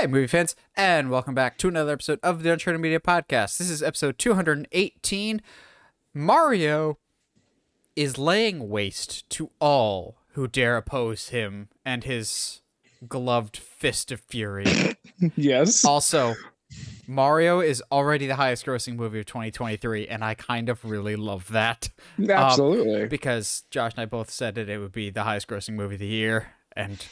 Hey, movie fans, and welcome back to another episode of the Uncharted Media Podcast. This is episode 218. Mario is laying waste to all who dare oppose him and his gloved fist of fury. yes. also, Mario is already the highest grossing movie of 2023, and I kind of really love that. Um, Absolutely. because Josh and I both said that it would be the highest grossing movie of the year, and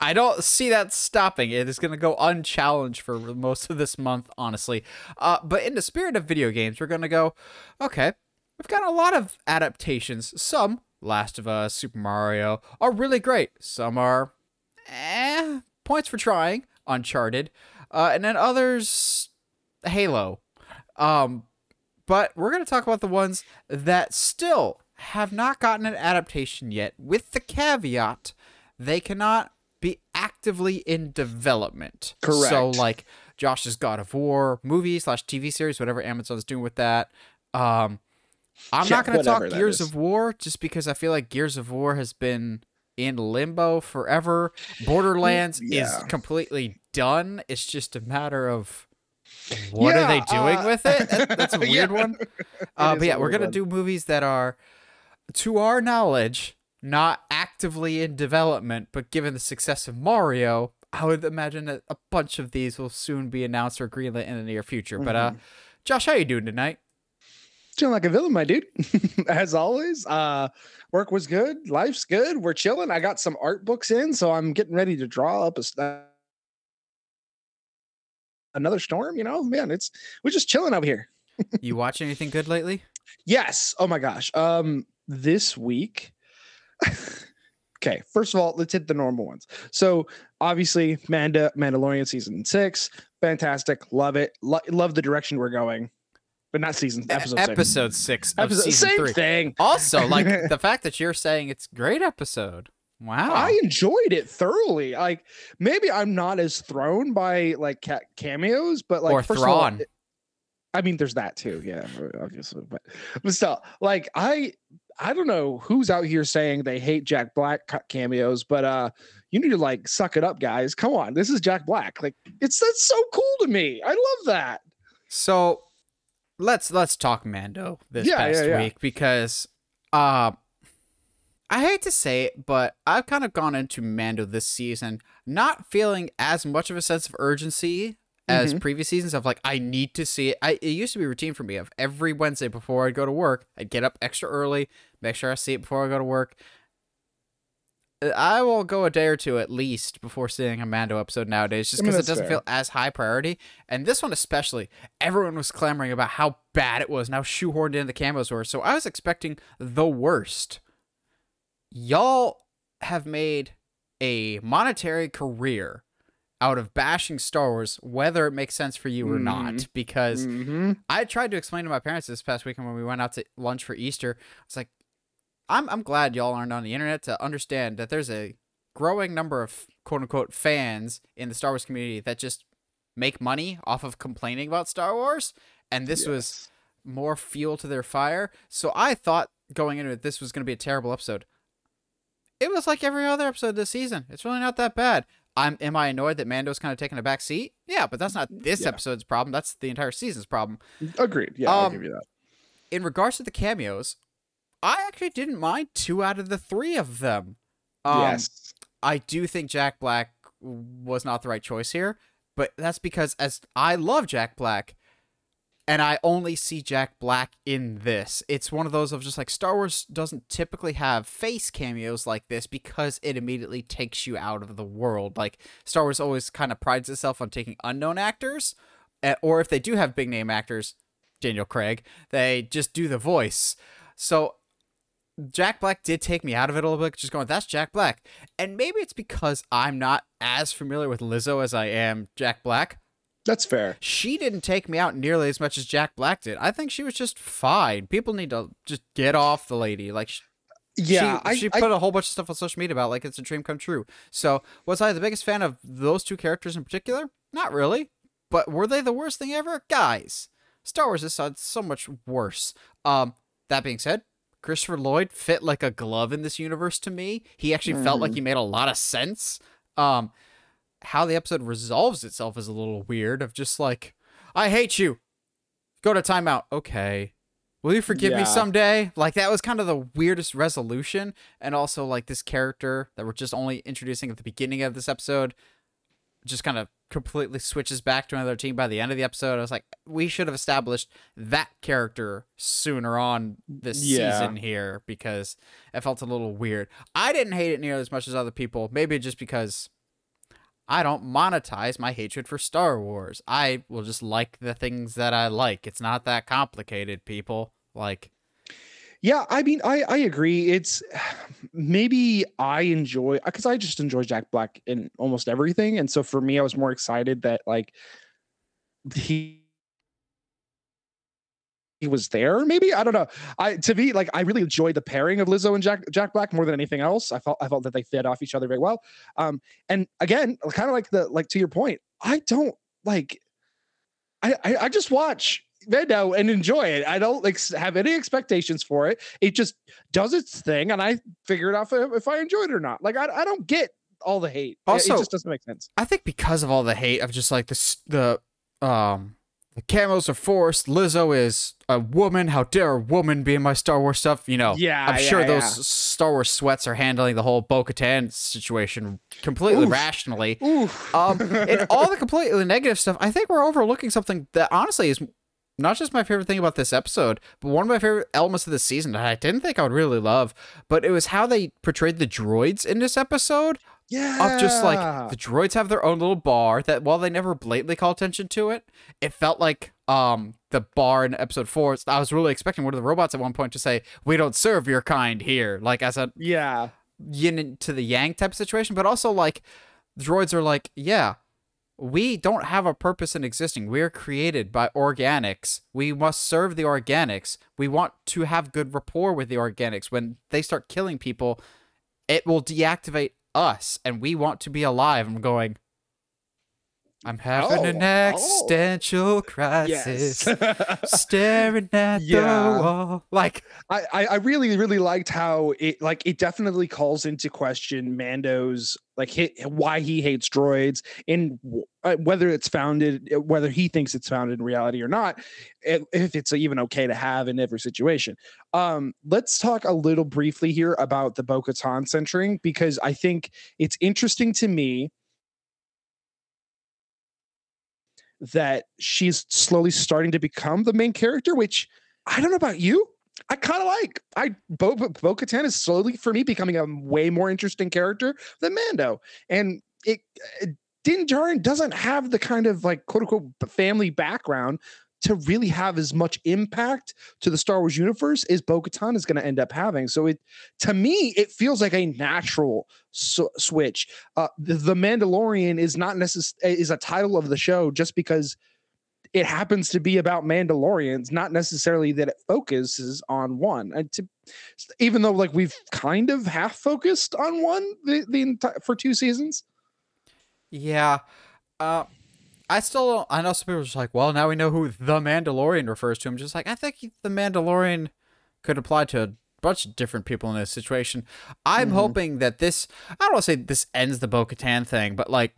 I don't see that stopping. It is going to go unchallenged for most of this month, honestly. Uh, but in the spirit of video games, we're going to go, okay, we've got a lot of adaptations. Some, Last of Us, Super Mario, are really great. Some are, eh, points for trying, Uncharted. Uh, and then others, Halo. Um, but we're going to talk about the ones that still have not gotten an adaptation yet, with the caveat they cannot be actively in development. Correct. So, like Josh's God of War movie slash TV series, whatever Amazon's doing with that. Um, I'm Yeah, not going to talk Gears is. of War just because I feel like Gears of War has been in limbo forever. Borderlands is completely done. It's just a matter of what are they doing uh, with it? That- That's a weird yeah. one. Uh, but yeah, we're gonna one. do movies that are, to our knowledge, not actively in development. But given the success of Mario, I would imagine that a bunch of these will soon be announced or greenlit in the near future. But uh, Mm-hmm. Josh, how you doing tonight? Chilling like a villain, my dude. As always. Uh work was good. Life's good. We're chilling. I got some art books in, so I'm getting ready to draw up a s- uh, another storm, you know? Man, it's we're just chilling over here. You watch anything good lately? Yes. Oh my gosh. Um, this week. Okay. First of all, let's hit the normal ones. So obviously, Manda Mandalorian season six, fantastic. Love it. Lo- love the direction we're going, but not season episode. six. episode six of Episode- season same three. thing. Also, like the fact that you're saying it's great episode. Wow. I enjoyed it thoroughly. Like maybe I'm not as thrown by like ca- cameos, but like or first of all, I mean, there's that too. Yeah, obviously, but but still, like I I don't know who's out here saying they hate Jack Black cameos, but uh, you need to like suck it up, guys. Come on, this is Jack Black. Like it's that's so cool to me. I love that. So let's let's talk Mando this Yeah, past yeah, yeah. week because uh I hate to say it, but I've kind of gone into Mando this season not feeling as much of a sense of urgency as Mhm. previous seasons of like I need to see it. I it used to be routine for me of every Wednesday before I'd go to work, I'd get up extra early, make sure I see it before I go to work. Uh, I will go a day or two at least before seeing a Mando episode nowadays, just I mean, because it doesn't fair. feel as high priority. And this one especially, everyone was clamoring about how bad it was and how shoehorned in the cameos were. So I was expecting the worst. Y'all have made a monetary career out of bashing Star Wars, whether it makes sense for you or not. Mhm. Because Mhm. I tried to explain to my parents this past weekend when we went out to lunch for Easter. It's like, I'm I'm glad y'all aren't on the internet to understand that there's a growing number of quote unquote fans in the Star Wars community that just make money off of complaining about Star Wars, and this was more fuel to their fire. So I thought going into it, this was going to be a terrible episode. It was like every other episode this season. It's really not that bad. I'm am I annoyed that Mando's kind of taking a back seat? Yeah, but that's not this Yeah. episode's problem. That's the entire season's problem agreed. Yeah, I'll Um, give you that. in regards to the cameos, I actually didn't mind two out of the three of them. Um, yes. I do think Jack Black was not the right choice here, but that's because as I love Jack Black, and I only see Jack Black in this. It's one of those of just like Star Wars doesn't typically have face cameos like this because it immediately takes you out of the world. Like Star Wars always kind of prides itself on taking unknown actors, eh, or if they do have big name actors, Daniel Craig, they just do the voice. So Jack Black did take me out of it a little bit, just going, that's Jack Black. And maybe it's because I'm not as familiar with Lizzo as I am Jack Black. That's fair. She didn't take me out nearly as much as Jack Black did. I think she was just fine. People need to just get off the lady. Like, sh- Yeah, she, I, she put a whole bunch of stuff on social media about like it's a dream come true. So was I the biggest fan of those two characters in particular? Not really. But were they the worst thing ever? Guys, Star Wars has done so much worse. Um, that being said, Christopher Lloyd fit like a glove in this universe to me. He actually felt like he made a lot of sense. Um, how the episode resolves itself is a little weird. Of just like, I hate you. Go to timeout. Okay. Will you forgive Yeah. me someday? Like that was kind of the weirdest resolution, and also like this character that we're just only introducing at the beginning of this episode, just kind of completely switches back to another team by the end of the episode. I was like, we should have established that character sooner on this Yeah. season here because it felt a little weird. I didn't hate it nearly as much as other people, maybe just because I don't monetize my hatred for Star Wars. I will just like the things that I like. It's not that complicated, people. Like, Yeah, I mean, I I agree. It's maybe I enjoy because I just enjoy Jack Black in almost everything, and so for me, I was more excited that like he he was there. Maybe I don't know. I to me like I really enjoyed the pairing of Lizzo and Jack Jack Black more than anything else. I felt I felt that they fed off each other very well. Um, and again, kind of like the like to your point, I don't like. I I, I just watch Mando and enjoy it. I don't like have any expectations for it. It just does its thing, and I figure it out if, I enjoy it or not. Like I, I don't get all the hate. It- Also- it just doesn't make sense. I think because of all the hate of just like the s- the um the camos are forced. Lizzo is a woman. How dare a woman be in my Star Wars stuff? You know, Yeah, I'm sure yeah, those. Star Wars sweats are handling the whole Bo-Katan situation completely Oof. rationally. Oof. Um, and all the completely negative stuff, I think we're overlooking something that honestly is not just my favorite thing about this episode, but one of my favorite elements of this season that I didn't think I would really love. But it was how they portrayed the droids in this episode. Yeah. Of just like the droids have their own little bar that while they never blatantly call attention to it, it felt like um the bar in episode four. I was really expecting one of the robots at one point to say, "We don't serve your kind here," like as a yeah. yin to the yang type situation, but also like droids are like, yeah, we don't have a purpose in existing. We are created by organics. We must serve the organics. We want to have good rapport with the organics. When they start killing people, it will deactivate us, and we want to be alive. I'm going. I'm having an Oh, oh. existential crisis, Yes. staring at Yeah. the wall. Like, I, I really really liked how it like it definitely calls into question Mando's like hit, why he hates droids and uh, whether it's founded uh, whether he thinks it's founded in reality or not if it's even okay to have in every situation. Um, let's talk a little briefly here about the Bo-Katan centering because I think it's interesting to me that she's slowly starting to become the main character, which I don't know about you. I kind of like. I Bo Bo Katan is slowly for me becoming a way more interesting character than Mando, and it, it Din Djarin doesn't have the kind of like quote unquote family background to really have as much impact to the Star Wars universe as Bo Katan is going to end up having. So it to me it feels like a natural switch. Uh, the, the Mandalorian is not necessarily is a title of the show just because it happens to be about Mandalorians, not necessarily that it focuses on one. And to, even though like we've kind of half focused on one the, the for two seasons. Yeah. Uh, I still don't. I know some people are just like, well, now we know who the Mandalorian refers to. I'm just like, I think the Mandalorian could apply to a bunch of different people in this situation. I'm Mhm. hoping that this, I don't want to say this ends the Bo Katan thing, but like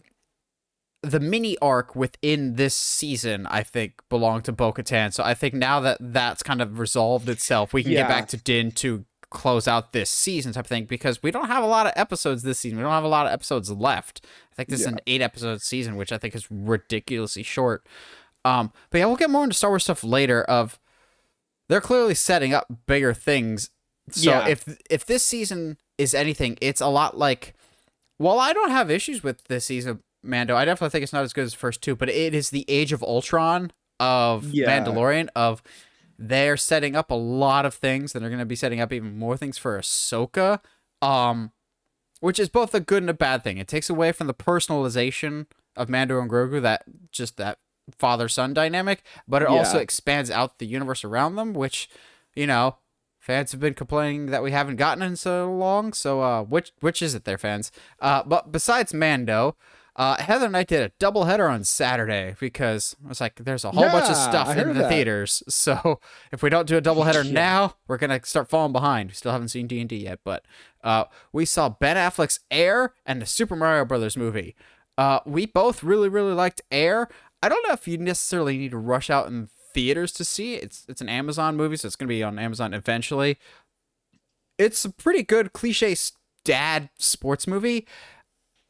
the mini arc within this season, I think, belonged to Bo Katan. So I think now that that's kind of resolved itself, we can Yeah. get back to Din to close out this season type of thing because we don't have a lot of episodes this season. We don't have a lot of episodes left. I think this is an eight episode season, which I think is ridiculously short. Um, but yeah, we'll get more into Star Wars stuff later. Of they're clearly setting up bigger things. So Yeah. if if this season is anything, it's a lot like. While I don't have issues with this season of Mando, I definitely think it's not as good as the first two. But it is the Age of Ultron of Yeah. Mandalorian. Of they're setting up a lot of things, and they're going to be setting up even more things for Ahsoka. Um, which is both a good and a bad thing. It takes away from the personalization of Mando and Grogu, that just that father son dynamic, but it also expands out the universe around them, which, you know, fans have been complaining that we haven't gotten in so long. So, uh, which which is it, there, fans? Uh, but besides Mando. Uh, Heather and I did a double header on Saturday because I was like, there's a whole bunch of stuff I in the that. theaters. So if we don't do a double header Yeah. now, we're gonna start falling behind. We still haven't seen D and D yet, but uh, we saw Ben Affleck's Air and the Super Mario Brothers movie. Uh, we both really, really liked Air. I don't know if you necessarily need to rush out in theaters to see it. It's it's an Amazon movie, so it's gonna be on Amazon eventually. It's a pretty good cliche dad sports movie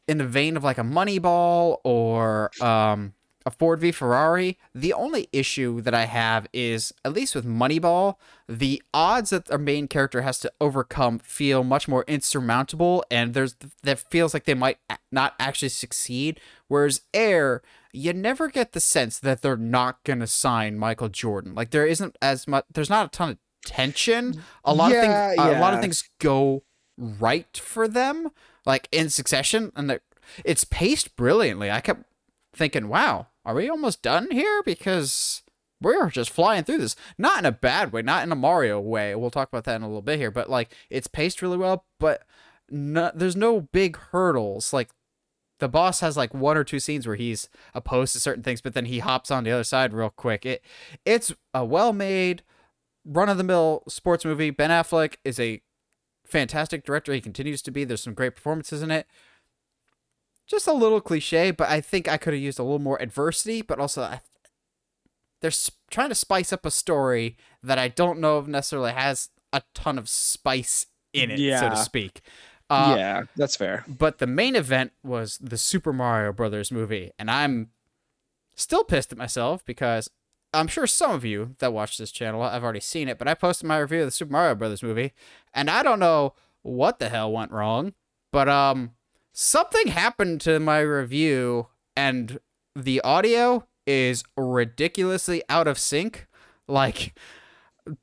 in the vein of like a Moneyball or um, a Ford v Ferrari. The only issue that I have is, at least with Moneyball, the odds that our main character has to overcome feel much more insurmountable, and there's that feels like they might not actually succeed. Whereas Air, you never get the sense that they're not gonna sign Michael Jordan. Like there isn't as much. There's not a ton of tension. A lot Yeah, of things. Yeah. A lot of things go right for them, like in succession, and it's paced brilliantly. I kept thinking, "Wow, are we almost done here?" Because we're just flying through this. Not in a bad way, not in a Mario way. We'll talk about that in a little bit here, but like it's paced really well. But no, there's no big hurdles. Like the boss has like one or two scenes where he's opposed to certain things, but then he hops on the other side real quick. It it's a well made, run of the mill sports movie. Ben Affleck is a fantastic director. He continues to be. There's some great performances in it. Just a little cliche, but I think I could have used a little more adversity. But also, I, they're s- trying to spice up a story that I don't know if necessarily has a ton of spice in it, yeah. so to speak. Uh, yeah, that's fair. but the main event was the Super Mario Brothers movie, and I'm still pissed at myself because I'm sure some of you that watch this channel have already seen it, but I posted my review of the Super Mario Brothers movie, and I don't know what the hell went wrong, but um something happened to my review and the audio is ridiculously out of sync, like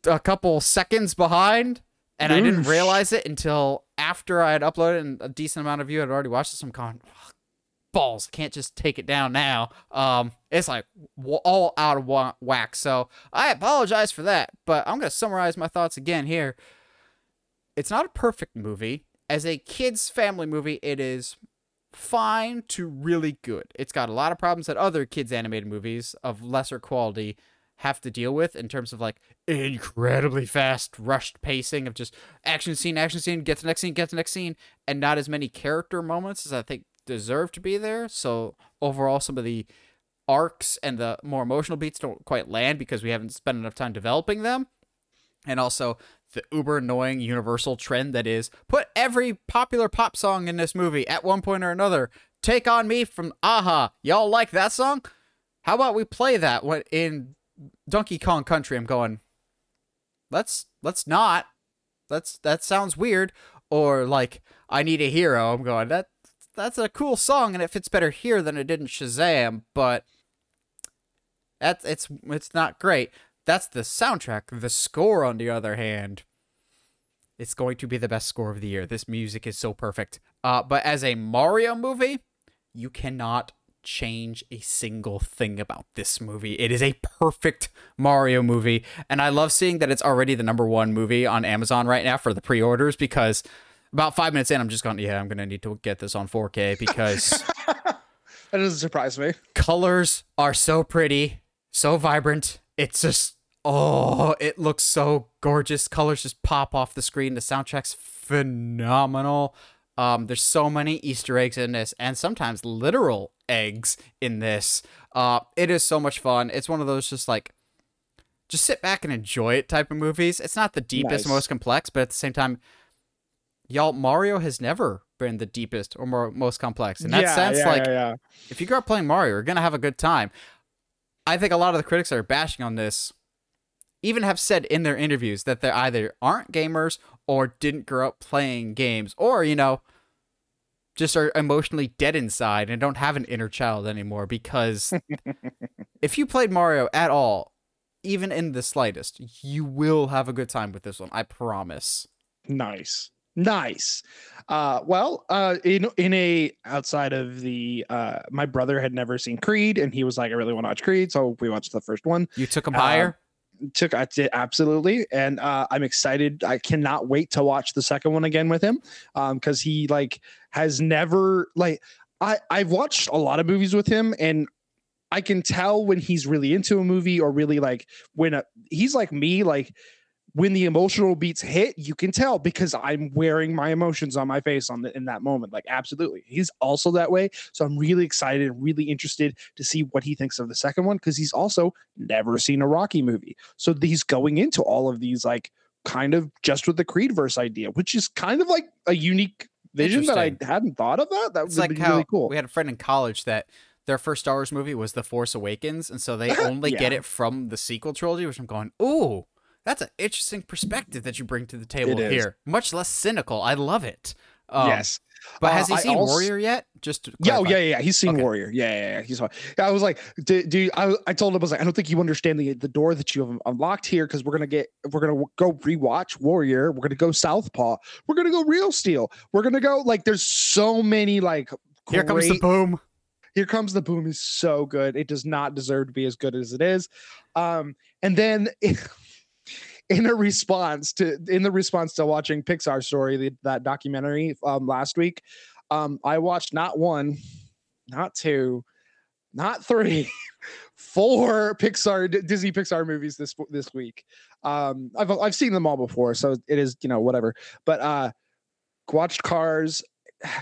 a couple seconds behind, and I didn't realize it until after I had uploaded and a decent amount of you had already watched this. I'm going, "Ugh, balls, can't just take it down now. Um, it's like all out of whack. So I apologize for that, but I'm gonna summarize my thoughts again here. It's not a perfect movie. As a kids' family movie, it is fine to really good. It's got a lot of problems that other kids' animated movies of lesser quality have to deal with in terms of like incredibly fast, rushed pacing of just action scene, action scene, get to the next scene, get to the next scene, and not as many character moments as I think deserve to be there. So overall, some of the arcs and the more emotional beats don't quite land because we haven't spent enough time developing them. And also the uber annoying universal trend that is put every popular pop song in this movie at one point or another. Take on me from a-ha. Y'all like that song? How about we play that when in Donkey Kong Country? I'm going. Let's let's not. That's that sounds weird. Or like I need a hero. I'm going that that's a cool song and it fits better here than it did in Shazam. But that's it's it's not great. That's the soundtrack. The score, on the other hand, it's going to be the best score of the year. This music is so perfect. Uh, but as a Mario movie, you cannot change a single thing about this movie. It is a perfect Mario movie, and I love seeing that it's already the number one movie on Amazon right now for the pre-orders because about five minutes in, I'm just going, yeah, I'm gonna need to get this on 4K because That doesn't surprise me. colors are so pretty, so vibrant. It's just oh, it looks so gorgeous. Colors just pop off the screen. The soundtrack's phenomenal. Um, there's so many Easter eggs in this, and sometimes literal eggs in this. Uh, it is so much fun. It's one of those just like just sit back and enjoy it type of movies. It's not the deepest, Nice. most complex, but at the same time, y'all, Mario has never been the deepest or more most complex. In that yeah, sense, yeah, like yeah, yeah. if you grew up playing Mario, you're gonna have a good time. I think a lot of the critics that are bashing on this even have said in their interviews that they either aren't gamers or didn't grow up playing games, or you know, just are emotionally dead inside and don't have an inner child anymore. Because if you played Mario at all, even in the slightest, you will have a good time with this one. I promise. Nice. Nice. Uh well, uh in in a outside of the uh my brother had never seen Creed and he was like I really want to watch Creed, so we watched the first one. You took him Um, higher. Took I did absolutely and uh I'm excited. I cannot wait to watch the second one again with him um cuz he like has never like I I've watched a lot of movies with him and I can tell when he's really into a movie or really like when a, he's like me like when the emotional beats hit, you can tell because I'm wearing my emotions on my face on the in that moment. Like absolutely. He's also that way. So I'm really excited and really interested to see what he thinks of the second one because he's also never seen a Rocky movie. So he's going into all of these like kind of just with the Creed verse idea, which is kind of like a unique vision that I hadn't thought of that. That would like how really cool. we had a friend in college that their first Star Wars movie was The Force Awakens, and so they only get it from the sequel trilogy, which I'm going, ooh, that's an interesting perspective that you bring to the table It here. Much less cynical. I love it. Um, yes. But Uh, has he I seen also- Warrior yet? Just to Yeah, oh, yeah, yeah, yeah. He's seen Okay. Warrior. Yeah, yeah, yeah. He's. I was like, do, do I, I told him I was like, I don't think you understand the the door that you have unlocked here because we're gonna get we're gonna go rewatch Warrior. We're gonna go Southpaw. We're gonna go Real Steel. We're gonna go like there's so many like Here comes the boom. here comes the boom is so good it does not deserve to be as good as it is um and then in a response to in the response to watching pixar story the, that documentary um last week um i watched not one not two not three four pixar disney pixar movies this this week. Um i've i've seen them all before so it is you know whatever. But uh watched cars.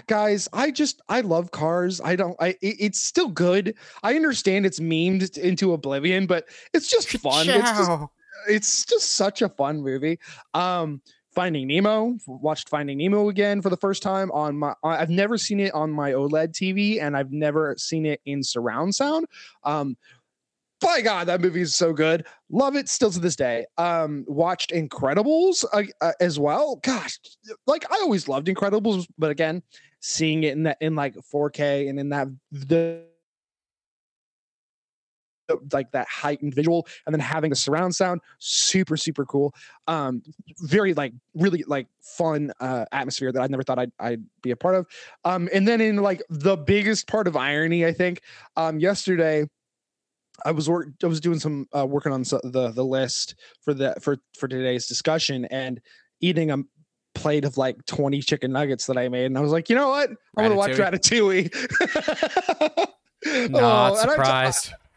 Guys i just i love cars. I don't i it- it's still good. I understand it's memed into oblivion but it's just fun. It's just. It's just such a fun movie. Um finding nemo watched finding nemo again for the first time on my i've never seen it on my oled tv and i've never seen it in surround sound. Um by god that movie is so good. Love it still to this day. Um watched incredibles uh, uh, as well. Gosh like i always loved incredibles but again seeing it in that in like 4k and in that the like that heightened visual and then having the surround sound super super cool um very like really like fun uh atmosphere that i never thought i'd, I'd be a part of um and then in like the biggest part of irony i think um yesterday I was work. I was doing some uh, working on the the list for the for for today's discussion and eating a plate of like twenty chicken nuggets that I made, and I was like, you know what? I'm gonna watch Ratatouille. Not Oh, and I-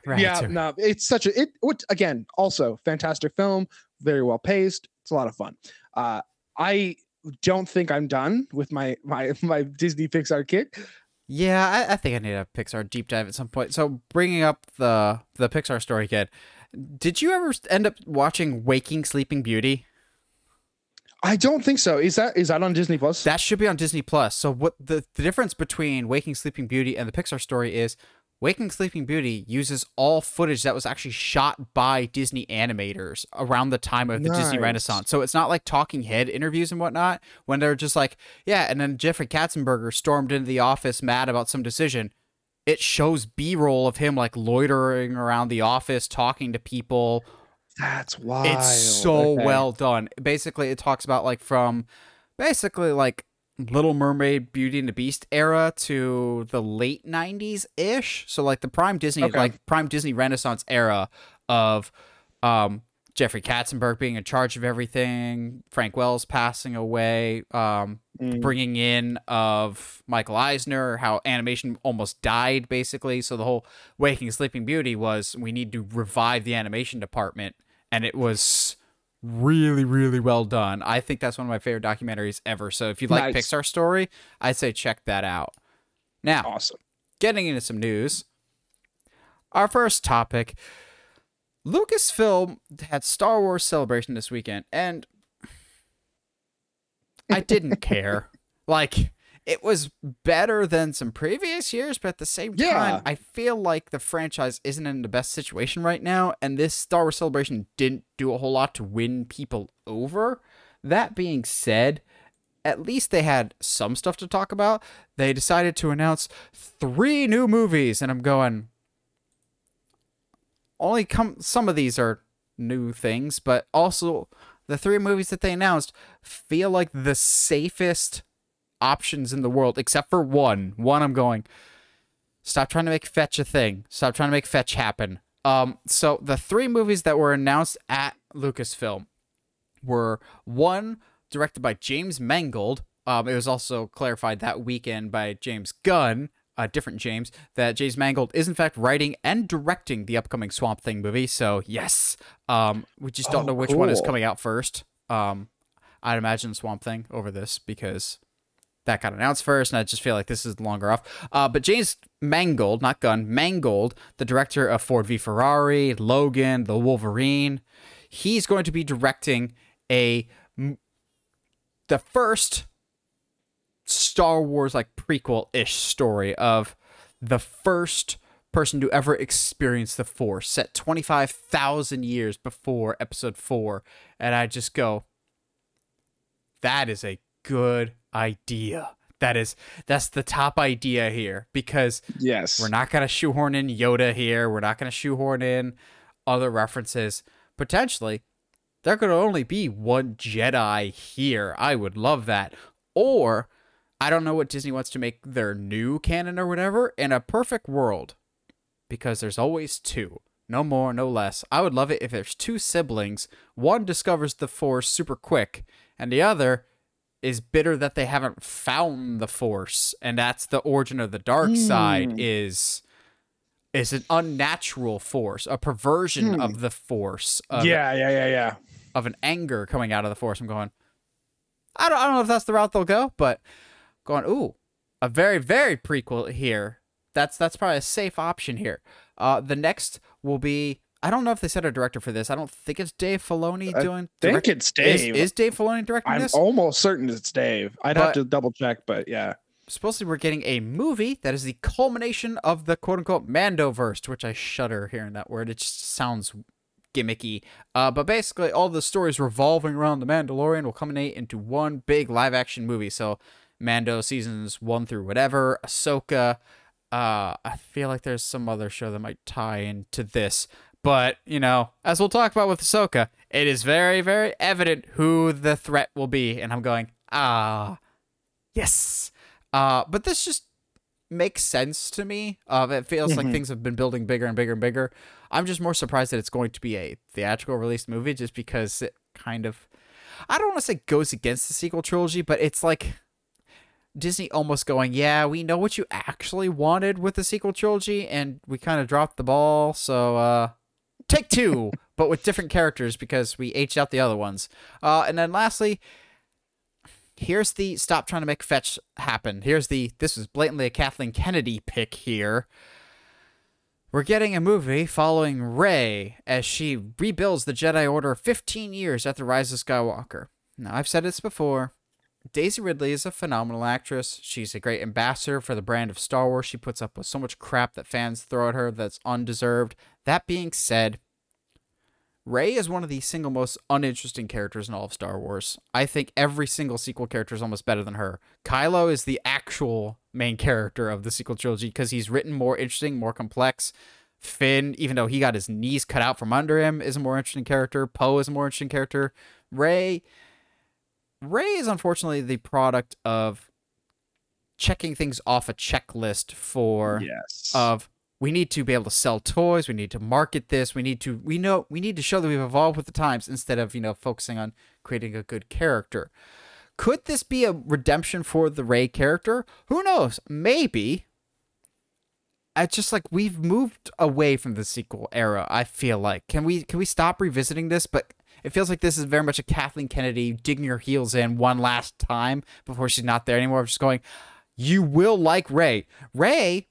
surprised. yeah, no, it's such a it. What again? Also, fantastic film, very well paced. It's a lot of fun. Uh, I don't think I'm done with my my my Disney Pixar kick. Yeah, I, I think I need a Pixar deep dive at some point. So bringing up the the Pixar story kid, did you ever end up watching Waking Sleeping Beauty? I don't think so. Is that is that on Disney Plus? That should be on Disney Plus. So what the, the difference between Waking Sleeping Beauty and the Pixar story is Waking Sleeping Beauty uses all footage that was actually shot by Disney animators around the time of the Disney Renaissance. So it's not like talking head interviews and whatnot when they're just like, yeah, and then Jeffrey Katzenberger stormed into the office mad about some decision. It shows B-roll of him like loitering around the office talking to people That's wild. it's so Okay. well done. Basically, it talks about like from basically like Little Mermaid, Beauty and the Beast era to the late '90s ish. So like the prime Disney, Okay. like prime Disney Renaissance era of um, Jeffrey Katzenberg being in charge of everything, Frank Wells passing away, um, Mm. bringing in of Michael Eisner, how animation almost died basically. So the whole Waking Sleeping Beauty was we need to revive the animation department, and it was really really well done. I think that's one of my favorite documentaries ever. So if you like Nice. Pixar story, I'd say check that out. Now, awesome. getting into some news. Our first topic Lucasfilm had Star Wars Celebration this weekend, and I didn't care. Like, it was better than some previous years, but at the same time, I feel like the franchise isn't in the best situation right now, and this Star Wars Celebration didn't do a whole lot to win people over. That being said, at least they had some stuff to talk about. They decided to announce three new movies, and I'm going. Only come some of these are new things, but also the three movies that they announced feel like the safest options in the world, except for one. One I'm going. Stop trying to make fetch a thing. Stop trying to make fetch happen. Um, so the three movies that were announced at Lucasfilm were one directed by James Mangold. Um, it was also clarified that weekend by James Gunn. a different James, that James Mangold is in fact writing and directing the upcoming Swamp Thing movie. So yes, um, we just don't Oh, know which one is coming out first. Um, I'd imagine Swamp Thing over this because that got announced first, and I just feel like this is longer off. Uh, but James Mangold, not Gunn, Mangold, the director of Ford v Ferrari, Logan, The Wolverine, he's going to be directing a the first Star Wars like prequel ish story of the first person to ever experience the Force, set twenty five thousand years before Episode Four, and I just go, that is a good idea. That is that's the top idea here because Yes. we're not gonna shoehorn in Yoda here. We're not gonna shoehorn in other references. Potentially, there could only be one Jedi here. I would love that. Or I don't know what Disney wants to make their new canon or whatever. In a perfect world, because there's always two. No more, no less. I would love it if there's two siblings. One discovers the Force super quick, and the other is bitter that they haven't found the Force, and that's the origin of the dark side. Hmm. Is is an unnatural force, a perversion Hmm. of the Force, of, yeah, yeah, yeah, yeah. of an anger coming out of the Force. I'm going. I don't, I don't know if that's the route they'll go, but going ooh, a very very prequel here. That's that's probably a safe option here. Uh, the next will be I don't know if they said a director for this. I don't think it's Dave Filoni I doing. think direct- it's is, Dave. is Dave Filoni directing I'm this? almost certain it's Dave. I'd But- have to double check, but yeah. supposedly we're getting a movie that is the culmination of the quote unquote Mandoverse, to which I shudder hearing that word. It just sounds gimmicky. Uh, but basically, all the stories revolving around the Mandalorian will culminate into one big live action movie. So, Mando seasons one through whatever, Ahsoka. Uh, I feel like there's some other show that might tie into this. But, you know, as we'll talk about with Ahsoka, it is very, very evident who the threat will be. And I'm going, ah, yes. Uh, but this just makes sense to me. Uh, it feels like Mhm. things have been building bigger and bigger and bigger. I'm just more surprised that it's going to be a theatrical release movie just because it kind of, I don't want to say goes against the sequel trilogy, but it's like Disney almost going, yeah, we know what you actually wanted with the sequel trilogy, and we kind of dropped the ball. So, uh, take two, but with different characters because we aged out the other ones. Uh, and then lastly, here's the stop trying to make fetch happen. Here's the this is blatantly a Kathleen Kennedy pick here. We're getting a movie following Rey as she rebuilds the Jedi Order 15 years after Rise of Skywalker. Now, I've said this before. Daisy Ridley is a phenomenal actress. She's a great ambassador for the brand of Star Wars. She puts up with so much crap that fans throw at her that's undeserved. That being said, Rey is one of the single most uninteresting characters in all of Star Wars. I think every single sequel character is almost better than her. Kylo is the actual main character of the sequel trilogy because he's written more interesting, more complex. Finn, even though he got his knees cut out from under him, is a more interesting character. Poe is a more interesting character. Rey, Rey is unfortunately the product of checking things off a checklist for Yes. of we need to be able to sell toys we need to market this we need to we know we need to show that we've evolved with the times instead of you know focusing on creating a good character could this be a redemption for the Rey character who knows maybe It's just like we've moved away from the sequel era. I feel like can we can we stop revisiting this? But it feels like this is very much a Kathleen Kennedy digging her heels in one last time before she's not there anymore. Just going, you will like Rey. Rey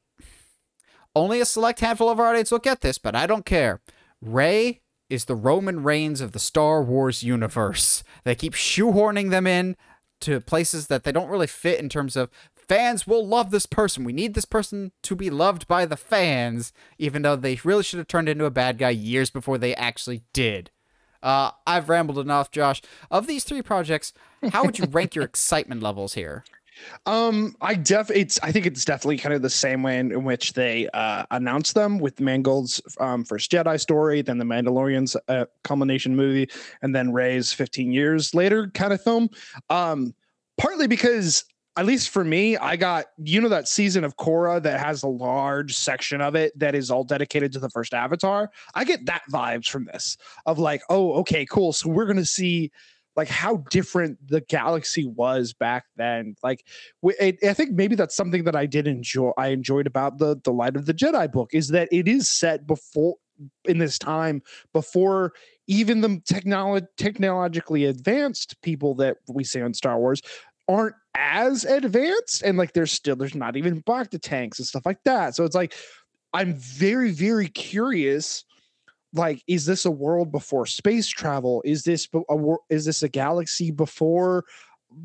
only a select handful of our audience will get this, but I don't care. Rey is the Roman Reigns of the Star Wars universe. They keep shoehorning them in to places that they don't really fit in terms of fans will love this person. We need this person to be loved by the fans, even though they really should have turned into a bad guy years before they actually did. Uh, I've rambled enough, Josh. Of these three projects, how would you rank your excitement levels here? Um, I def it's I think it's definitely kind of the same way in, in which they uh announced them with Mangold's um first Jedi story, then the Mandalorian's uh, culmination movie, and then Rey's 15 years later kind of film. Um, partly because at least for me, I got you know that season of Korra that has a large section of it that is all dedicated to the first Avatar. I get that vibes from this of like, oh, okay, cool. So we're gonna see like how different the galaxy was back then. Like, it, I think maybe that's something that I did enjoy. I enjoyed about the the Light of the Jedi book is that it is set before in this time before even the technolo- technologically advanced people that we see on Star Wars aren't as advanced and like there's still there's not even bacta tanks and stuff like that so it's like i'm very very curious like is this a world before space travel is this a is this a galaxy before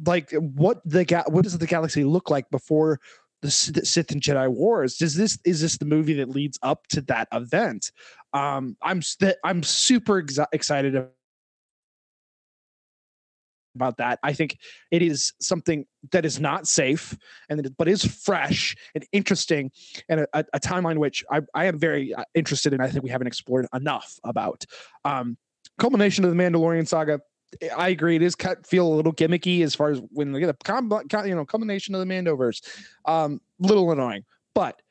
like what the ga- what does the galaxy look like before the Sith and Jedi Wars. Does this is this the movie that leads up to that event? Um, I'm I'm super ex- excited about that. I think it is something that is not safe, and but is fresh and interesting, and a, a timeline which I, I am very uh, interested in. I think we haven't explored enough about. Um, culmination of the Mandalorian saga. I agree. It is cut feel a little gimmicky as far as when they get a you know combination of the Mandoverse. Um, little annoying, but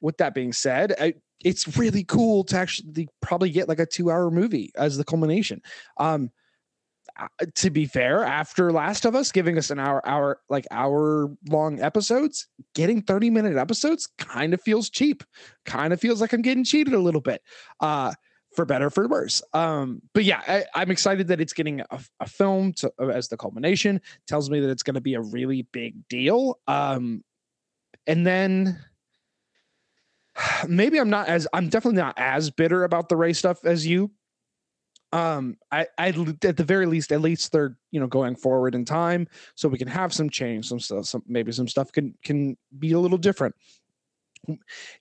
with that being said, I, it's really cool to actually probably get like a two hour movie as the culmination. Um, to be fair, after Last of Us giving us an hour, hour, like hour long episodes, getting 30 minute episodes kind of feels cheap. Kind of feels like I'm getting cheated a little bit. Uh, for better for worse. Um, but yeah, I, am excited that it's getting a, a film to, uh, as the culmination. Tells me that it's going to be a really big deal. Um, and then maybe I'm not as I'm definitely not as bitter about the Rey stuff as you um i i at the very least at least they're you know going forward in time so we can have some change some stuff some maybe some stuff can can be a little different.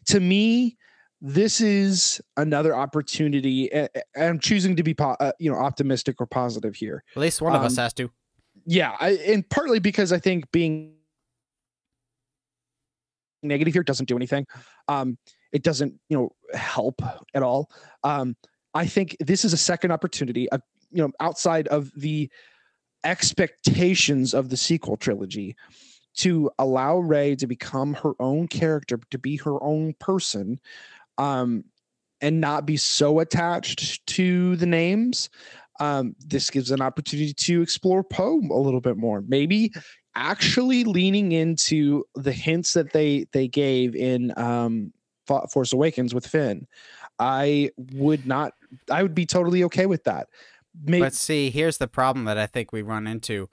To me this is another opportunity and i'm choosing to be po- uh, you know optimistic or positive here. At least one of us um, has to. yeah I, and partly because i think being negative here doesn't do anything. Um it doesn't you know help at all. Um I think this is a second opportunity, uh, you know, outside of the expectations of the sequel trilogy to allow Rey to become her own character, to be her own person, um, and not be so attached to the names. Um, this gives an opportunity to explore Poe a little bit more. Maybe actually leaning into the hints that they they gave in um, Force Awakens with Finn. I would not. I would be totally okay with that. Maybe, but see, here's the problem that I think we run into.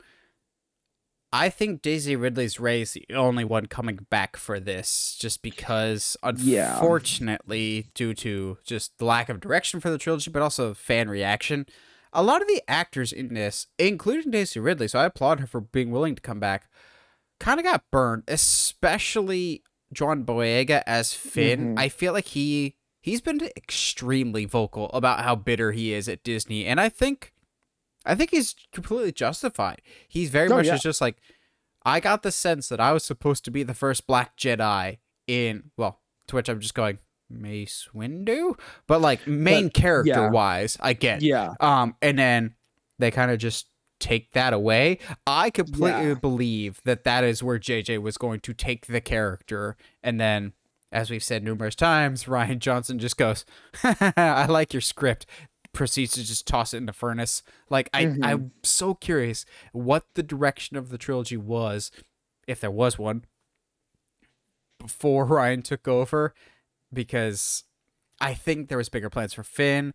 I think Daisy Ridley's Rey is the only one coming back for this, just because, unfortunately, yeah. due to just the lack of direction for the trilogy, but also fan reaction, a lot of the actors in this, including Daisy Ridley, so I applaud her for being willing to come back, kind of got burned, especially John Boyega as Finn. Mm-hmm. I feel like he he's been extremely vocal about how bitter he is at Disney, and I think, I think he's completely justified. He's very oh, much yeah. just like, I got the sense that I was supposed to be the first Black Jedi in well, to which I'm just going Mace Windu, but like main but, character yeah. wise, I get yeah. Um, and then they kind of just take that away. I completely yeah. believe that that is where JJ was going to take the character and then as we've said numerous times, Rian Johnson just goes, I like your script, proceeds to just toss it in the furnace. Like I, mm-hmm. I'm so curious what the direction of the trilogy was, if there was one, before Ryan took over, because I think there was bigger plans for Finn.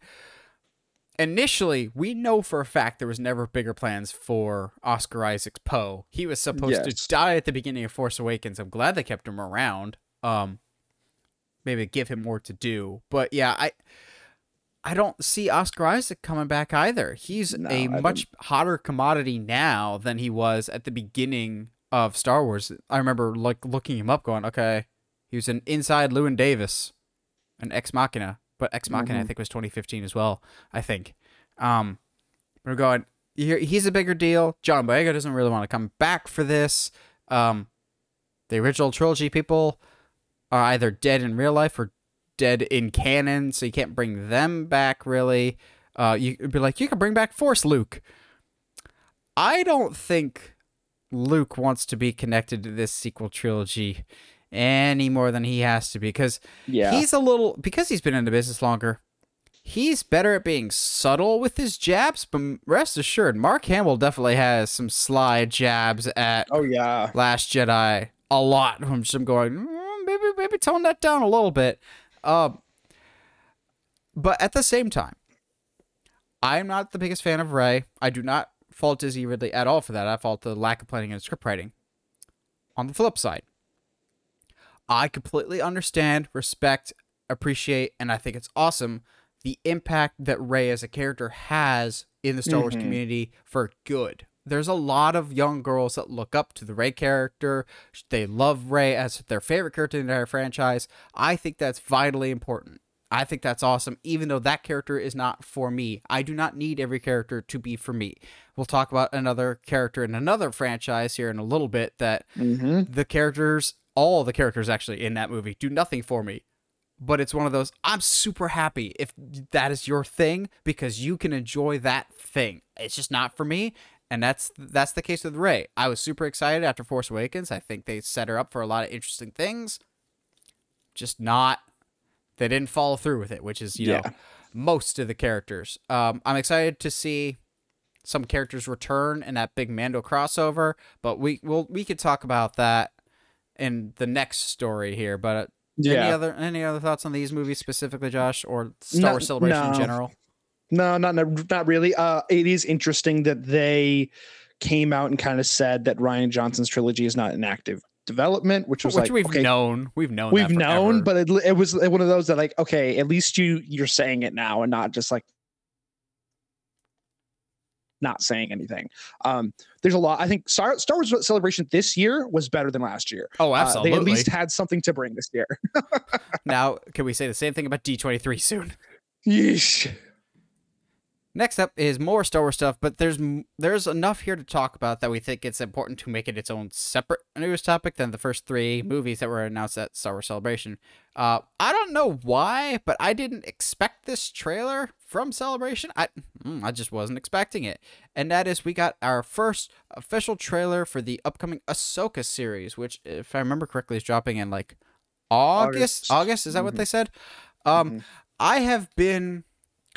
Initially, we know for a fact there was never bigger plans for Oscar Isaac's Poe. He was supposed yes. to die at the beginning of Force Awakens. I'm glad they kept him around. Um, maybe give him more to do. But yeah, I I don't see Oscar Isaac coming back either. He's no, a I much don't... hotter commodity now than he was at the beginning of Star Wars. I remember like looking him up, going, okay, he was an inside Llewyn Davis, an Ex Machina, but Ex Machina mm-hmm. I think was 2015 as well. I think. Um, we're going. He's a bigger deal. John Boyega doesn't really want to come back for this. Um, the original trilogy people are either dead in real life or dead in canon, so you can't bring them back really. Uh, you'd be like, you can bring back Force Luke. I don't think Luke wants to be connected to this sequel trilogy any more than he has to be because yeah. he's a little because he's been in the business longer. he's better at being subtle with his jabs, but rest assured, Mark Hamill definitely has some sly jabs at Oh yeah. Last Jedi a lot. I'm just going, "Mm, maybe maybe tone that down a little bit. Um, but at the same time, I'm not the biggest fan of Rey. I do not fault Daisy Ridley at all for that. I fault the lack of planning and script writing. On the flip side, I completely understand, respect, appreciate, and I think it's awesome the impact that Rey as a character has in the Star Wars Mhm. community for good. There's a lot of young girls that look up to the Rey character. They love Rey as their favorite character in their franchise. I think that's vitally important. I think that's awesome, even though that character is not for me. I do not need every character to be for me. We'll talk about another character in another franchise here in a little bit that Mm-hmm. the characters, all the characters actually in that movie, do nothing for me. But it's one of those, I'm super happy if that is your thing because you can enjoy that thing. It's just not for me. And that's that's the case with Rey. I was super excited after Force Awakens. I think they set her up for a lot of interesting things. Just not they didn't follow through with it, which is, you know, most of the characters. Um, I'm excited to see some characters return in that big Mando crossover, but we will we could talk about that in the next story here. But uh, any Yeah. other any other thoughts on these movies specifically, Josh, or Star No- Wars Celebration in general? No, not not really. Uh, it is interesting that they came out and kind of said that Rian Johnson's trilogy is not in active development, which was Which like we've okay, known, we've known, we've that known, but it, it was one of those that like okay, at least you you're saying it now and not just like not saying anything. Um, there's a lot. I think Star, Star Wars Celebration this year was better than last year. oh, Uh, absolutely. they at least had something to bring this year. now, can we say the same thing about D23 soon? Yeesh. Next up is more Star Wars stuff, but there's there's enough here to talk about that we think it's important to make it its own separate news topic than the first three movies that were announced at Star Wars Celebration. Uh, I don't know why, but I didn't expect this trailer from Celebration. I mm, I just wasn't expecting it, and that is we got our first official trailer for the upcoming Ahsoka series, which, if I remember correctly, is dropping in like August. August. August, is that what Mhm. they said? Um, Mhm. I have been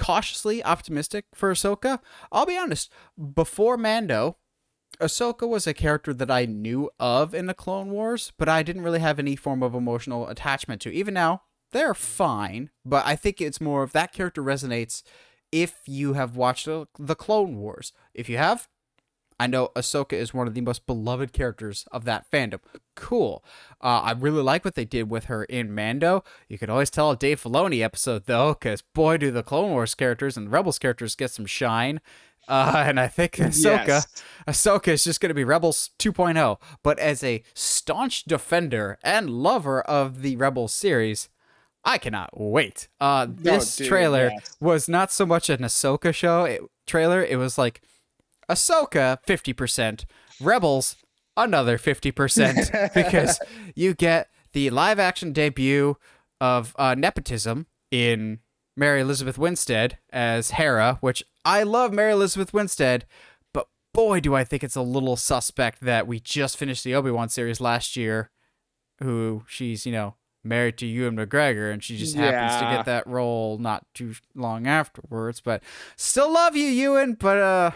cautiously optimistic for Ahsoka. I'll be honest, before Mando, Ahsoka was a character that I knew of in the Clone Wars, but I didn't really have any form of emotional attachment to. Even now, they're fine, but I think it's more of that character resonates if you have watched the Clone Wars. If you have, I know Ahsoka is one of the most beloved characters of that fandom. Cool. Uh, I really like what they did with her in Mando. You could always tell a Dave Filoni episode though, because boy, do the Clone Wars characters and the Rebels characters get some shine. Uh, and I think Ahsoka, Yes. Ahsoka is just going to be Rebels 2.0. But as a staunch defender and lover of the Rebels series, I cannot wait. Uh, this dude, trailer yes. was not so much an Ahsoka show it, trailer. It was like Ahsoka 50%, Rebels another 50% because you get the live action debut of uh, nepotism in Mary Elizabeth Winstead as Hera, which I love Mary Elizabeth Winstead, but boy, do I think it's a little suspect that we just finished the Obi Wan series last year, who she's, you know, married to Ewan McGregor, and she just happens to get that role not too long afterwards. But still love you, Ewan, but uh,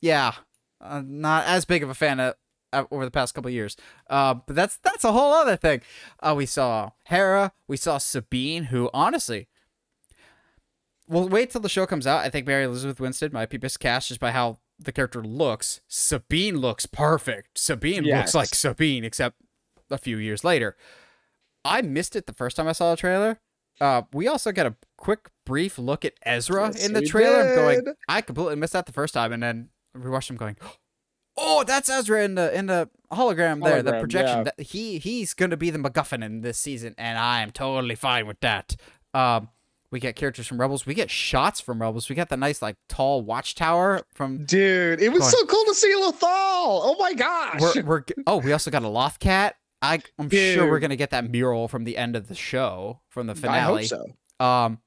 yeah, uh, not as big of a fan of uh, over the past couple years. Uh, but that's that's a whole other thing. Uh, we saw Hera, we saw Sabine, who honestly, we'll wait till the show comes out. I think Mary Elizabeth Winstead might be miscast just by how the character looks. Sabine looks perfect. Sabine looks like Sabine, except a few years later. I missed it the first time I saw the trailer. Uh, we also got a quick, brief look at Ezra Yes, in the trailer. I'm going. I completely missed that the first time, and then we watched him going, "Oh, that's Ezra in the in the hologram there, the projection. yeah. That he he's gonna be the MacGuffin in this season, and I am totally fine with that." Um, we get characters from Rebels. We get shots from Rebels. We got the nice like tall watchtower from. Dude, it was Go on. so cool to see Lothal. Oh my gosh. We're, we're oh, we also got a Lothcat. I I'm sure we're gonna get that mural from the end of the show from the finale. I hope so. Um.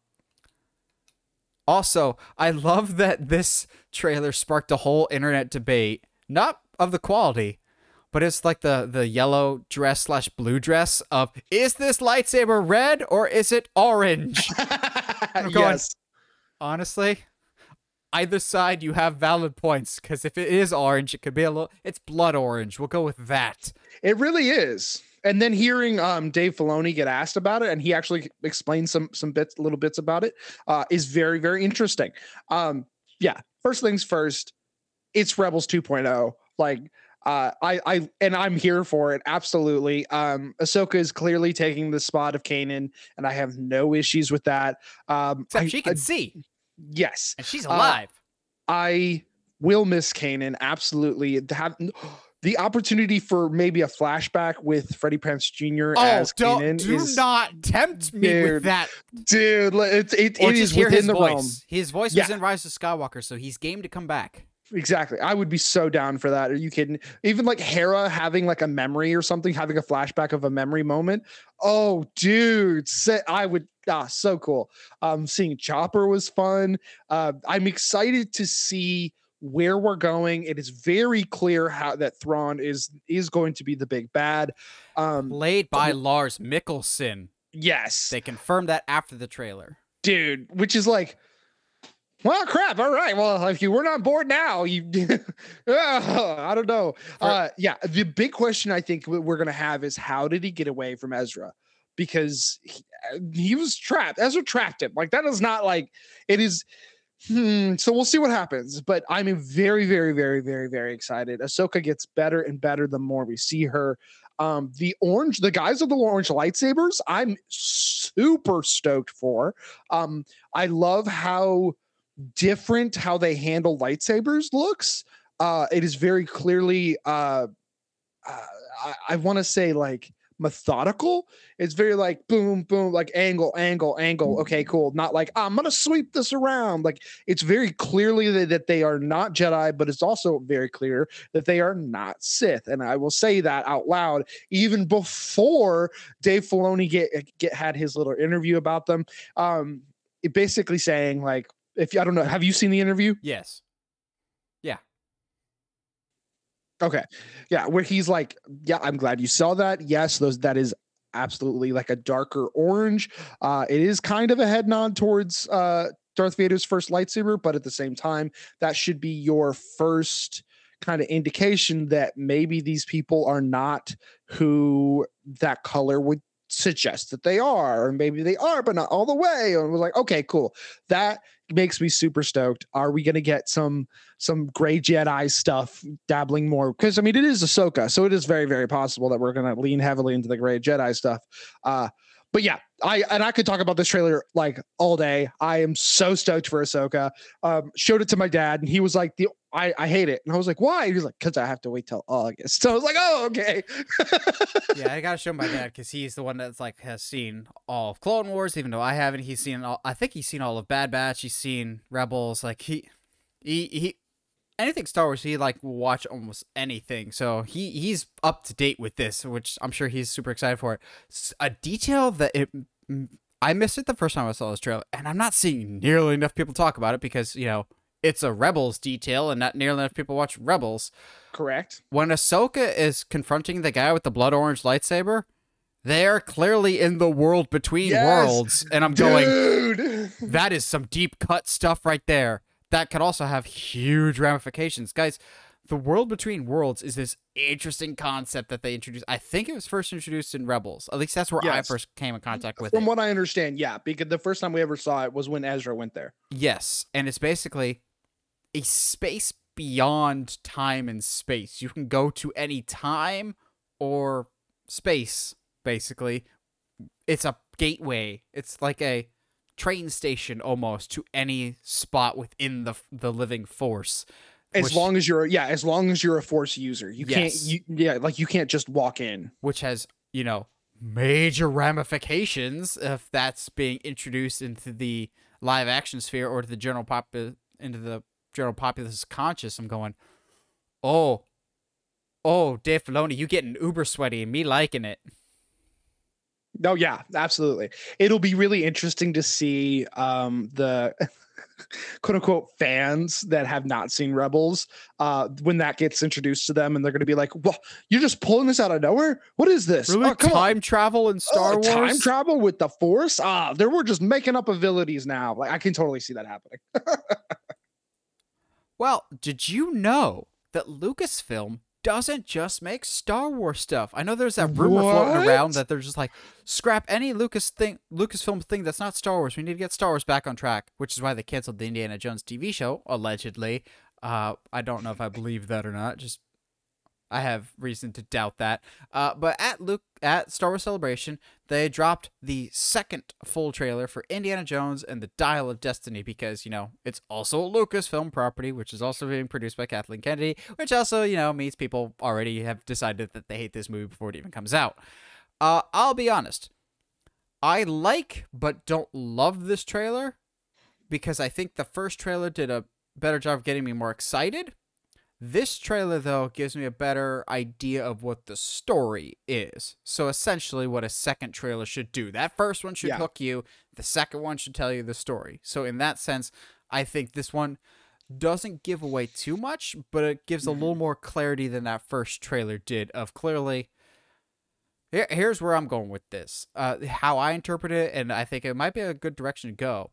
Also, I love that this trailer sparked a whole internet debate, not of the quality, but it's like the the yellow dress slash blue dress of is this lightsaber red or is it orange? Going- yes. Honestly, either side you have valid points because if it is orange, it could be a little. It's blood orange. We'll go with that. It really is. And then hearing um, Dave Filoni get asked about it, and he actually explained some some bits, little bits about it, uh, is very very interesting. Um, yeah, first things first, it's Rebels 2.0. Like uh, I I and I'm here for it absolutely. Um, Ahsoka is clearly taking the spot of Kanan, and I have no issues with that. Um, Except I- she can I- see, yes, and she's uh, alive. I will miss Kanan absolutely. To have the opportunity for maybe a flashback with Freddie Prinze Jr. oh, as don't, Kanan do is, not tempt me with that. dude. it, it just hear within the voice. realm. His voice Yeah. was in Rise of Skywalker, so he's game to come back. Exactly. I would be so down for that. Are you kidding? Even like Hera having like a memory or something, having a flashback of a memory moment. Oh, dude, I would. Ah, so cool. Um, seeing Chopper was fun. Uh, I'm excited to see where we're going. It is very clear how that Thrawn is is going to be the big bad. Um, Played by Lars Mikkelsen. yes, They confirmed that after the trailer. dude, which is like, well, crap. All right. Well, if you weren't on board now, you, I don't know. Uh, yeah. The big question I think we- we're going to have is how did he get away from Ezra? Because he, uh, he was trapped. Ezra trapped him. Like, that is not like, it is. Hmm, so we'll see what happens, but I'm very, very, very, very, very excited. Ahsoka gets better and better the more we see her. Um, the orange, the guys with the orange lightsabers, I'm super stoked for. Um, I love how different how they handle lightsabers looks. Uh, it is very clearly, uh, uh, I, I want to say like methodical. It's very like boom, boom, like angle, angle, angle. Okay, cool. Not like I'm gonna sweep this around. Like it's very clearly that, that they are not Jedi, but it's also very clear that they are not Sith. And I will say that out loud even before Dave Filoni get get had his little interview about them. Um, it basically saying like, if I don't know, have you seen the interview? Yes. Okay. Yeah, where he's like, yeah, I'm glad you saw that. Yes, those that is absolutely like a darker orange. Uh it is kind of a head nod towards uh Darth Vader's first lightsaber, but at the same time, that should be your first kind of indication that maybe these people are not who that color would suggest that they are, or maybe they are, but not all the way. And we're like, okay, cool. That makes me super stoked. Are we gonna get some some gray Jedi stuff dabbling more? Because I mean, it is Ahsoka, so it is very, very possible that we're gonna lean heavily into the gray Jedi stuff. Uh, but yeah, I and I could talk about this trailer like all day. I am so stoked for Ahsoka. Um, showed it to my dad, and he was like, "the I, I hate it," and I was like, "Why?" He was like, "Cause I have to wait till August." So I was like, "Oh, okay." yeah, I gotta show my dad because he's the one that's like has seen all of Clone Wars, even though I haven't. He's seen all. I think he's seen all of Bad Batch. He's seen Rebels. Like he, he, he, anything Star Wars. He like will watch almost anything. So he he's up to date with this, which I'm sure he's super excited for. It. A detail that it. I missed it the first time I saw this trailer, and I'm not seeing nearly enough people talk about it because you know it's a Rebels detail, and not nearly enough people watch Rebels Correct. when Ahsoka is confronting the guy with the blood orange lightsaber, they are clearly in the world between Yes, worlds, and I'm going. That is some deep cut stuff right there. That could also have huge ramifications, guys. The world between worlds is this interesting concept that they introduced. I think it was first introduced in Rebels. At least that's where I first came in contact with it. From it. what I understand, yeah, because the first time we ever saw it was when Ezra went there. Yes, and it's basically a space beyond time and space. You can go to any time or space, basically. It's a gateway. It's like a train station almost to any spot within the the living force. As Which- long as you're yeah, as long as you're a force user. You Yes. can't you yeah, like you can't just walk in. which has, you know, major ramifications if that's being introduced into the live action sphere or to the general pop into the general populace's conscious. I'm going, oh, oh, Dave Filoni, you getting uber sweaty and me liking it. No, yeah, absolutely. It'll be really interesting to see um the quote unquote fans that have not seen Rebels uh, when that gets introduced to them, and they're going to be like, "Well, you're just pulling this out of nowhere. What is this? Really, Oh, come on. time travel in Star Oh, Wars? time travel with the Force? Ah, they were just making up abilities now. Like I can totally see that happening. Well, did you know that Lucasfilm doesn't just make Star Wars stuff? I know there's that rumor floating around that they're just like scrap any Lucas thing, Lucasfilm thing that's not Star Wars. We need to get Star Wars back on track, which is why they canceled the Indiana Jones TV show allegedly. Uh, I don't know if I believe that or not. Just I have reason to doubt that. Uh, but at Luke at Star Wars Celebration, they dropped the second full trailer for Indiana Jones and the Dial of Destiny because you know it's also a Lucasfilm property, which is also being produced by Kathleen Kennedy, which also you know means people already have decided that they hate this movie before it even comes out. Uh, I'll be honest, I like but don't love this trailer because I think the first trailer did a better job of getting me more excited. This trailer, though, gives me a better idea of what the story is. So essentially, what a second trailer should do. That first one should Yeah. hook you, the second one should tell you the story. So, in that sense, I think this one doesn't give away too much, but it gives a little more clarity than that first trailer did of clearly. Here, here's where I'm going with this. Uh, how I interpret it, and I think it might be a good direction to go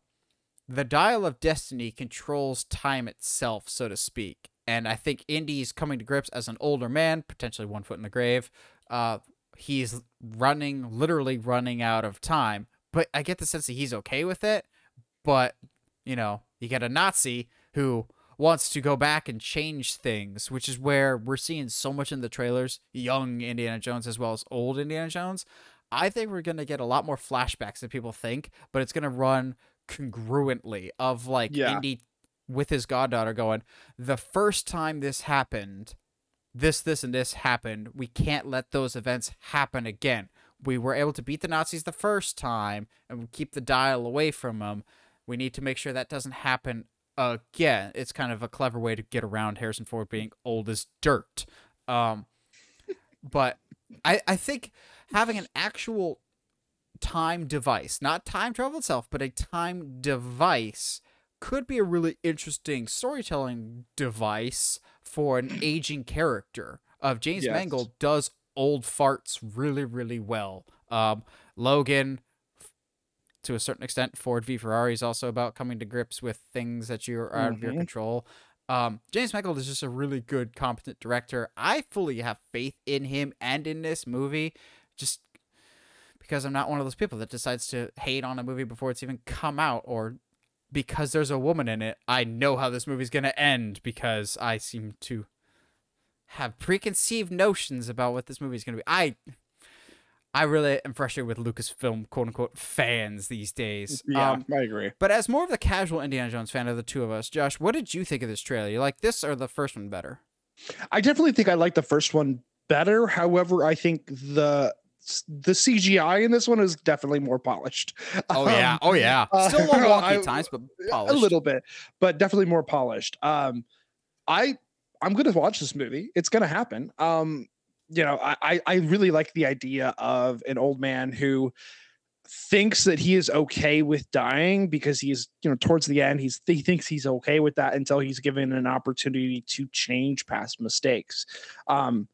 the dial of destiny controls time itself, so to speak. And I think Indy's coming to grips as an older man, potentially one foot in the grave. Uh, he's running, literally running out of time. But I get the sense that he's okay with it. But, you know, you get a Nazi who wants to go back and change things, which is where we're seeing so much in the trailers, young Indiana Jones as well as old Indiana Jones. I think we're going to get a lot more flashbacks than people think, but it's going to run congruently of like Yeah. Indy with his goddaughter going, the first time this happened, this, this, and this happened. We can't let those events happen again. We were able to beat the Nazis the first time and keep the dial away from them. We need to make sure that doesn't happen again. It's kind of a clever way to get around Harrison Ford being old as dirt. Um, but I, I think having an actual time device, not time travel itself, but a time device could be a really interesting storytelling device for an aging character. Of James Yes. Mangold does old farts really, really well. Um, Logan, to a certain extent, Ford v Ferrari is also about coming to grips with things that you are out of your Mhm. control. Um, James Mangold is just a really good, competent director. I fully have faith in him and in this movie, just because I'm not one of those people that decides to hate on a movie before it's even come out, or because there's a woman in it, I know how this movie's gonna end because I seem to have preconceived notions about what this movie's gonna be. I I really am frustrated with Lucasfilm quote unquote fans these days. Yeah, Um, I agree. but as more of the casual Indiana Jones fan of the two of us, Josh, what did you think of this trailer? You like this or the first one better? I definitely think I like the first one better. However, I think the the CGI in this one is definitely more polished. Oh yeah, Um, oh yeah. uh, Still a little wonky at times, but a little bit, but definitely more polished. Um, I I'm gonna watch this movie. It's gonna happen. Um, you know, I I- I really like the idea of an old man who thinks that he is okay with dying because he's you know towards the end he's he thinks he's okay with that until he's given an opportunity to change past mistakes um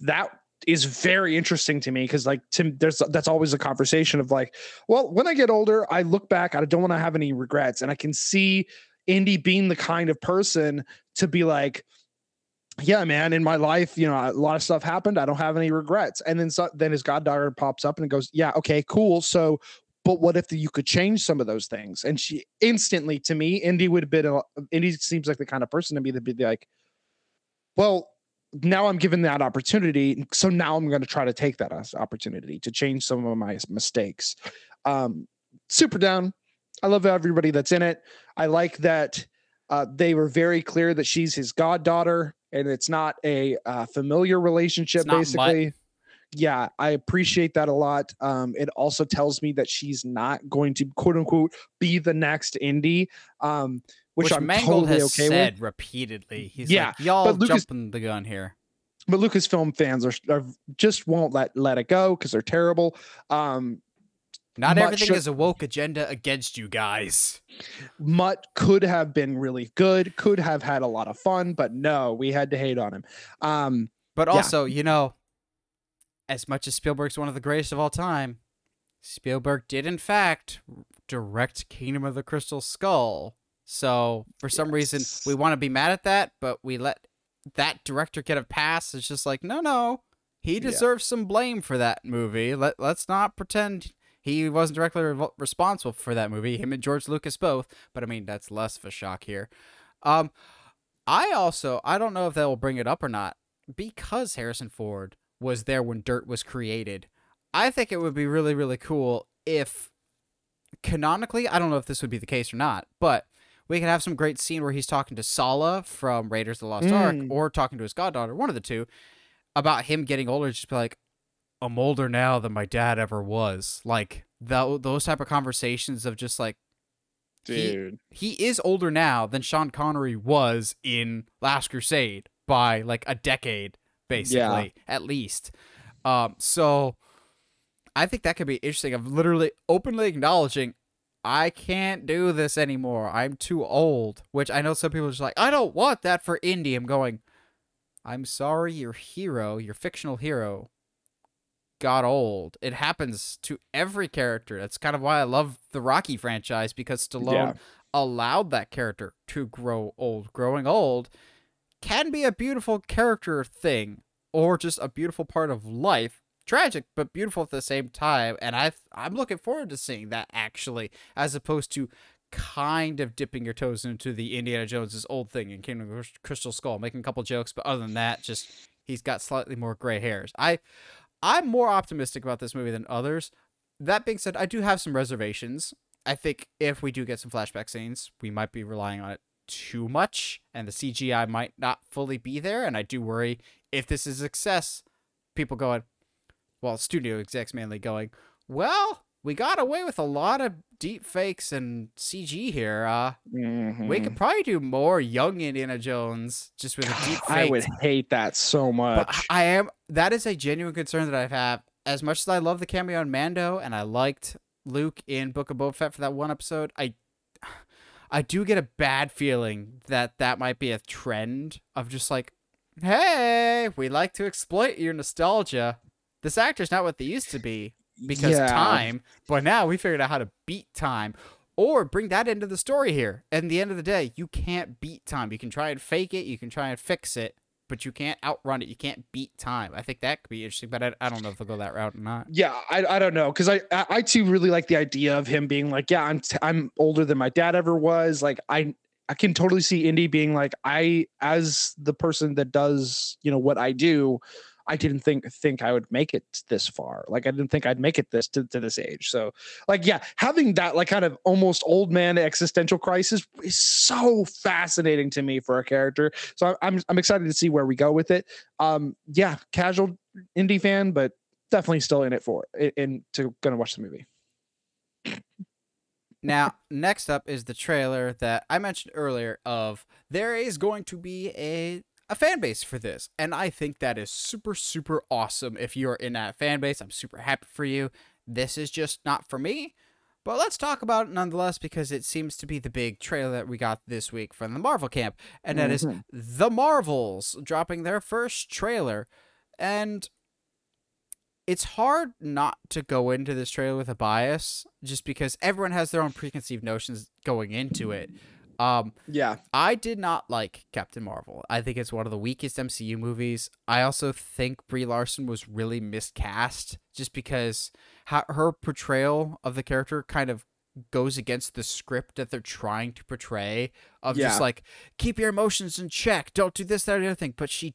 that is very interesting to me because like Tim, there's that's always a conversation of like well when i get older i look back i don't want to have any regrets and i can see indy being the kind of person to be like yeah man in my life you know a lot of stuff happened i don't have any regrets. And then so, then his goddaughter pops up and goes yeah okay cool so but what if you could change some of those things? And she instantly to me indy would have been a, indy seems like the kind of person to me to be like well now i'm given that opportunity. So now i'm going to try to take that as opportunity to change some of my mistakes. Um super down. I love everybody that's in it. I like that uh, they were very clear that she's his goddaughter and it's not a uh, familiar relationship It's not mutt. basically. Yeah i appreciate that a lot. Um it also tells me that she's not going to quote unquote be the next indie um which, Which, i'm Mangold totally has okay with said repeatedly. He's Yeah, like, y'all Lucas- jumping the gun here. but Lucasfilm fans are, are just won't let let it go because they're terrible. Um, Not everything of- is a woke agenda against you guys. Mutt could have been really good, could have had a lot of fun, but no, we had to hate on him. Um, But Yeah. also, you know, as much as Spielberg's one of the greatest of all time, Spielberg did in fact direct Kingdom of the Crystal Skull. So for some reason we want to be mad at that, but we let that director get a pass. It's just like, no, no. He Yeah. deserves some blame for that movie. Let let's not pretend he wasn't directly re- responsible for that movie. Him and George Lucas both, but I mean that's less of a shock here. Um I also I don't know if that will bring it up or not because Harrison Ford was there when Dirt was created. I think it would be really really cool if canonically, I don't know if this would be the case or not, but we could have some great scene where he's talking to Sallah from Raiders of the Lost Ark Mm. or talking to his goddaughter, one of the two, about him getting older, just be like, I'm older now than my dad ever was. Like tho- those type of conversations of just like dude, he is older now than Sean Connery was in Last Crusade by like a decade, basically, at least. Um, so I think that could be interesting of literally openly acknowledging I can't do this anymore. I'm too old. Which I know some people are just like, I don't want that for indie. I'm going, I'm sorry, your hero, your fictional hero, got old. It happens to every character. That's kind of why I love the Rocky franchise because Stallone Yeah. allowed that character to grow old. Growing old can be a beautiful character thing or just a beautiful part of life. Tragic, but beautiful at the same time. And I I'm looking forward to seeing that actually, as opposed to kind of dipping your toes into the Indiana Jones's old thing in Kingdom of Crystal Skull, making a couple jokes, but other than that, just he's got slightly more gray hairs. I I'm more optimistic about this movie than others. That being said, I do have some reservations. I think if we do get some flashback scenes, we might be relying on it too much, and the CGI might not fully be there. And I do worry if this is a success, people going, well, studio execs mainly going, well, we got away with a lot of deep fakes and CG here. Uh, we Mhm. could probably do more young Indiana Jones just with a deep fake. I would hate that so much. But I am that is a genuine concern that I have. As much as I love the cameo in Mando and I liked Luke in Book of Boba Fett for that one episode, I I do get a bad feeling that that might be a trend of just like, hey, we like to exploit your nostalgia. This actor's not what they used to be because Yeah. time, but now we figured out how to beat time. Or bring that into the story here. At the end of the day, you can't beat time. You can try and fake it, you can try and fix it, but you can't outrun it. You can't beat time. I think that could be interesting, but I, I don't know if they'll go that route or not. Yeah, I, I don't know because I, I I too really like the idea of him being like, yeah, I'm t- I'm older than my dad ever was. Like I I can totally see Indy being like, I as the person that does you know what I do, I didn't think think I would make it this far. Like I didn't think I'd make it this to, to this age. So like yeah, having that like kind of almost old man existential crisis is so fascinating to me for a character. So I'm I'm excited to see where we go with it. Um yeah, casual indie fan, but definitely still in it for it in to gonna watch the movie. Now, next up is the trailer that I mentioned earlier of there is going to be a a fan base for this. And I think that is super super awesome if you're in that fan base. I'm super happy for you. This is just not for me. But let's talk about it nonetheless because it seems to be the big trailer that we got this week from the Marvel camp. And that is Mhm. The Marvels dropping their first trailer. And it's hard not to go into this trailer with a bias just because everyone has their own preconceived notions going into it. Um, Yeah. I did not like Captain Marvel. I think it's one of the weakest MCU movies. I also think Brie Larson was really miscast just because her portrayal of the character kind of goes against the script that they're trying to portray of Yeah. just like keep your emotions in check, don't do this that or the other thing, but she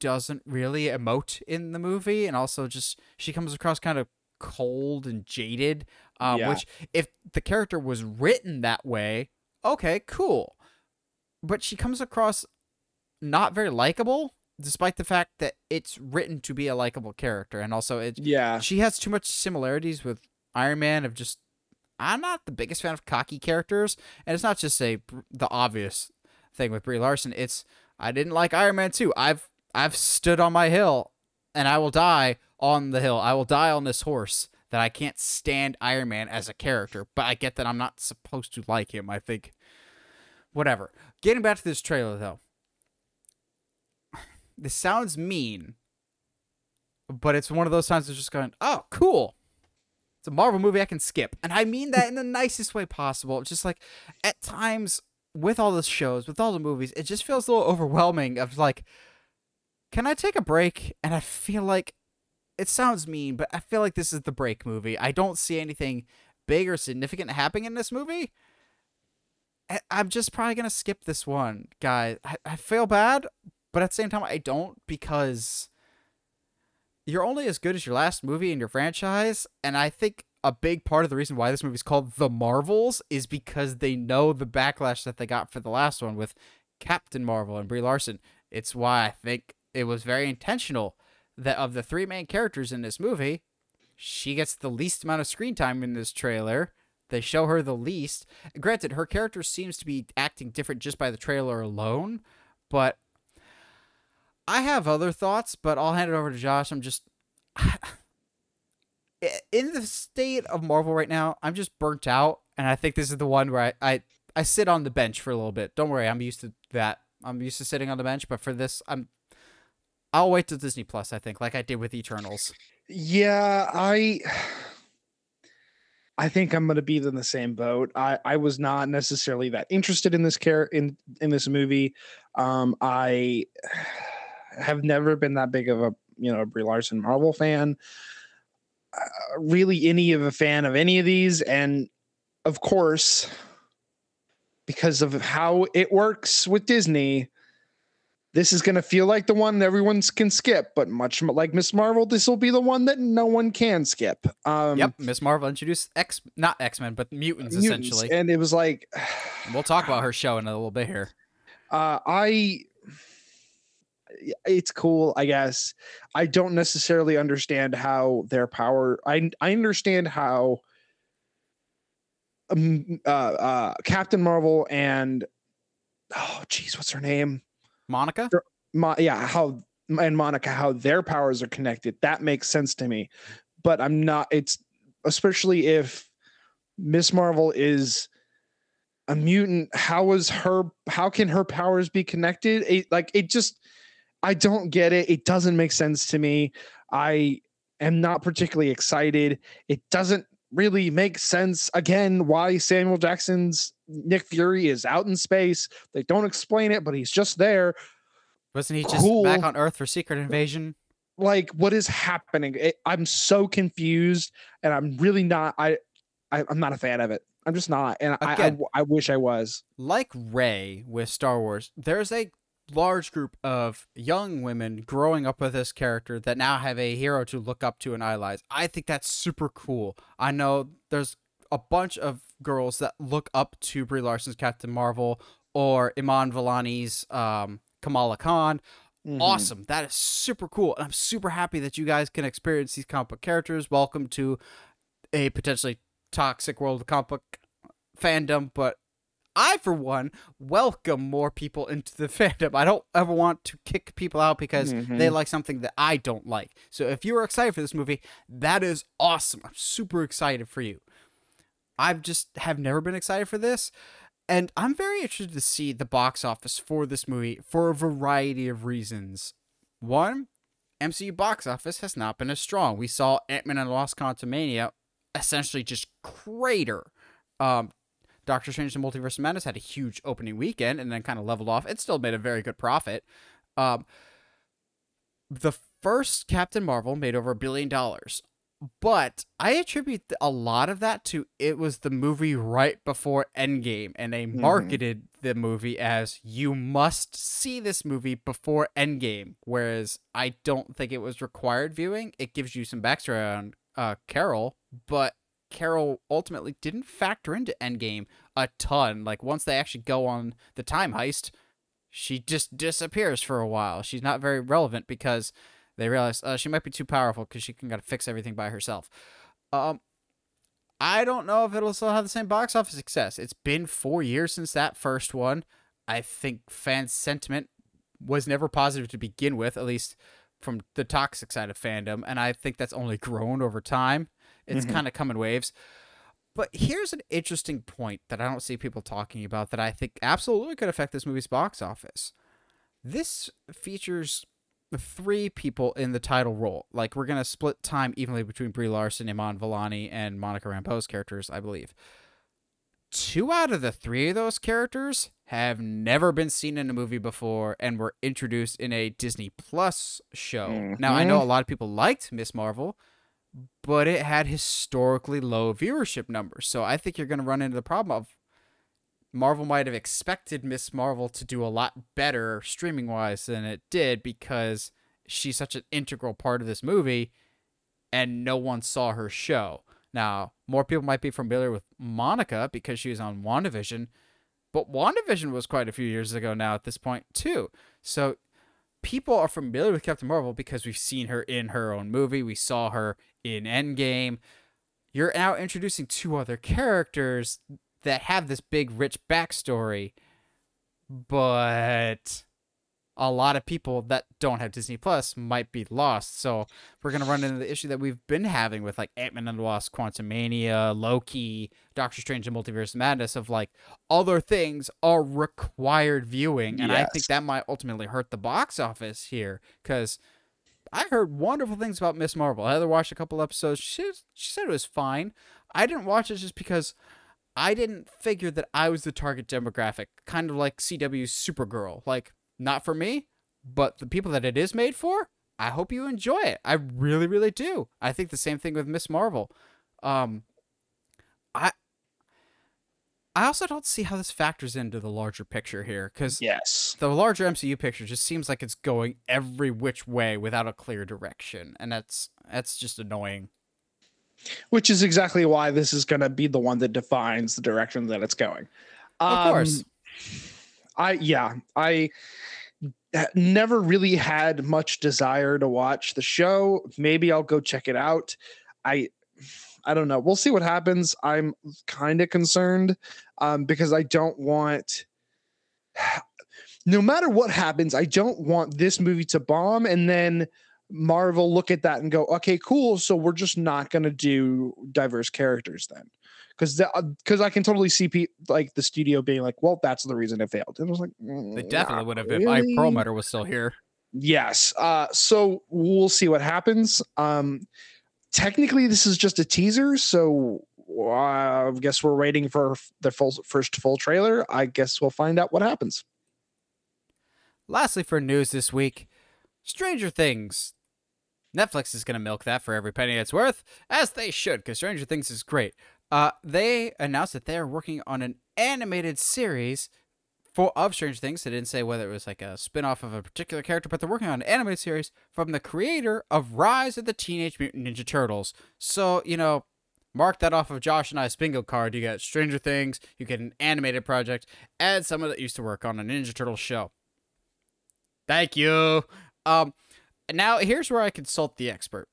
doesn't really emote in the movie and also just she comes across kind of cold and jaded um, Yeah. which if the character was written that way okay cool. But she comes across not very likable despite the fact that it's written to be a likable character and also it Yeah. she has too much similarities with Iron Man of just I'm not the biggest fan of cocky characters and it's not just a the obvious thing with Brie Larson it's I didn't like Iron Man 2 I've I've stood on my hill and I will die on the hill. I will die on this horse that I can't stand Iron Man as a character, but I get that I'm not supposed to like him. I think whatever. Getting back to this trailer though. This sounds mean, but it's one of those times it's just going, "Oh, cool." It's a Marvel movie I can skip. And I mean that in the nicest way possible. It's just like at times with all the shows, with all the movies, it just feels a little overwhelming of like can I take a break? And I feel like it sounds mean, but I feel like this is the break movie. I don't see anything big or significant happening in this movie. I'm just probably gonna skip this one, guys. I, I feel bad, but at the same time, I don't because you're only as good as your last movie in your franchise, and I think a big part of the reason why this movie is called The Marvels is because they know the backlash that they got for the last one with Captain Marvel and Brie Larson. It's why I think it was very intentional that of the three main characters in this movie, she gets the least amount of screen time in this trailer. They show her the least. Granted, her character seems to be acting different just by the trailer alone, but I have other thoughts, but I'll hand it over to Josh. I'm just in the state of Marvel right now, I'm just burnt out, and I think this is the one where I, I I sit on the bench for a little bit. Don't worry, I'm used to that. I'm used to sitting on the bench, but for this, I'm I'll wait till Disney Plus. I think, like I did with Eternals. Yeah, I. I think I'm to be in the same boat. I, I was not necessarily that interested in this care in in this movie. Um, I have never been that big of a you know Brie Larson Marvel fan. Uh, really, any of a fan of any of these, and of course, because of how it works with Disney, this is going to feel like the one everyone can skip, but much like Miss Marvel, this will be the one that no one can skip. Um, yep, Miss Marvel introduced X, not X Men, but mutants, mutants, essentially, and it was like we'll talk about her show in a little bit here. Uh, I, it's cool, I guess. I don't necessarily understand how their power. I I understand how. Um, uh, uh, Captain Marvel and oh, geez, what's her name? Monica? Mo- yeah, how and Monica, how their powers are connected. That makes sense to me. But I'm not, it's especially if Miss Marvel is a mutant, how is her how can her powers be connected? It, like it just I don't get it. It doesn't make sense to me. I am not particularly excited. It doesn't really make sense again why Samuel Jackson's Nick Fury is out in space. They don't explain it, but he's just there. Wasn't he just back on Earth for Secret Invasion? Like, what is happening? It, I'm so confused, and I'm really not. I, I am not a fan of it. I'm just not, and Again, I, I I wish I was. Like Rey with Star Wars, there's a large group of young women growing up with this character that now have a hero to look up to and idolize. I think that's super cool. I know there's a bunch of girls that look up to Brie Larson's Captain Marvel or Iman Vellani's um, Kamala Khan. Mm-hmm. Awesome. That is super cool. And I'm super happy that you guys can experience these comic book characters. Welcome to a potentially toxic world of comic book fandom, but I, for one, welcome more people into the fandom. I don't ever want to kick people out because mm-hmm. they like something that I don't like. So if you are excited for this movie, that is awesome. I'm super excited for you. I've just have never been excited for this. And I'm very interested to see the box office for this movie for a variety of reasons. One, MCU box office has not been as strong. We saw Ant-Man and Lost Quantumania essentially just crater. Um, Doctor Strange and Multiverse of Madness had a huge opening weekend and then kind of leveled off. It still made a very good profit. Um, the first Captain Marvel made over a billion dollars, but I attribute a lot of that to it was the movie right before Endgame, and they mm-hmm. marketed mm-hmm. the movie as you must see this movie before Endgame. Whereas I don't think it was required viewing. It gives you some backstory on uh, Carol, but Carol ultimately didn't factor into Endgame a ton. Like once they actually go on the time heist, she just disappears for a while. She's not very relevant because they realize uh, she might be too powerful because she can gotta fix everything by herself. Um, I don't know if it'll still have the same box office success. It's been four years since that first one. I think fan sentiment was never positive to begin with, at least from the toxic side of fandom, and I think that's only grown over time It's Mhm. kind of coming waves. But here's an interesting point that I don't see people talking about that I think absolutely could affect this movie's box office. This features three people in the title role. Like we're gonna split time evenly between Brie Larson, Iman Vellani, and Monica Rambeau's characters, I believe. Two out of the three of those characters have never been seen in a movie before and were introduced in a Disney Plus show. Now I know a lot of people liked Miss Marvel, but it had historically low viewership numbers. So I think you're gonna run into the problem of Marvel might have expected Miss Marvel to do a lot better streaming wise than it did because she's such an integral part of this movie and no one saw her show. Now, more people might be familiar with Monica because she was on WandaVision, but WandaVision was quite a few years ago now at this point, too. So people are familiar with Captain Marvel because we've seen her in her own movie. We saw her in Endgame. You're now introducing two other characters that have this big, rich backstory, but a lot of people that don't have Disney Plus might be lost. So we're gonna run into the issue that we've been having with like Ant Man and the Wasp, Quantumania, Loki, Doctor Strange, and Multiverse of Madness of like other things are required viewing, and I think that might ultimately hurt the box office here because. I heard wonderful things about Miss Marvel. Heather watched a couple episodes. She she said it was fine. I didn't watch it just because I didn't figure that I was the target demographic, kind of like CW's Supergirl. Like, not for me, but the people that it is made for, I hope you enjoy it. I really, really do. I think the same thing with Miss Marvel. Um, I I also don't see how this factors into the larger picture here, because Yes. the larger MCU picture just seems like it's going every which way without a clear direction, and that's that's just annoying. Which is exactly why this is going to be the one that defines the direction that it's going. Of Um, course. I yeah, I never really had much desire to watch the show. Maybe I'll go check it out. I I don't know. We'll see what happens. I'm kind of concerned um, because I don't want. No matter what happens, I don't want this movie to bomb and then Marvel look at that and go, "Okay, cool. So we're just not going to do diverse characters then." Because because I can totally see pe- like the studio being like, "Well, that's the reason it failed." And I was like, They "Mm, definitely would have if Ike really." Perlmutter was still here. Yes. Uh, so we'll see what happens. Um, technically, this is just a teaser, so uh, I guess we're waiting for the full first full trailer. I guess we'll find out what happens. Lastly, for news this week, Stranger Things. Netflix is going to milk that for every penny it's worth, as they should, because Stranger Things is great. Uh, they announced that they are working on an animated series for of Stranger Things. They didn't say whether it was like a spin-off of a particular character, but they're working on an animated series from the creator of Rise of the Teenage Mutant Ninja Turtles. So, you know, mark that off of Josh and I's bingo card. You get Stranger Things, you get an animated project, and someone that used to work on a Ninja Turtles show. Thank you. Um, now here's where I consult the expert.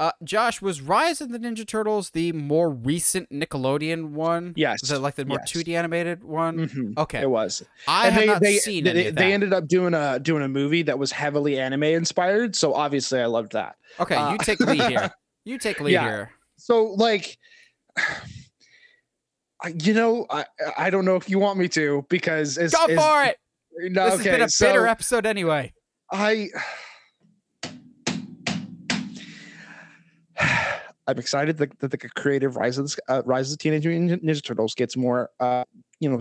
Uh, Josh, was Rise of the Ninja Turtles the more recent Nickelodeon one? Yes. Was it like the more Yes. 2D animated one? Mhm. Okay. It was. I And have they not they, seen they, any of that. they ended up doing a doing a movie that was heavily anime inspired. So obviously, I loved that. okay, uh, you take lead here. You take lead Yeah. here. So like. You know, I I don't know if you want me to because as, Go as- for it. No, This okay, has been a so- bitter episode anyway. I I'm excited that, that the creative Rise of the, uh, Rise of the Teenage Mutant Ninja Turtles gets more uh you know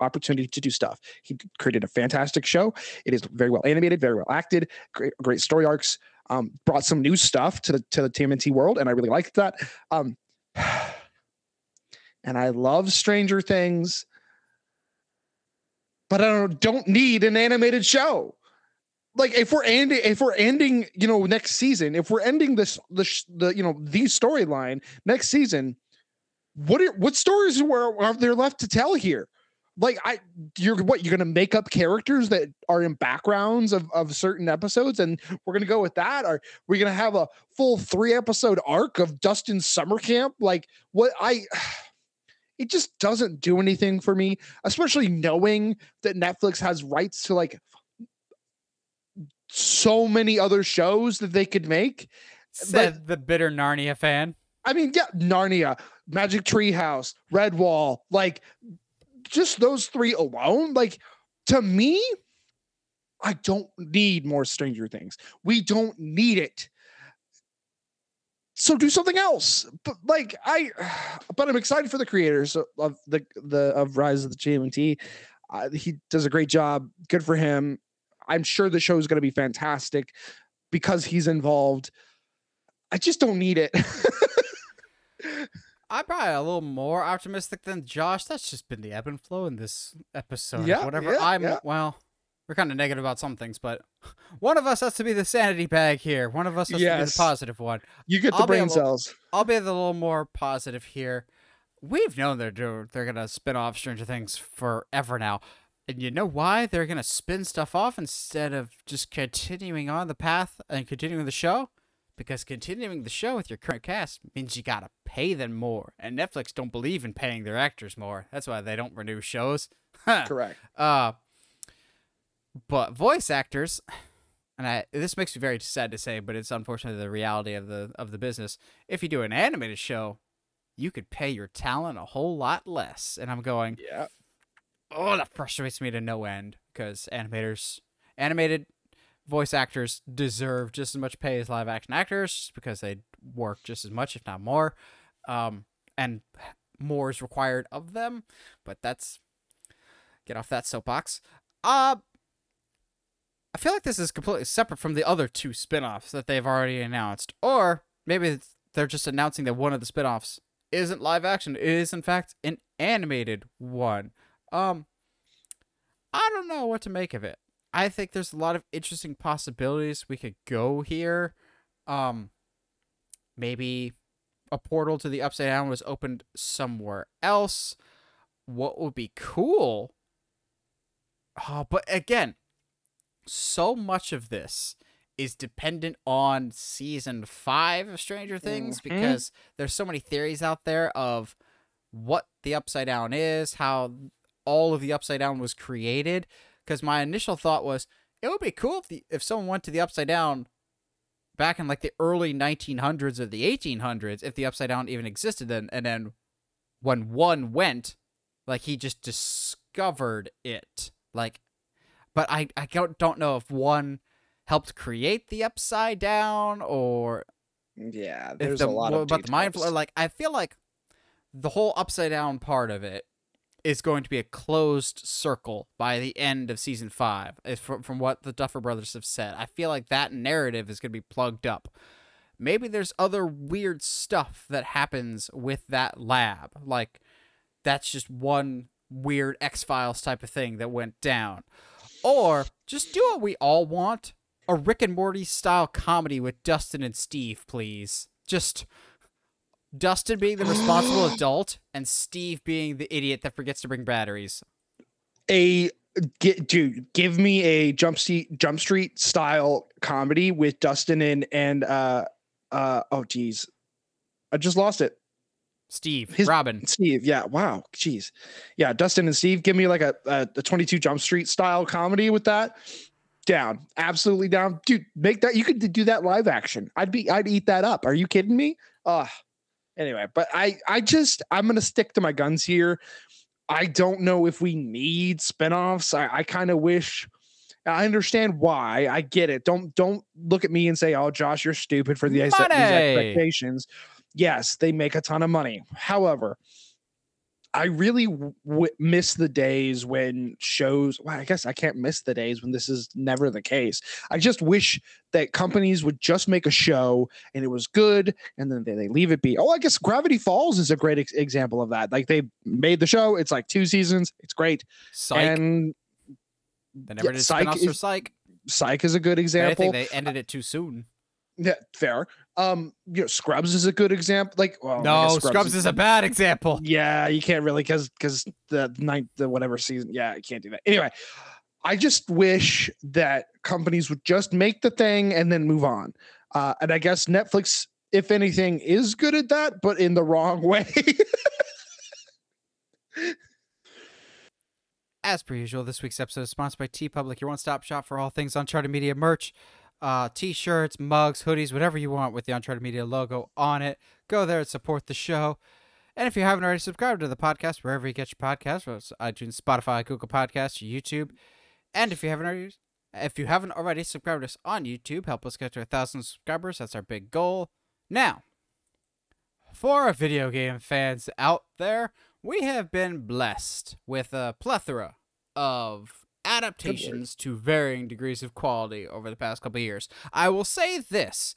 opportunity to do stuff. He created a fantastic show. It is very well animated, very well acted, great great story arcs. Um, brought some new stuff to the to the TMNT world, and I really liked that. Um, and I love Stranger Things, but I don't don't need an animated show. Like if we're ending if we're ending, you know, next season, if we're ending this the the you know the storyline next season, what are, what stories were are there left to tell here? Like I you're what you're gonna make up characters that are in backgrounds of, of certain episodes and we're gonna go with that? Or we're gonna have a full three episode arc of dustin summer camp? Like what I it just doesn't do anything for me, especially knowing that Netflix has rights to like so many other shows that they could make. Said the bitter Narnia fan. I mean, yeah, Narnia, Magic Tree House, Redwall, like just those three alone, like to me, I don't need more Stranger Things. We don't need it. So do something else. But like I, but I'm excited for the creators of the the of Rise of the TMNT. Uh, he does a great job. Good for him. I'm sure the show is going to be fantastic because he's involved. I just don't need it. I'm probably a little more optimistic than Josh. That's just been the ebb and flow in this episode. Yeah, Whatever. yeah, I'm yeah. well, we're kind of negative about some things, but one of us has to be the sanity bag here. One of us has to be the positive one. you get the I'll brain cells. I'll be the little more positive here. We've known they're they're gonna spin off Stranger Things forever now, and you know why they're gonna spin stuff off instead of just continuing on the path and continuing the show? Because continuing the show with your current cast means you gotta pay them more, and Netflix don't believe in paying their actors more. That's why they don't renew shows. Correct. Uh, but voice actors, and I this makes me very sad to say, but it's unfortunately the reality of the of the business. If you do an animated show, you could pay your talent a whole lot less. And I'm going, Yeah. Oh, that frustrates me to no end because animators, animated voice actors deserve just as much pay as live action actors because they work just as much, if not more. Um, and more is required of them, but that's get off that soapbox. Uh, I feel like this is completely separate from the other two spin-offs that they've already announced. Or maybe they're just announcing that one of the spin-offs isn't live action. It is in fact an animated one. Um I don't know what to make of it. I think there's a lot of interesting possibilities we could go here. Um maybe a portal to the upside down was opened somewhere else. What would be cool? Oh, but again, so much of this is dependent on season five of Stranger Things Mhm. because there's so many theories out there of what the upside down is, how all of the upside down was created. Because my initial thought was it would be cool if the, if someone went to the upside down back in like the early 1900s or the 1800s, if the upside down even existed then, and then when one went, like he just discovered it. Like, but I I don't don't know if one helped create the upside down or Yeah. There's the, a lot about the mind details. Like I feel like the whole upside down part of it is going to be a closed circle by the end of season five. From from what the Duffer Brothers have said. I feel like that narrative is going to be plugged up. Maybe there's other weird stuff that happens with that lab. Like that's just one weird X Files type of thing that went down. Or just do what we all want a Rick and Morty style comedy with Dustin and Steve, please. Just Dustin being the responsible adult and Steve being the idiot that forgets to bring batteries. a get, dude, give me a jump street jump street style comedy with Dustin and and uh uh oh geez. I just lost it. Steve, His- Robin. Steve, yeah, wow, jeez, yeah, Dustin and Steve, give me like a, a a 22 Jump Street style comedy with that. Down, absolutely down, dude. Make that you could do that live action. I'd be, I'd eat that up. Are you kidding me? Uh anyway, but I, I just, I'm gonna stick to my guns here. I don't know if we need spinoffs. I, I kind of wish. I understand why. I get it. Don't don't look at me and say, "Oh, Josh, you're stupid for the these expectations." Yes, they make a ton of money. However, I really w- miss the days when shows. Well, I guess I can't miss the days when this is never the case. I just wish that companies would just make a show and it was good, and then they, they leave it be. Oh, I guess Gravity Falls is a great ex- example of that. Like they made the show. It's like two seasons. It's great, Psych. and they never yeah, did Psych is- Psych. Psych is a good And I example. think they ended it too soon. yeah, fair. Um, you know, Scrubs is a good example. Like, well, no, guess Scrubs, is a bad example. Yeah, you can't really because because the ninth the whatever season. Yeah, you can't do that. Anyway, I just wish that companies would just make the thing and then move on. Uh, and I guess Netflix, if anything, is good at that, but in the wrong way. As per usual, this week's episode is sponsored by TeePublic, your one stop shop for all things Uncharted Media merch. Uh, t-shirts, mugs, hoodies, whatever you want with the Uncharted Media logo on it. Go there and support the show. And if you haven't already subscribed to the podcast, wherever you get your podcasts, whether it's iTunes, Spotify, Google Podcasts, YouTube, and if you haven't already, if you haven't already subscribed to us on YouTube, help us get to a thousand subscribers. That's our big goal. Now, for our video game fans out there, we have been blessed with a plethora of adaptations to varying degrees of quality over the past couple years. I will say this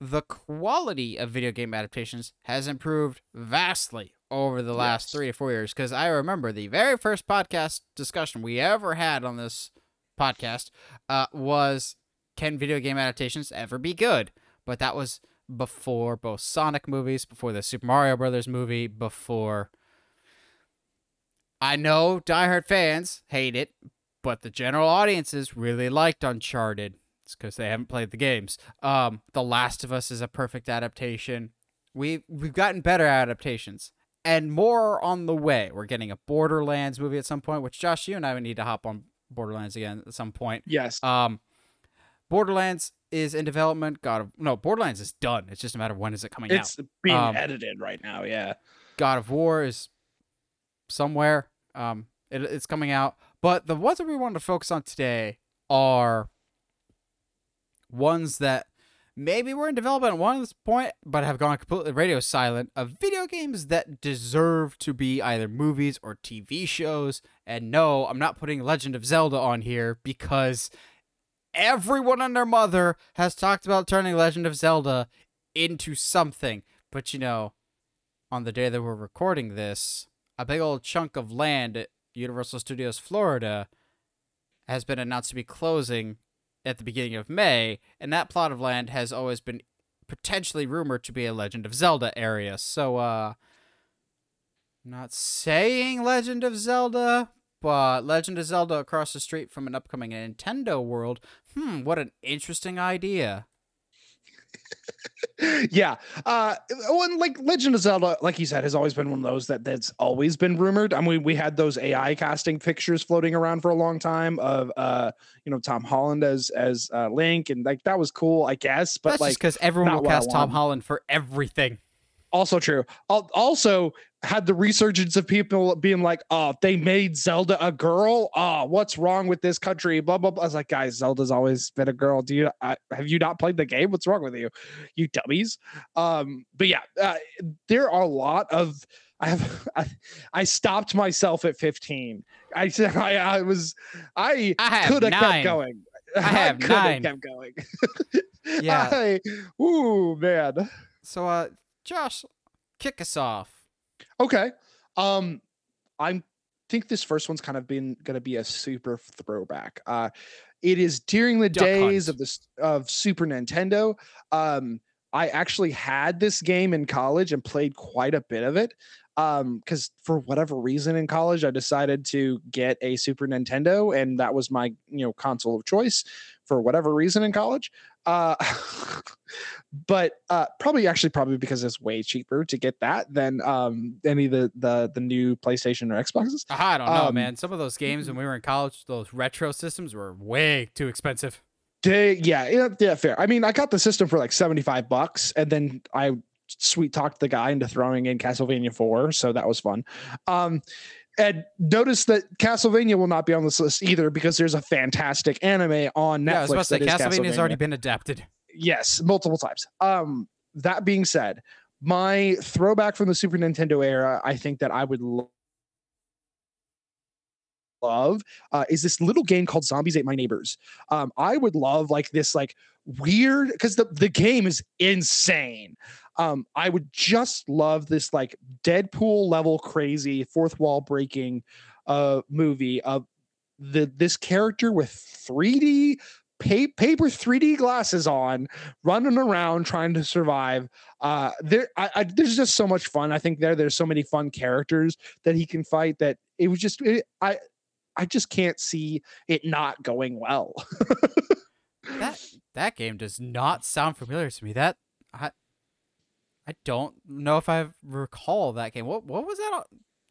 the quality of video game adaptations has improved vastly over the last Yes. three to four years because I remember the very first podcast discussion we ever had on this podcast uh, was can video game adaptations ever be good? But that was before both Sonic movies, before the Super Mario Brothers movie, before. I know diehard fans hate it, but the general audiences really liked Uncharted. It's because they haven't played the games. Um, The Last of Us is a perfect adaptation. We we've gotten better adaptations and more on the way. We're getting a Borderlands movie at some point, which Josh, you and I would need to hop on Borderlands again at some point. Yes. Um, Borderlands is in development. God of no, Borderlands is done. It's just a matter of when is it coming out. It's being Um, edited right now. Yeah. God of War is somewhere. Um, it, it's coming out. But the ones that we wanted to focus on today are ones that maybe were in development at one point, but have gone completely radio silent. Of video games that deserve to be either movies or TV shows. And no, I'm not putting Legend of Zelda on here because everyone and their mother has talked about turning Legend of Zelda into something. But you know, on the day that we're recording this, a big old chunk of land at Universal Studios Florida has been announced to be closing at the beginning of May, and that plot of land has always been potentially rumored to be a Legend of Zelda area. So, uh, not saying Legend of Zelda, but Legend of Zelda across the street from an upcoming Nintendo world. Hmm, what an interesting idea. yeah. Uh one like Legend of Zelda, like you said, has always been one of those that that's always been rumored. I mean, we had those AI casting pictures floating around for a long time of uh, you know, Tom Holland as as uh Link, and like that was cool, I guess. But That's like because everyone will cast Tom. Holland for everything. Also true. Also had the resurgence of people being like, "Oh, they made Zelda a girl. Oh, what's wrong with this country?" Blah blah blah. I was like, "Guys, Zelda's always been a girl. Do you I, have you not played the game? What's wrong with you, you dummies?" Um, but yeah, uh, there are a lot of. I have I, I stopped myself at 15. I said I, I was I I could have kept going. I have nine. kept going. Yeah. I, ooh man. So, uh, Josh, kick us off. Okay. Um, I think this first one's kind of been going to be a super throwback. Uh, it is during the Duck days Hunt. of this of Super Nintendo. Um, I actually had this game in college and played quite a bit of it. Um, because for whatever reason in college, I decided to get a Super Nintendo, and that was my you know console of choice for whatever reason in college. Uh, but uh, probably actually probably because it's way cheaper to get that than um any of the the the new PlayStation or Xboxes. I don't know, Um, man. Some of those games when we were in college, those retro systems were way too expensive. They, yeah, yeah, yeah, fair. I mean, I got the system for like seventy five bucks, and then I sweet talked the guy into throwing in Castlevania four, so that was fun. Um, and notice that Castlevania will not be on this list either because there's a fantastic anime on Netflix. yeah, I was about to say, Castlevania has already been adapted. yes multiple times um that being said my throwback from the super nintendo era i think that i would lo- love uh, is this little game called zombies ate my neighbors um i would love like this like weird because the, the game is insane um i would just love this like deadpool level crazy fourth wall breaking uh movie of the this character with 3d pa- paper 3D glasses on, running around trying to survive. Uh, there, I, I, there's just so much fun. I think there, there's so many fun characters that he can fight that it was just, it, I, I just can't see it not going well. That that game does not sound familiar to me. That I don't know if I recall that game. What what was that? On?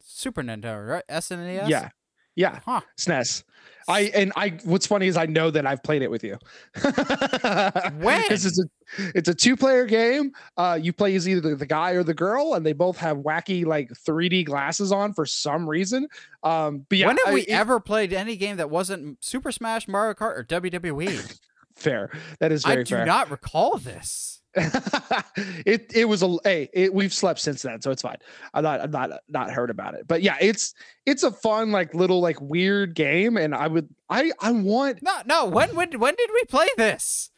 Super Nintendo, right? SNES. yeah, Yeah, Huh. SNES. I and I. What's funny is I know that I've played it with you. When? Because it's a it's a two player game. Uh, you play as either the, guy or the girl, and they both have wacky like 3D glasses on for some reason. Um, but yeah, when have I- we it- ever played any game that wasn't Super Smash, Mario Kart, or WWE? fair? That is. I do fair. not recall this. it it was a hey it, we've slept since then so it's fine i'm not i'm not not heard about it but yeah it's it's a fun like little like weird game and i would i i want No, no. When when when did we play this?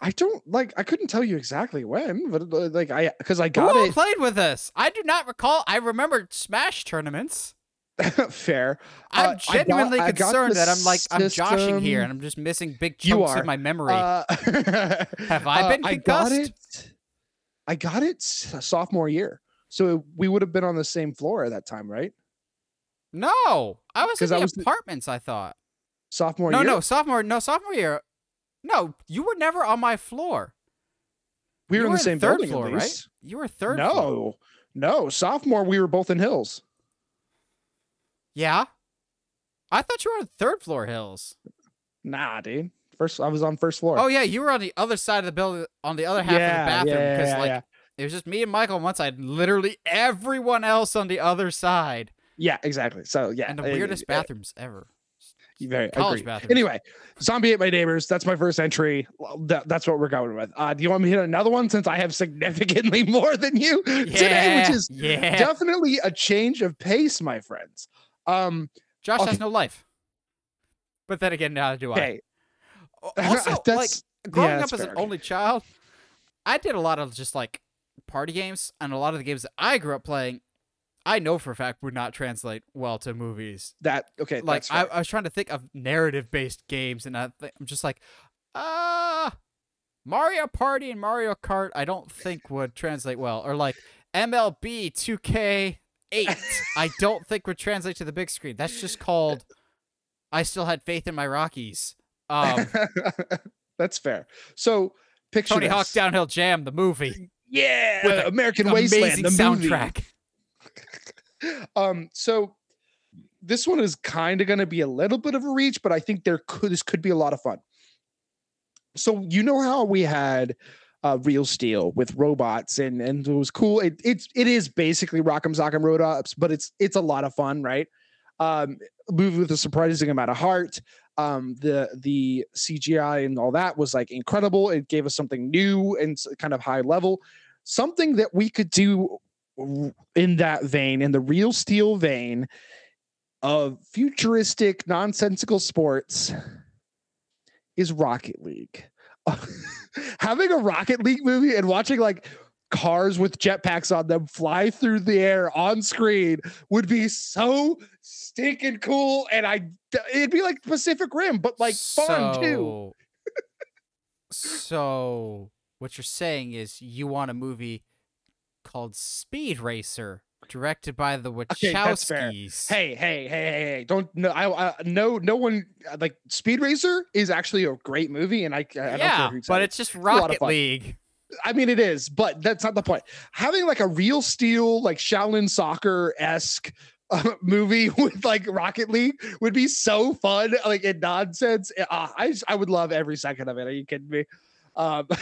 i don't like i couldn't tell you exactly when but uh, like i because i got all it played with us? I do not recall. I remember Smash tournaments. fair I'm Uh, genuinely got concerned that I'm like I'm joshing here and I'm just missing big chunks of my memory. uh, Have I uh, been i got it i got it sophomore year so we would have been on the same floor at that time right no, I was in 'Cause I the was the- apartments. I thought. sophomore no, year no, sophomore, no, sophomore year. No, you were never on my floor. we were you in the same third building floor, right? You were third. no floor. no sophomore we were both in hills Yeah. I thought you were on third floor hills. Nah, dude. First, I was on first floor. Oh yeah, you were on the other side of the building, on the other half yeah, of the bathroom, yeah, because yeah, like yeah. it was just me and Michael on one side, literally everyone else on the other side, yeah, exactly. So yeah, and the uh, weirdest uh, bathrooms ever. Very college agreed. bathrooms. Anyway, zombie ate my neighbors. That's my first entry. That- that's what we're going with. Uh, do you want me to hit another one since I have significantly more than you today, which is yeah. definitely a change of pace, my friends. Um, Josh okay. has no life. But then again, neither do I. hey, Also, like growing yeah, up as an only child, I did a lot of just like party games, and a lot of the games that I grew up playing, I know for a fact would not translate well to movies. that okay. like I. I was trying to think of narrative based games, and I th- I'm just like, ah, Mario Party and Mario Kart. I don't think would translate well, or like MLB 2K. Eight, I don't think would translate to the big screen. That's just called. I still had faith in my Rockies. Um, that's fair. So picture Tony Hawk this. Downhill Jam, the movie, Yeah, with a American Wasteland, amazing the movie. soundtrack. um so this one is kind of going to be a little bit of a reach but i think there could this could be a lot of fun so you know how we had uh, real steel with robots and and it was cool. It, it's it is basically rock'em sock'em robots but it's it's a lot of fun right? Um movie with a surprising amount of heart. Um the the cgi and all that was like incredible. It gave us something new and kind of high level. Something that we could do in that vein in the real steel vein of futuristic nonsensical sports is rocket league having a rocket league movie and watching like cars with jetpacks on them fly through the air on screen would be so stinking cool and i it'd be like pacific rim but like fun too. So- So, what you're saying is you want a movie called Speed Racer, directed by the Okay. Wachowskis. hey hey hey hey hey don't no i, I no no one like speed racer is actually a great movie and i, I yeah, but it's just a lot of Rocket fun. League. I mean, it is, but that's not the point. Having like a real steel, like Shaolin soccer esque uh, movie with like Rocket League would be so fun, like in nonsense. Uh, I just- I would love every second of it. Are you kidding me? Um,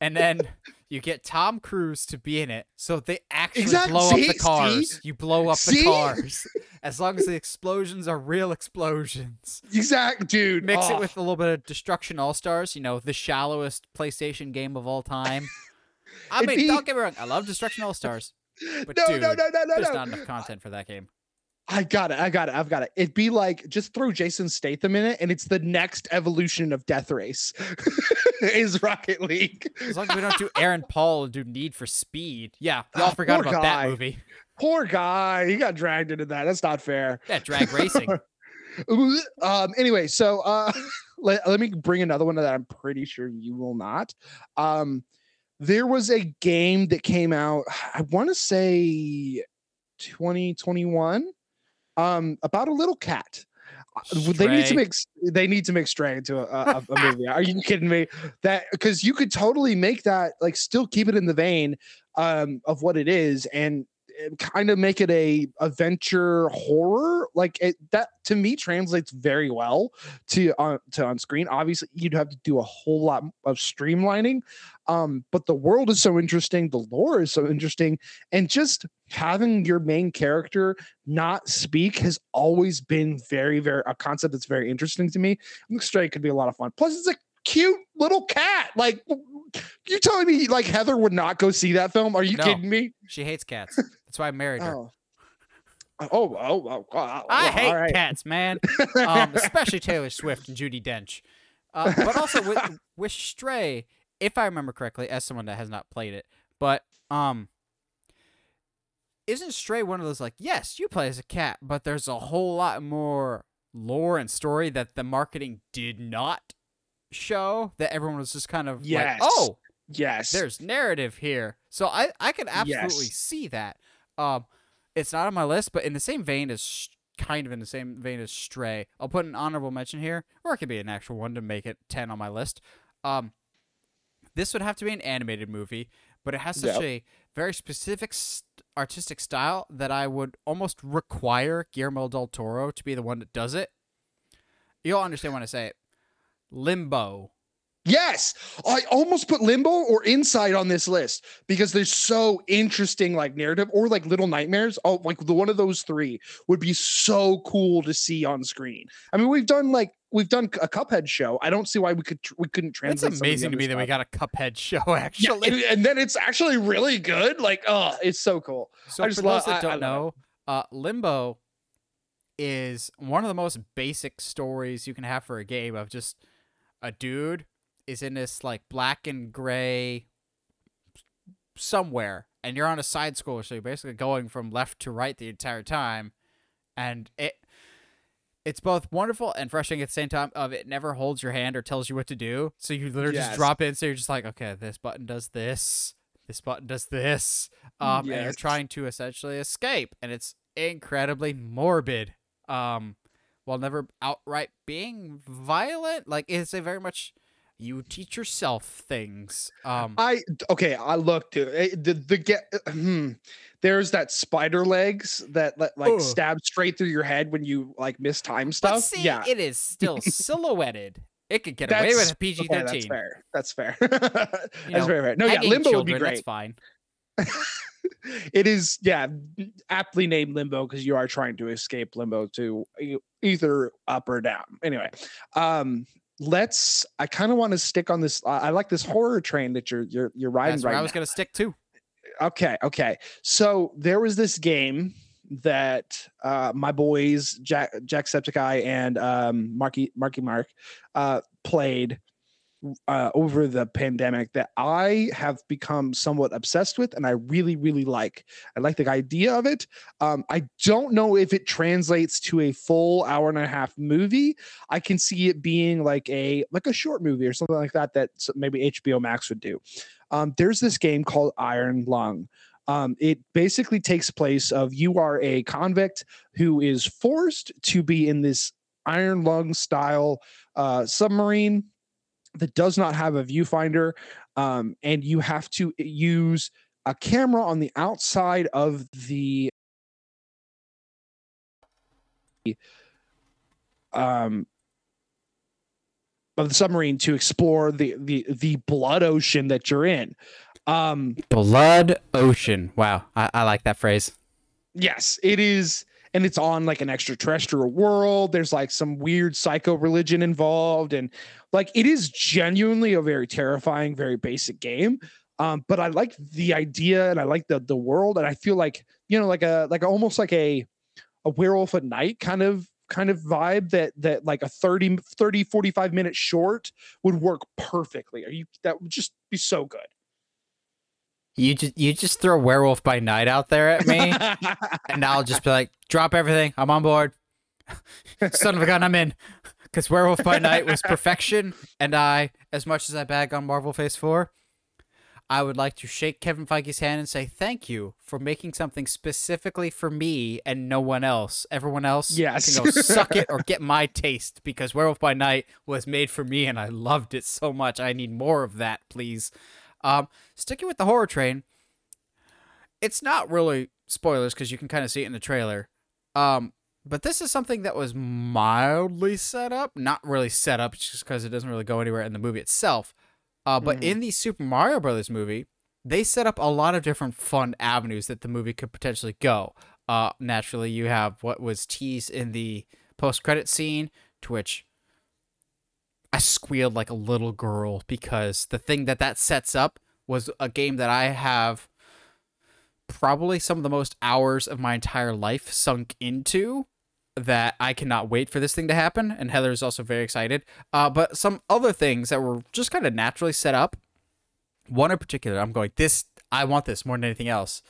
And then you get Tom Cruise to be in it, so they actually Exact- blow see? up the See? cars. You blow up the cars. As long as the explosions are real explosions. exact, dude. Mix Oh, it with a little bit of Destruction All Stars, you know, the shallowest PlayStation game of all time. I mean, be- don't get me wrong, I love Destruction All Stars. but no, dude, no, no, no, no, There's no. not enough content for that game. I got it. I got it. I've got it. It'd be like just throw Jason Statham in it, and it's the next evolution of Death Race. is Rocket League. As long as we don't do Aaron Paul and do Need for Speed. Yeah, y'all Ah, forgot about guy. that movie. Poor guy. He got dragged into that. That's not fair. Yeah, drag racing. um anyway so uh let, let me bring another one that i'm pretty sure you will not um there was a game that came out i want to say 2021 um about a little cat. Uh, they need to make they need to make stray into a, a, a movie. Are you kidding me? That because you could totally make that like still keep it in the vein um of what it is and kind of make it a adventure horror like it, that to me translates very well to on to on screen obviously you'd have to do a whole lot of streamlining um but the world is so interesting the lore is so interesting and just having your main character not speak has always been very very a concept that's very interesting to me. Think Stray could be a lot of fun. Plus it's a cute little cat like you telling me like Heather would not go see that film? Are you No. kidding me? She hates cats. That's why I married her. Oh. Oh, oh, oh, oh, I hate right. cats, man. Um, especially Taylor Swift and Judi Dench. Uh, but also with, with Stray, if I remember correctly, as someone that has not played it, but um, isn't Stray one of those like, yes, you play as a cat, but there's a whole lot more lore and story that the marketing did not show. That everyone was just kind of Yes. like, oh, yes. there's narrative here. So I I can absolutely Yes. see that. Um, it's not on my list, but in the same vein as kind of in the same vein as Stray, I'll put an honorable mention here, or it could be an actual one to make it ten on my list. Um, this would have to be an animated movie, but it has such Yep. a very specific st- artistic style that I would almost require Guillermo del Toro to be the one that does it. You'll understand when I say it. Limbo. Yes, I almost put Limbo or Inside on this list because they're so interesting, like narrative or like Little Nightmares. Oh, like the one of those three would be so cool to see on screen. I mean, we've done like we've done a Cuphead show. I don't see why we could tr- we couldn't translate. the amazing to me that we got a Cuphead show. Yeah, Actually, and, and then it's actually really good. Like, oh, it's so cool. So I for just those love- that I- I don't know, uh, Limbo is one of the most basic stories you can have for a game of just a dude is in this like black and gray somewhere, and you're on a side scroller, so you're basically going from left to right the entire time, and it it's both wonderful and frustrating at the same time. Of it never holds your hand or tells you what to do, so you literally Yes. just drop in. So you're just like, okay, this button does this, this button does this, um, and you're trying to essentially escape, and it's incredibly morbid. Um, while never outright being violent, like it's a very much you teach yourself things. Um, I okay. I looked dude. eh, The the get. Hmm, there's that spider legs that like Ugh. stab straight through your head when you like miss time stuff. see, yeah, it is still silhouetted. It could get away with a PG okay, that's thirteen. fair. That's fair. that's know, very fair. No, yeah, Limbo would be children, That's great. fine. it is, yeah, aptly named Limbo because you are trying to escape Limbo to either up or down. Anyway, um, let's. I kind of want to stick on this. I I like this horror train that you're you're you're riding That's right I was gonna stick to. Okay, okay. So there was this game that uh my boys Jack Jacksepticeye and um Marky Marky Mark uh played uh over the pandemic that I have become somewhat obsessed with and I really really like. I like the idea of it. Um I don't know if it translates to a full hour and a half movie. I can see it being like a like a short movie or something like that that maybe HBO Max would do. Um, there's this game called Iron Lung. Um, it basically takes place of you are a convict who is forced to be in this iron lung style uh, submarine that does not have a viewfinder, um, and you have to use a camera on the outside of the um, of the submarine to explore the the the blood ocean that you're in. Um, Blood Ocean. Wow, I, I like that phrase. yes, it is, and it's on like an extraterrestrial world. There's like some weird psycho religion involved, and like it is genuinely a very terrifying, very basic game. Um, but I like the idea and I like the the world, and I feel like you know, like a like almost like a a werewolf at night kind of kind of vibe that that like a 30 30 45 minute short would work perfectly are you that would just be so good You just you just throw Werewolf by Night out there at me, and I'll just be like, drop everything. I'm on board. Son of a gun, I'm in. Because Werewolf by Night was perfection, and I, as much as I bag on Marvel Phase Four, I would like to shake Kevin Feige's hand and say thank you for making something specifically for me and no one else. Everyone else Yes. can go suck it or get my taste because Werewolf by Night was made for me and I loved it so much. I need more of that, please. Um, sticking with the horror train, it's not really spoilers because you can kind of see it in the trailer. Um, but this is something that was mildly set up, not really set up just because it doesn't really go anywhere in the movie itself. Uh, but Mhm. in the Super Mario Brothers movie, they set up a lot of different fun avenues that the movie could potentially go. Uh, naturally, you have what was teased in the post-credit scene, to which I squealed like a little girl because the thing that that sets up was a game that I have probably some of the most hours of my entire life sunk into that I cannot wait for this thing to happen. And Heather is also very excited. Uh, but some other things that were just kind of naturally set up. One in particular, I'm going, this, I want this more than anything else,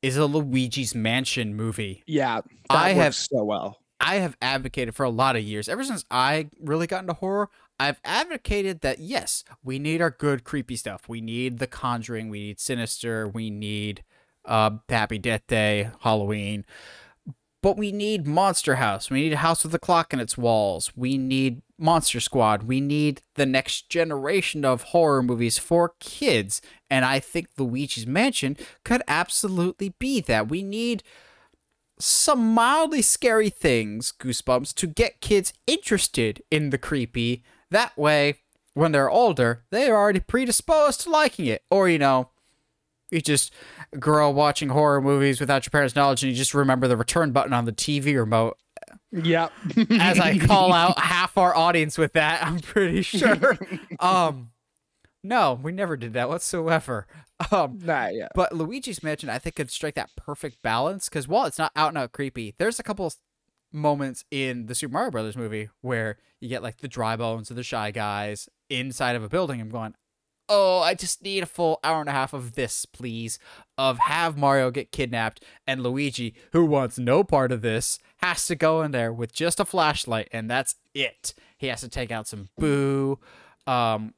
is a Luigi's Mansion movie. Yeah, I have- so well. I have advocated for a lot of years. Ever since I really got into horror, I've advocated that yes, we need our good creepy stuff. We need The Conjuring, we need Sinister, we need uh Happy Death Day, Halloween. But we need Monster House. We need a house with a clock in its walls. We need Monster Squad. We need the next generation of horror movies for kids. And I think Luigi's Mansion could absolutely be that. We need some mildly scary things, Goosebumps, to get kids interested in the creepy. That way, when they're older, they're already predisposed to liking it. Or, you know, you just grow up watching horror movies without your parents' knowledge and you just remember the return button on the TV remote. Yep. As I call out half our audience with that, I'm pretty sure. Um, no, we never did that whatsoever. Um, nah, yeah. but Luigi's Mansion, I think, could strike that perfect balance because while it's not out and out creepy, there's a couple moments in the Super Mario Brothers movie where you get like the dry bones of the shy guys inside of a building. I'm going, oh, I just need a full hour and a half of this, please. Of have Mario get kidnapped and Luigi, who wants no part of this, has to go in there with just a flashlight and that's it. He has to take out some boo, um,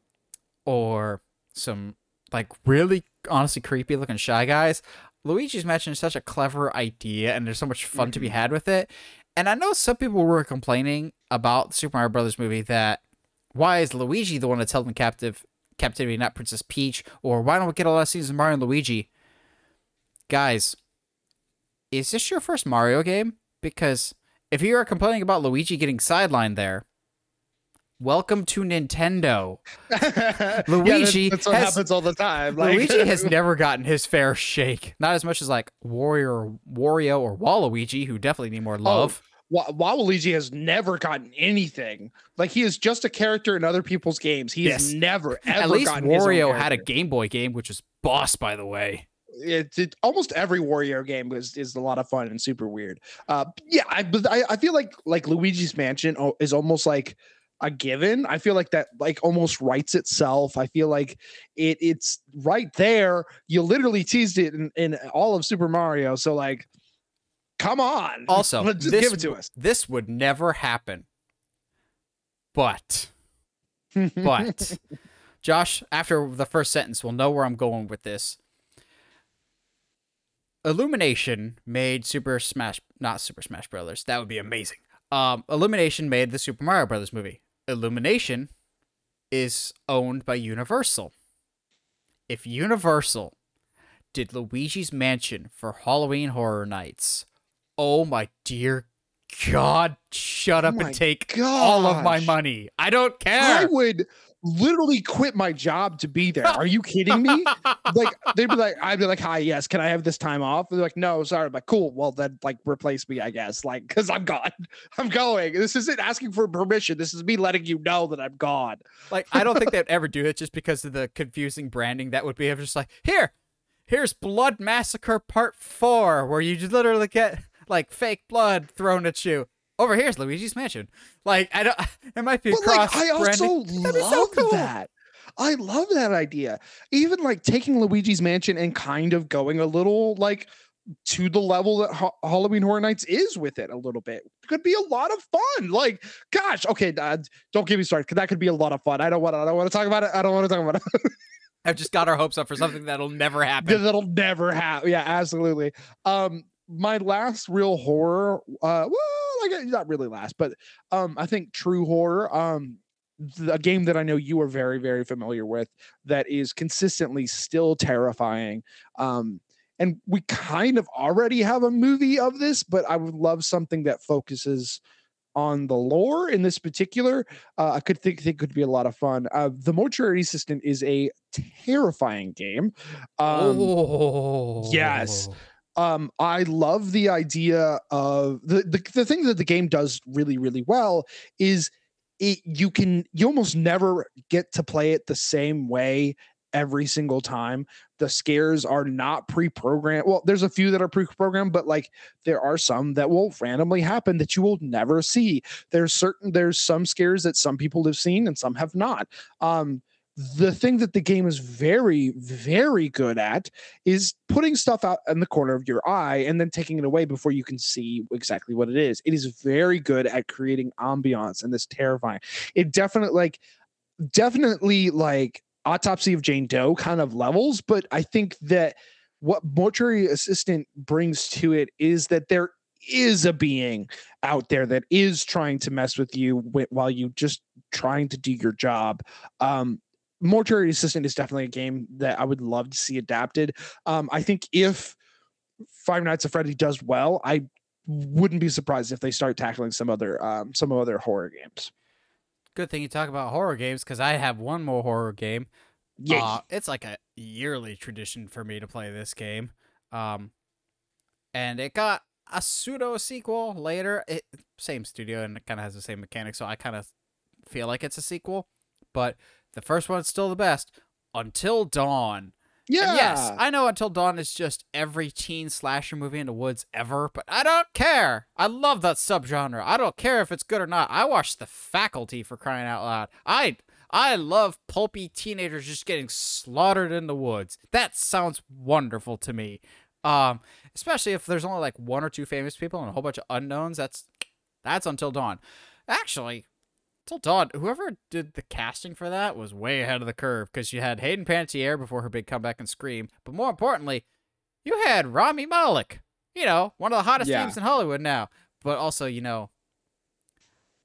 or some like really honestly creepy looking shy guys. Luigi's Mansion is such a clever idea and there's so much fun to be had with it. And I know some people were complaining about the Super Mario Brothers movie that why is Luigi the one that's held in captive captivity, not Princess Peach? Or why don't we get a lot of seasons of Mario and Luigi? Guys, is this your first Mario game? Because if you are complaining about Luigi getting sidelined there, welcome to Nintendo. Yeah, Luigi that's, that's what has- happens all the time. Like, Luigi has never gotten his fair shake. Not as much as like Warrior, Wario, or Waluigi, who definitely need more oh, love. Wa- Waluigi has never gotten anything. Like he is just a character in other people's games. He Yes. has never ever At least Wario had a. Game Boy game, which is Boss, by the way. It's it, almost every Wario game is is a lot of fun and super weird. Uh, yeah, I but I, I feel like like Luigi's Mansion is almost like a given. I feel like that like almost writes itself. I feel like it it's right there. You literally teased it in, in all of Super Mario. So like, come on. Also, just this, give it to us. This would never happen. But, but, Josh, after the first sentence, we'll know where I'm going with this. Illumination made Super Smash, not Super Smash Brothers. That would be amazing. Um, Illumination made the Super Mario Brothers movie. Illumination is owned by Universal. If Universal did Luigi's Mansion for Halloween Horror Nights, oh my dear God, shut up my and take all of my money. I don't care. I would literally quit my job to be there. Are you kidding me? like they'd be like, I'd be like, hi, yes, can I have this time off? They're like, no, sorry. I'm like, cool. Well, then like replace me, I guess. Like, cause I'm gone. I'm going. This isn't asking for permission. This is me letting you know that I'm gone. Like, I don't think they'd ever do it just because of the confusing branding that would be of just like, here, here's Blood Massacre Part 4, where you just literally get like fake blood thrown at you. Over here's Luigi's Mansion. Like, I don't, it might be But like, cross I also branding. love so cool. that. I love that idea. Even like taking Luigi's Mansion and kind of going a little like to the level that Ha- Halloween Horror Nights is with it a little bit. Could be a lot of fun. Like, gosh, okay, uh, don't get me started because that could be a lot of fun. I don't want. I don't want to talk about it. I don't want to talk about it. I've just got our hopes up for something that'll never happen. That'll never happen. Yeah, absolutely. Um, my last real horror, uh, well, like not really last, but um, I think true horror. Um, a game that I know you are very, very familiar with that is consistently still terrifying. Um, and we kind of already have a movie of this, but I would love something that focuses on the lore in this particular. Uh, I could think think could be a lot of fun. Uh, the Mortuary Assistant is a terrifying game. Um, oh yes. Um i love the idea of the, the the thing that the game does really really well is it you can you almost never get to play it the same way every single time. The scares are not pre-programmed well there's a few that are pre-programmed but like there are some that will randomly happen that you will never see. There's certain there's some scares that some people have seen and some have not. Um the thing that the game is very very good at is putting stuff out in the corner of your eye and then taking it away before you can see exactly what it is. It is very good at creating ambiance and this terrifying it definitely like definitely like autopsy of jane doe kind of levels but i think that what mortuary assistant brings to it is that there is a being out there that is trying to mess with you while you just trying to do your job. Um Mortuary Assistant is definitely a game that I would love to see adapted. Um, I think if Five Nights at Freddy does well, I wouldn't be surprised if they start tackling some other um, some other horror games. Good thing you talk about horror games because I have one more horror game. Yeah, Uh, it's like a yearly tradition for me to play this game. Um, and it got a pseudo sequel later. It same studio and it kind of has the same mechanics, so I kind of feel like it's a sequel. But the first one's still the best. Until Dawn. yeah, And yes, I know Until Dawn is just every teen slasher movie in the woods ever, but I don't care. I love that subgenre. I don't care if it's good or not. I watched The Faculty for crying out loud. I I love pulpy teenagers just getting slaughtered in the woods. That sounds wonderful to me. Um, especially if there's only like one or two famous people and a whole bunch of unknowns. That's that's Until Dawn. Actually, Till Dawn, whoever did the casting for that was way ahead of the curve because you had Hayden Panettiere before her big comeback and Scream, but more importantly, you had Rami Malek. You know, one of the hottest Yeah. names in Hollywood now. But also, you know,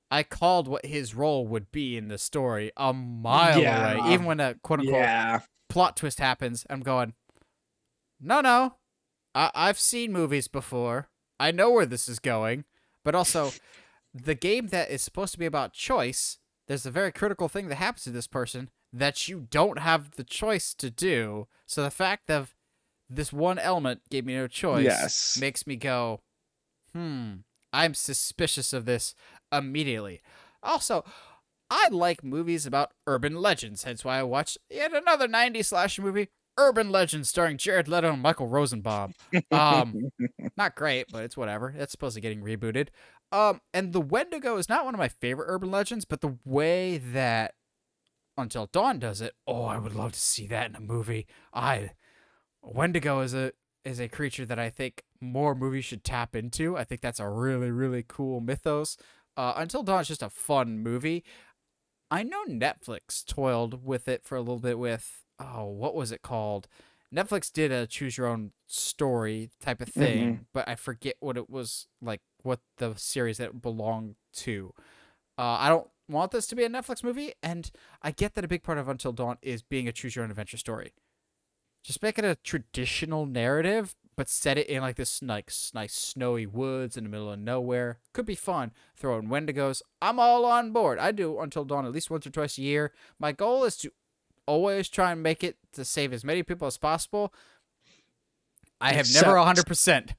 I called what his role would be in the story a mile Yeah. away. Even when a quote unquote yeah, plot twist happens, I'm going, no, no. I- I've seen movies before. I know where this is going. But also, the game that is supposed to be about choice, there's a very critical thing that happens to this person that you don't have the choice to do. So the fact of this one element gave me no choice Yes. makes me go, hmm, I'm suspicious of this immediately. Also, I like movies about urban legends, hence why I watched yet another 90s slasher movie, Urban Legends, starring Jared Leto and Michael Rosenbaum. Um, not great, but it's whatever. It's supposed to be getting rebooted. Um, and the Wendigo is not one of my favorite urban legends, but the way that Until Dawn does it, oh, I would love to see that in a movie. I Wendigo is a is a creature that I think more movies should tap into. I think that's a really really cool mythos. Uh, Until Dawn is just a fun movie. I know Netflix toiled with it for a little bit with oh, what was it called? Netflix did a choose your own story type of thing, but I forget what it was like, what the series that belonged to. Uh, I don't want this to be a Netflix movie, and I get that a big part of Until Dawn is being a choose your own adventure story. Just make it a traditional narrative, but set it in like this like nice snowy woods in the middle of nowhere. Could be fun. Throw in Wendigos. I'm all on board. I do Until Dawn at least once or twice a year. My goal is to always try and make it to save as many people as possible. I have never 100%.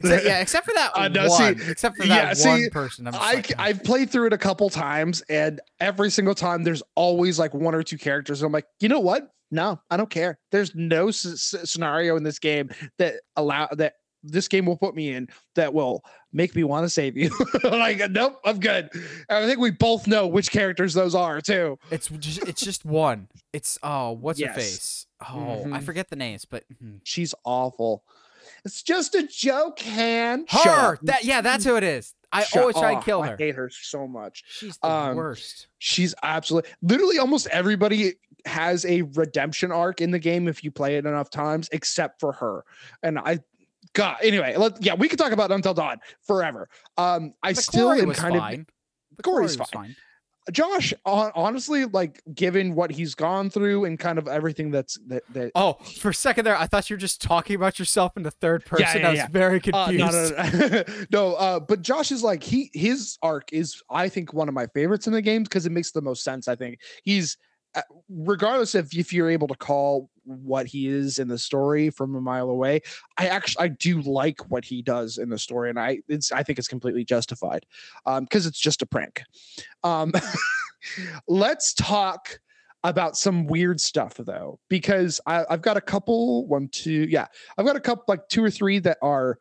except, yeah, except for that Uh, one. see, except for yeah, that see, one person. I'm I like. I've played through it a couple times, and every single time there's always like one or two characters. And I'm like, you know what? No, I don't care. There's no s- scenario in this game that allow that this game will put me in that will make me want to save you. like, nope, I'm good. And I think we both know which characters those are too. It's just it's just one. It's oh, what's her Yes. face? Oh, I Mhm. forget the names, but mhm. She's awful. It's just a joke, Han. her. That yeah, that's who it is. I Shut- always try and kill her. I hate her so much. She's the Um, worst. She's absolutely literally almost everybody has a redemption arc in the game if you play it enough times, except for her. And I God, anyway, let, yeah, we could talk about Until Dawn forever. Um, I The still am kind of fine. The Glory's Glory fine. fine. Josh, honestly, like given what he's gone through and kind of everything that's that that Oh, for a second there, I thought you were just talking about yourself in the third person. yeah, I was yeah. very Uh, confused. no, no, no, no. Uh, but Josh is like he his arc is I think one of my favorites in the games because it makes the most sense. I think he's uh, regardless of if you're able to call what he is in the story from a mile away. I actually I do like what he does in the story, and I it's I think it's completely justified um because it's just a prank. Um, let's talk about some weird stuff though because I, i've got a couple one two yeah i've got a couple like two or three that are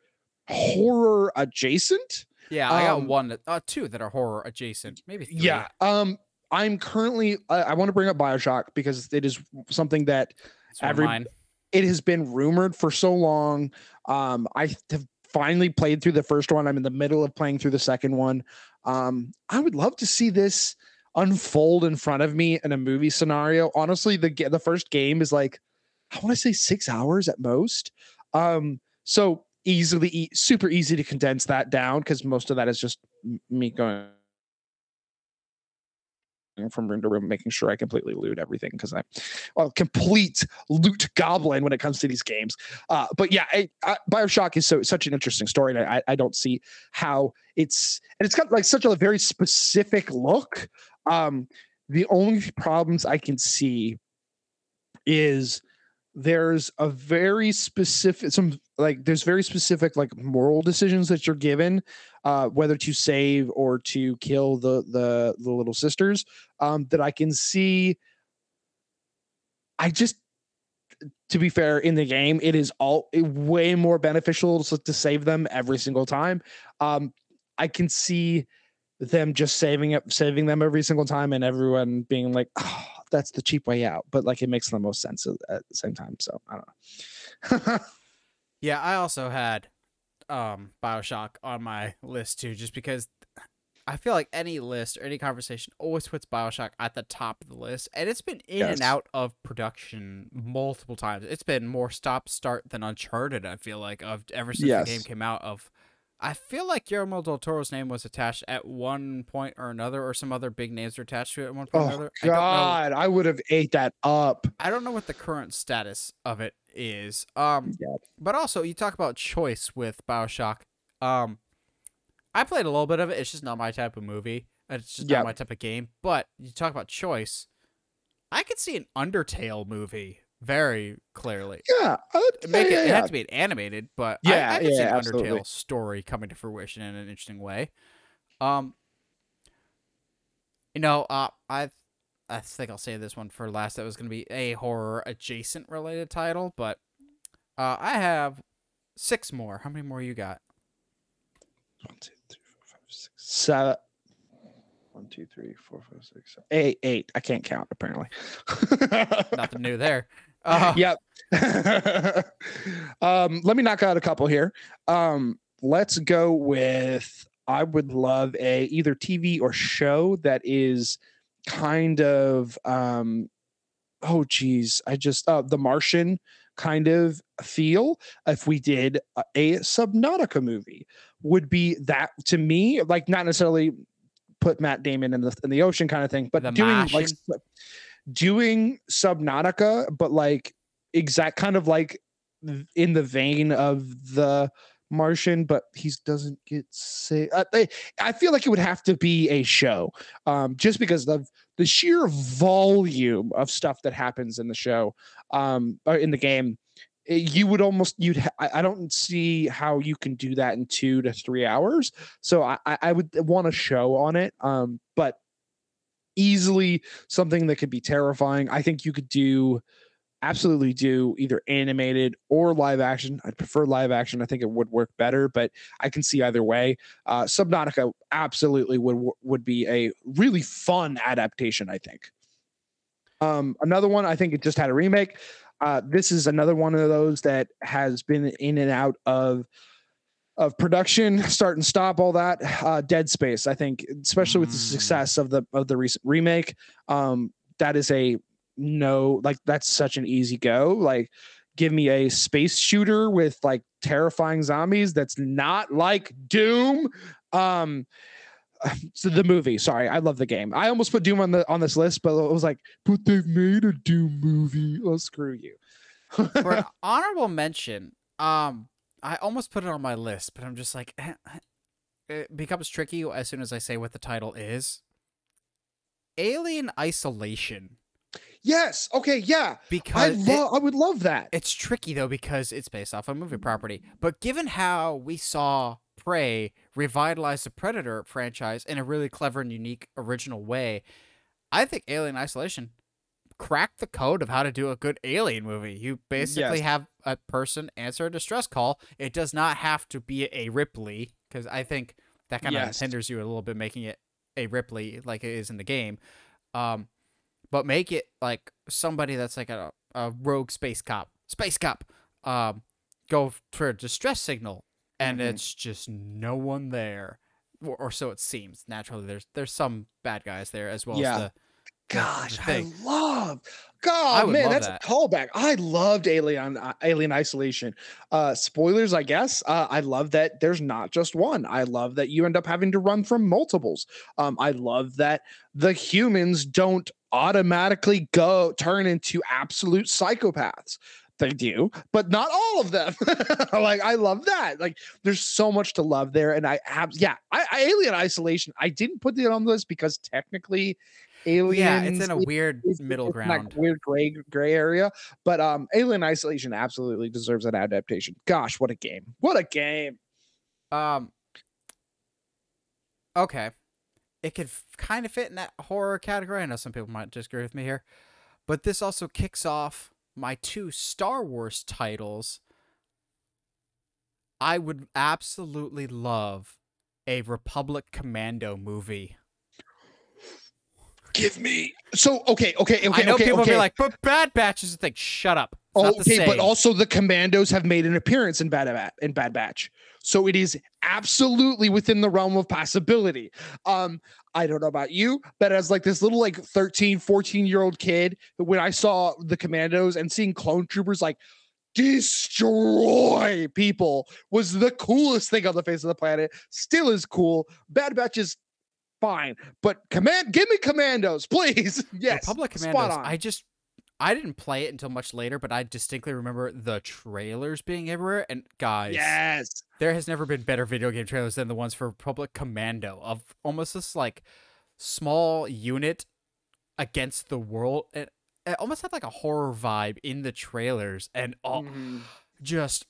horror adjacent Yeah, I got Um, one, that, uh, two that are horror adjacent, maybe three. yeah um i'm currently i, I want to bring up bioshock because it is something that every- mine. it has been rumored for so long. Um i have finally played through the first one. I'm in the middle of playing through the second one. Um i would love to see this unfold in front of me in a movie scenario. Honestly the the first game is like i want to say six hours at most. Um so easily super easy to condense that down because most of that is just me going from room to room making sure i completely loot everything because i'm a complete loot goblin when it comes to these games. Uh but yeah I, I, bioshock is so such an interesting story and I, I don't see how it's and it's got like such a very specific look. Um the only problems i can see is there's a very specific some like there's very specific like moral decisions that you're given uh whether to save or to kill the the the little sisters um that i can see. I just to be fair in the game it is all it, way more beneficial to, to save them every single time. Um i can see them just saving it saving them every single time and everyone being like oh, that's the cheap way out but like it makes the most sense at, the same time so i don't know Yeah, I also had um BioShock on my list too, just because I feel like any list or any conversation always puts BioShock at the top of the list. And it's been in and out of production multiple times. It's been more stop start than Uncharted, I feel like, of ever since the game came out of I feel like Guillermo del Toro's name was attached at one point or another, or some other big names were attached to it at one point or oh another. I god I, would have ate that up I don't know what the current status of it is. Um, Yeah. but also you talk about choice with Bioshock. Um, I played a little bit of it. It's just not my type of movie. It's just Yeah. not my type of game. But you talk about choice. I could see an Undertale movie very clearly. yeah I'd Make it, it yeah, had to be an animated, but Yeah, I, could see yeah, an absolutely. Undertale story coming to fruition in an interesting way. Um, you know, uh, I, I think I'll say this one for last. That was going to be a horror adjacent related title, but uh, I have six more. How many more you got? One, two, three, four, five, six, seven. One, two, three, four, five, six, seven, eight, eight. I can't count apparently. Nothing new there. Uh, yep. um, let me knock out a couple here. Um, let's go with I would love a either TV or show that is kind of um oh geez, I just uh the Martian kind of feel if we did a, a Subnautica movie would be that to me like not necessarily put Matt Damon in the in the ocean kind of thing but The doing like Martian? s- doing Subnautica but like exact kind of like in the vein of the Martian, but he doesn't get say. I, I- feel like it would have to be a show, um, just because of the sheer volume of stuff that happens in the show, um, or in the game. eh, You would almost you'd. Ha- I, don't see how you can do that in two to three hours. So I, I I would want a show on it, um, but easily something that could be terrifying. I think you could do absolutely do either animated or live action. I'd prefer live action. I think it would work better, but I can see either way. Uh, Subnautica absolutely would would be a really fun adaptation. I think. Um, another one, I think it just had a remake. Uh, this is another one of those that has been in and out of of production, start and stop, all that. Uh, Dead Space, I think, especially with the Mm. success of the of the recent remake, um, that is a no. Like that's such an easy go. Like, give me a space shooter with like terrifying zombies. That's not like Doom. Um, so the movie. Sorry, I love the game. I almost put Doom on the on this list, but it was like, but they've made a Doom movie. Oh, screw you. For an honorable mention, um, I almost put it on my list, but I'm just like, eh, eh, it becomes tricky as soon as I say what the title is. Alien Isolation. yes. Okay. Yeah. I Because it- love. I would love that. It's tricky though because it's based off a movie property. But given how we saw Prey revitalize the Predator franchise in a really clever and unique original way, I think Alien Isolation cracked the code of how to do a good alien movie. You basically Yes. have a person answer a distress call. It does not have to be a Ripley because I think that kind of Yes. hinders you a little bit making it a Ripley like it is in the game. Um, but make it like somebody that's like a, a rogue space cop, space cop, um, go for a distress signal, and Mhm. it's just no one there, or, or so it seems. Naturally, there's there's some bad guys there as well Yeah. as the Gosh, I love. God, man, love that's that. a callback. I loved Alien uh, Alien Isolation. Uh spoilers, I guess. Uh I love that there's not just one. I love that you end up having to run from multiples. Um I love that the humans don't automatically go turn into absolute psychopaths. They do, but not all of them. like I love that. Like there's so much to love there, and I have yeah. I, I Alien Isolation. I didn't put it on the list because technically, Aliens. yeah, it's in a weird is- middle it's ground. weird gray gray area. But um, Alien Isolation absolutely deserves an adaptation. Gosh, what a game! What a game! Um. Okay, it could f- kind of fit in that horror category. I know some people might disagree with me here, but this also kicks off my two Star Wars titles. I would absolutely love a Republic Commando movie. Give me so okay, okay, okay. I know okay, people okay. be like, "But Bad Batch is a thing." Shut up. It's Oh, not the okay, same. but also the Commandos have made an appearance in Bad Bat in Bad Batch, so it is absolutely within the realm of possibility. Um, I don't know about you, but as like this little like 13, 14 year old kid, when I saw the Commandos and seeing clone troopers like destroy people was the coolest thing on the face of the planet. Still is cool. Bad Batch is fine, but command, give me Commandos, please. Yes, Republic spot Commandos. on. I just I didn't play it until much later, but I distinctly remember the trailers being everywhere. And guys, yes. there has never been better video game trailers than the ones for Republic Commando of almost this like small unit against the world. It, it almost had like a horror vibe in the trailers, and all Mhm. just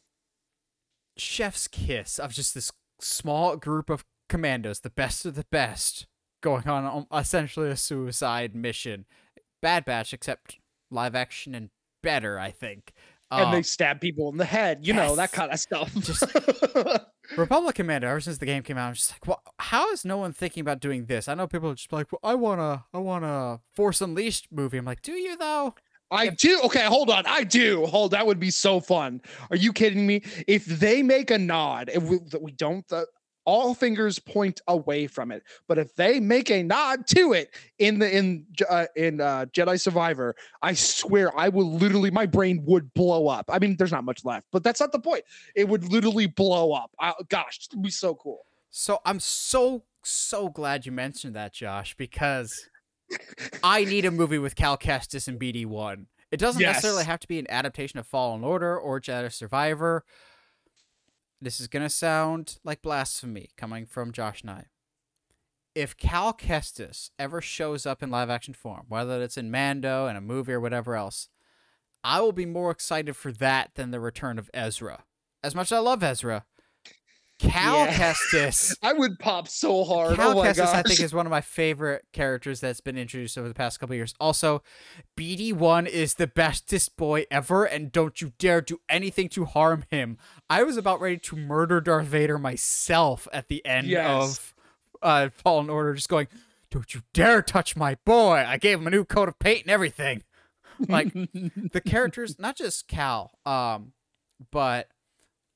chef's kiss of just this small group of commandos, the best of the best, going on um, essentially a suicide mission. Bad Batch, except live action and better, I think. and Uh, they stab people in the head, you know, that kind of stuff. Just- Republic Commando, ever since the game came out, I'm just like, well, how is no one thinking about doing this? I know people are just like, well, I wanna, I wanna Force Unleashed movie. I'm like, do you though? I do. Okay, hold on. I do. Hold. That would be so fun. Are you kidding me? If they make a nod, if we, we don't, uh, all fingers point away from it. But if they make a nod to it in the in uh, in uh, Jedi Survivor, I swear I will literally my brain would blow up. I mean, there's not much left, but that's not the point. It would literally blow up. I, gosh, it would be so cool. So I'm so so glad you mentioned that, Josh, because I need a movie with Cal Kestis and BD One. It doesn't necessarily have to be an adaptation of Fallen Order or Jedi Survivor. This is gonna sound like blasphemy coming from Josh I. If Cal Kestis ever shows up in live action form, whether it's in Mando and a movie or whatever else, I will be more excited for that than the return of Ezra. As much as I love Ezra, Cal Yeah. Kestis I would pop so hard. Cal oh my Kestis, gosh. I think, is one of my favorite characters that's been introduced over the past couple years. Also, BD1 is the bestest boy ever, and don't you dare do anything to harm him. I was about ready to murder Darth Vader myself at the end Yes. of uh, Fallen Order, just going, "Don't you dare touch my boy! I gave him a new coat of paint and everything." Like the characters, not just Cal, um, but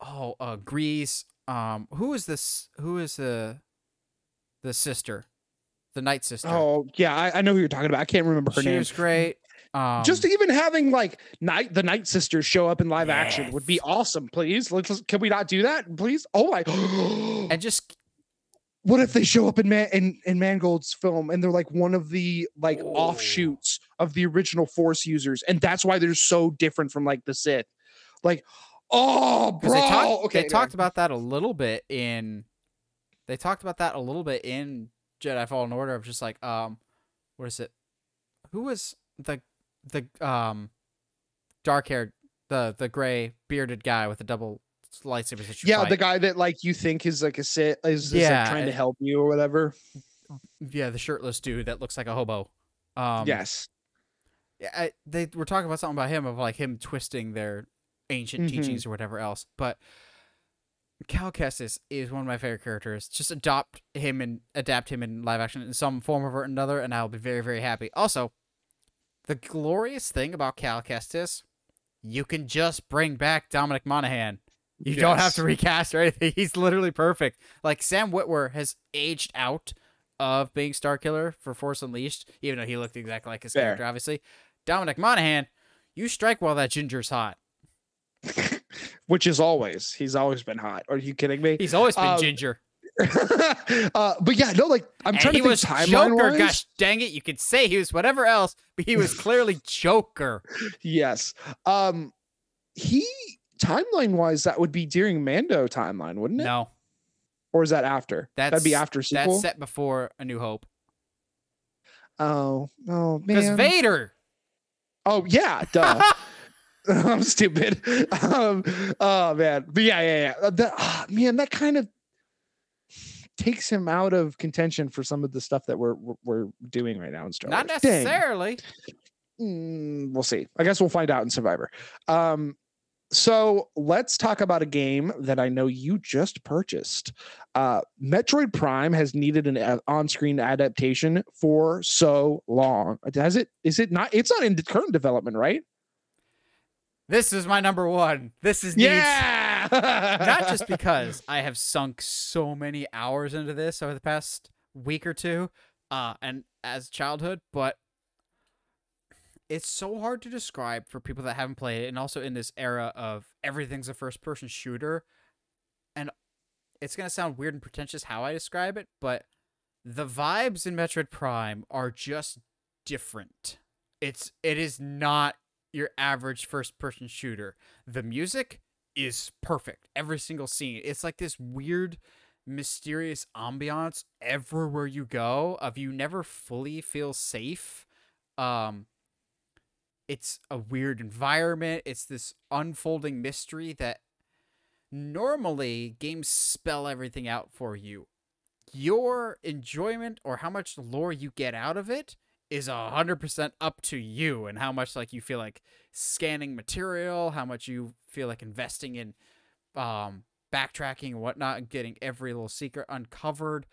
oh, uh, Greez. Um, who is this? Who is the the sister, the Night Sister? Oh yeah, I, I know who you're talking about. I can't remember her she name. was great. Um, Just even having like night the Night Sisters show up in live action would be awesome. Please, let's. Can we not do that, please? Oh my. and just what if they show up in Man in, in Mangold's film and they're like one of the like Oh. offshoots of the original Force users, and that's why they're so different from like the Sith. Like, oh, bro. They talked, okay, they talked about that a little bit in. They talked about that a little bit in Jedi Fallen Order of just like um, what is it? Who was the the um, dark haired the the gray bearded guy with the double you yeah, the guy that like you think is like a sit is, is like, Yeah, trying to help you or whatever. yeah the shirtless dude that looks like a hobo. Um, yes. Yeah, I, they were talking about something about him of like him twisting their ancient Mhm. teachings or whatever else. But Cal Kestis is one of my favorite characters. Just adopt him and adapt him in live action in some form or another, and I'll be very, very happy. Also, the glorious thing about Cal Kestis, you can just bring back Dominic Monaghan. You don't have to recast or anything. He's literally perfect. Like Sam Witwer has aged out of being Starkiller for Force Unleashed, even though he looked exactly like his Fair. character, obviously. Dominic Monaghan, you strike while that ginger's hot. Which is always he's always been hot. Are you kidding me? He's always been Um, ginger. uh, but yeah, no, like I'm and trying to think was timeline Joker. wise. Gosh dang it! You could say he was whatever else, but he was clearly Joker. Yes. Um, he timeline wise, that would be during Mando timeline, wouldn't it? No, Or is that after? That'd be after sequel. that's set before A New Hope. Oh, oh Because. Vader. oh yeah, duh. I'm stupid. Um, oh man, but yeah, yeah, yeah. Uh, That, ah, man, that kind of takes him out of contention for some of the stuff that we're we're- we're doing right now in Star Not Wars. Dang. necessarily. Mm, we'll see. I guess we'll find out in Survivor. Um, so let's talk about a game that I know you just purchased. Uh, Metroid Prime has needed an uh, on-screen adaptation for so long. Has it? Is it not? It's not in current development, right? This is my number one. This is. Yeah. Not just because I have sunk so many hours into this over the past week or two, uh, and as childhood, but it's so hard to describe for people that haven't played it, and also in this era of everything's a first-person shooter, and it's gonna sound weird and pretentious how I describe it, but the vibes in Metroid Prime are just different. It's it is not your average first-person shooter. The music is perfect. Every single scene. It's like this weird mysterious ambiance everywhere you go of you never fully feel safe. Um it's a weird environment. It's this unfolding mystery that normally games spell everything out for you. Your enjoyment or how much lore you get out of it is a hundred percent up to you and how much like you feel like scanning material, how much you feel like investing in um backtracking and whatnot and getting every little secret uncovered.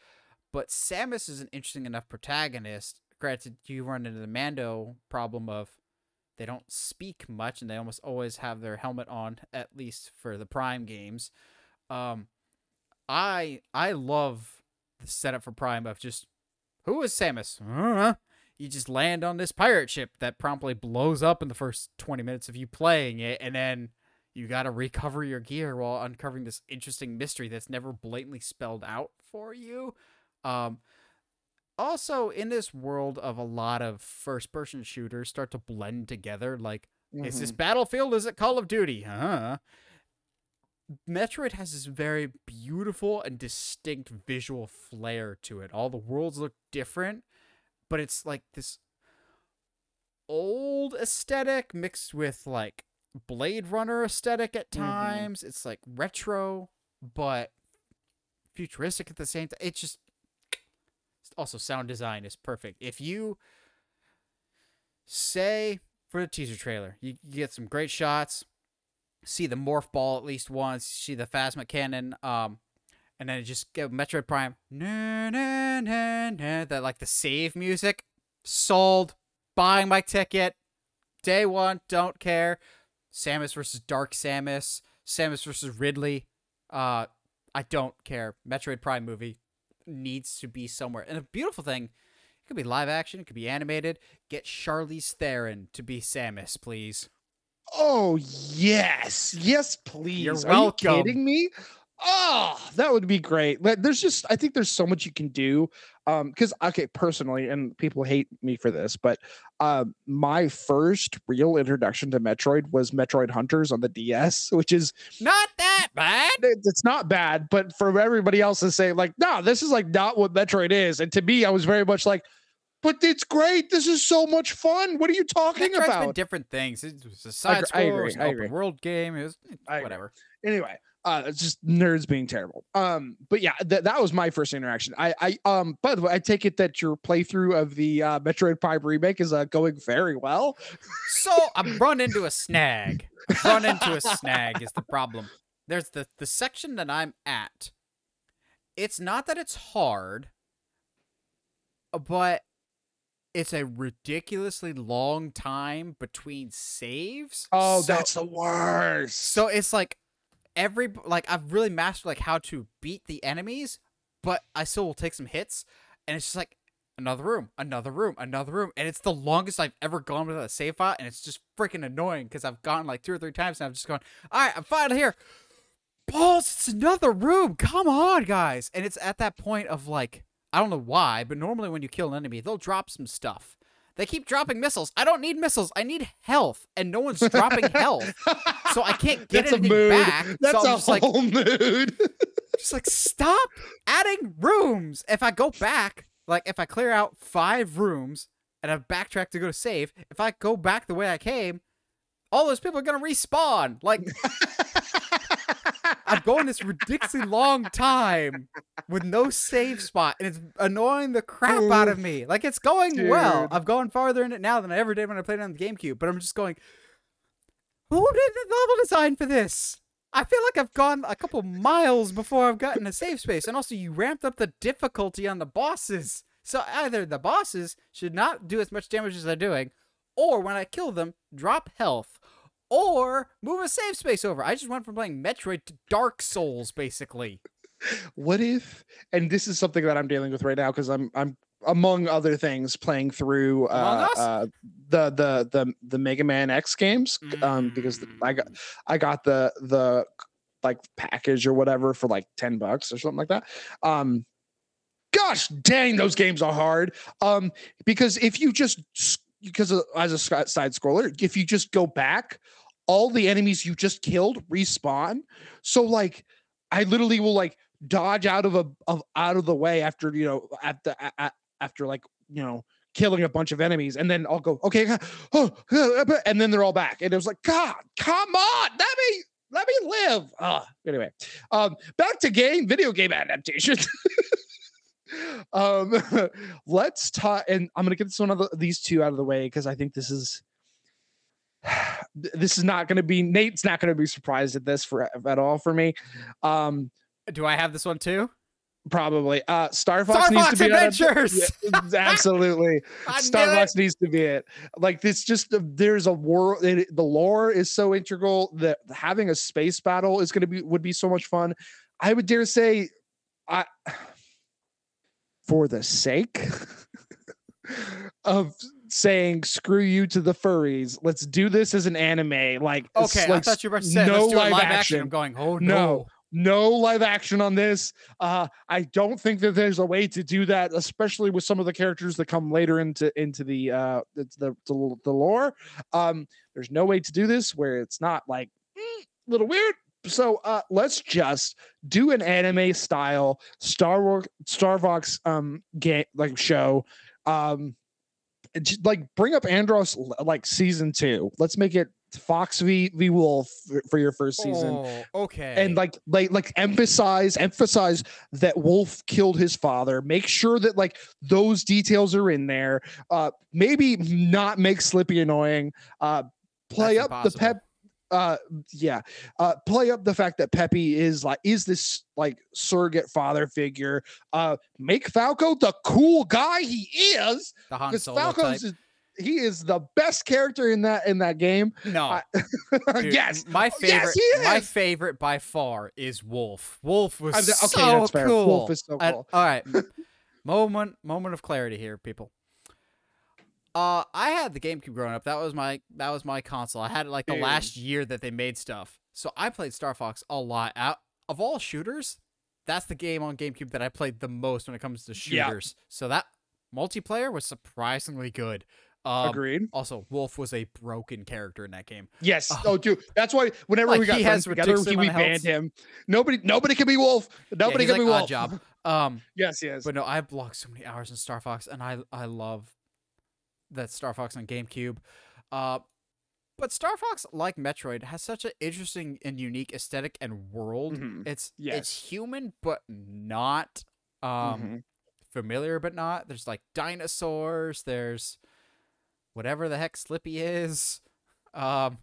But Samus is an interesting enough protagonist. Granted, you run into the Mando problem of they don't speak much and they almost always have their helmet on, at least for the Prime games. Um I I love the setup for Prime of just who is Samus? You just land on this pirate ship that promptly blows up in the first 20 minutes of you playing it and then you got to recover your gear while uncovering this interesting mystery that's never blatantly spelled out for you. Um also in this world of a lot of first person shooters start to blend together like is this Mhm. battlefield? Is it call of duty? Huh? Metroid has this very beautiful and distinct visual flair to it. All the worlds look different but it's like this old aesthetic mixed with like Blade Runner aesthetic at Mhm. times. It's like retro, but futuristic at the same time. It's just also sound design is perfect. If you say for the teaser trailer, you, you get some great shots, see the morph ball at least once, see the phasma cannon, um, and then just get Metroid Prime, na, na, na, na, that like the save music, sold, buying my ticket, day one, don't care. Samus versus Dark Samus, Samus versus Ridley, uh, I don't care. Metroid Prime movie needs to be somewhere. And a beautiful thing, it could be live action, it could be animated. Get Charlize Theron to be Samus, please. Oh yes, yes, please. You're welcome. you kidding me? Oh, that would be great. There's just I think there's so much you can do. Um, because okay, personally, and people hate me for this, but um, my first real introduction to Metroid was Metroid Hunters on the DS, which is Not that bad. it's not bad, but for everybody else to say like, no, this is like not what Metroid is, and to me, I was very much like, but it's great. This is so much fun. What are you talking Metroid's been about? different things. It was a side I scroll, it agree, was an I open world game. It was I whatever. anyway uh it's just nerds being terrible um but yeah th- that was my first interaction i i um by the way i take it that your playthrough of the uh metroid prime remake is uh going very well So I've run into a snag. I've run into a snag is the problem. There's the the section that I'm at. It's not that it's hard, but it's a ridiculously long time between saves. oh So- that's the worst So it's like every like I've really mastered like how to beat the enemies, but I still will take some hits, and it's just like another room, another room, another room, and it's the longest I've ever gone without a save file, and it's just freaking annoying because I've gone like two or three times and I've just gone, all right, I'm finally here. Balls, it's another room. Come on, guys, and it's at that point of like I don't know why, but normally when you kill an enemy, they'll drop some stuff. They keep dropping missiles. I don't need missiles. I need health, and no one's dropping health so I can't get that's a anything mood back. that's so I'm a just like, whole mood just like stop adding rooms. If I go back, like if I clear out five rooms and I backtrack to go to save, if I go back the way I came, all those people are gonna respawn. Like I'm going this ridiculously long time with no save spot, and it's annoying the crap out of oh, me. Like it's going well. I've gone farther in it now than I ever did when I played it on the GameCube, but I'm just going. Who did the level design for this? I feel like I've gone a couple miles before I've gotten a safe space, and also you ramped up the difficulty on the bosses. So either the bosses should not do as much damage as they're doing, or when I kill them, drop health, or move a save space over. I just went from playing Metroid to Dark Souls, basically. what if and this is something that i'm dealing with right now because i'm i'm among other things playing through uh, uh the the the the mega man x games um because i got i got the the like package or whatever for like 10 bucks or something like that um gosh dang those games are hard um because if you just because as a side scroller if you just go back all the enemies you just killed respawn. So like i literally will like dodge out of a of out of the way after you know at the a- a- after like you know killing a bunch of enemies. And then i'll go okay and then they're all back. And it was like god come on let me let me live. Uh anyway um back to game video game adaptation. Um let's talk and i'm gonna get this one of the, these two out of the way because i think this is this is not going to be nate's not going to be surprised at this for at all for me. Um Do I have this one too? probably. Uh star fox Star needs Fox to be Adventures! Yeah, absolutely. Star fox needs to be it. Like this just there's a world it, the lore is so integral that having a space battle is going to be would be so much fun. I would dare say i for the sake of saying screw you to the furries let's do this as an anime like Okay, I thought you were about to say no let's do it live live action. action. I'm going, oh No. no. no live action on this. Uh, I don't think that there's a way to do that, especially with some of the characters that come later into into the uh the the, the, lore. Um, there's no way to do this where it's not like mm, a little weird. So uh, let's just do an anime style Star Wars Star Fox um game like show. Um, like bring up Andross like season two. Let's make it Fox v v Wolf for, your first season. Oh, okay. and like like like emphasize emphasize that wolf killed his father. Make sure that like those details are in there. Uh maybe not make slippy annoying. Uh play That's up the pep uh yeah uh play up the fact that peppy is like is this like surrogate father figure uh make falco the cool guy he is the Han Solo falco's type. is, he is the best character in that in that game No. I- Dude, yes My Oh, yes, favorite, he my favorite by far is Wolf. Wolf was I'm the- so cool. Wolf is so I- cool. all right, moment, moment of clarity here, people. Uh, I had the GameCube growing up. That was my that was my console. I had it like the Dude. last year that they made stuff. So I played Star Fox a lot. Out of all shooters, that's the game on GameCube that I played the most when it comes to Yeah. shooters. So that multiplayer was surprisingly good. Um, Agreed. Also, Wolf was a broken character in that game. Yes. Oh. Oh, dude. That's why whenever Like, we got he friends has together, ridiculous we amount of banned health. him. Nobody, nobody can be Wolf. Yeah, Nobody he's can like be odd Wolf. job. Um, Yes, yes. but no, I've logged so many hours in Star Fox, and I I love that Star Fox on GameCube. Uh, but Star Fox, like Metroid, has such an interesting and unique aesthetic and world. Mhm. It's Yes. it's human, but not um Mhm. familiar, but not. There's like dinosaurs. There's whatever the heck Slippy is. Um,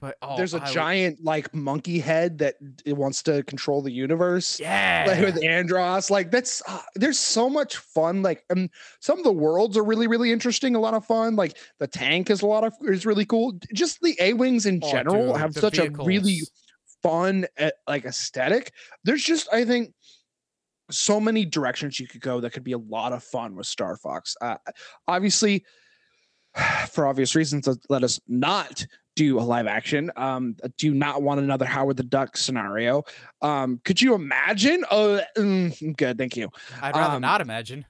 but oh, There's a I would- giant like monkey head that it wants to control the universe. yeah. Like with Andross, like that's uh, there's so much fun. Like, um, some of the worlds are really, really interesting. A lot of fun. Like the tank is a lot of is really cool. Just the A wings in Oh, general dude, have such a really fun uh, like aesthetic. There's just I think so many directions you could go that could be a lot of fun with Star Fox. Uh, obviously, for obvious reasons, let us not do a live action. Um, do not want another Howard the Duck scenario. Um, could you imagine? Oh, mm, good, thank you. I'd rather um, not imagine.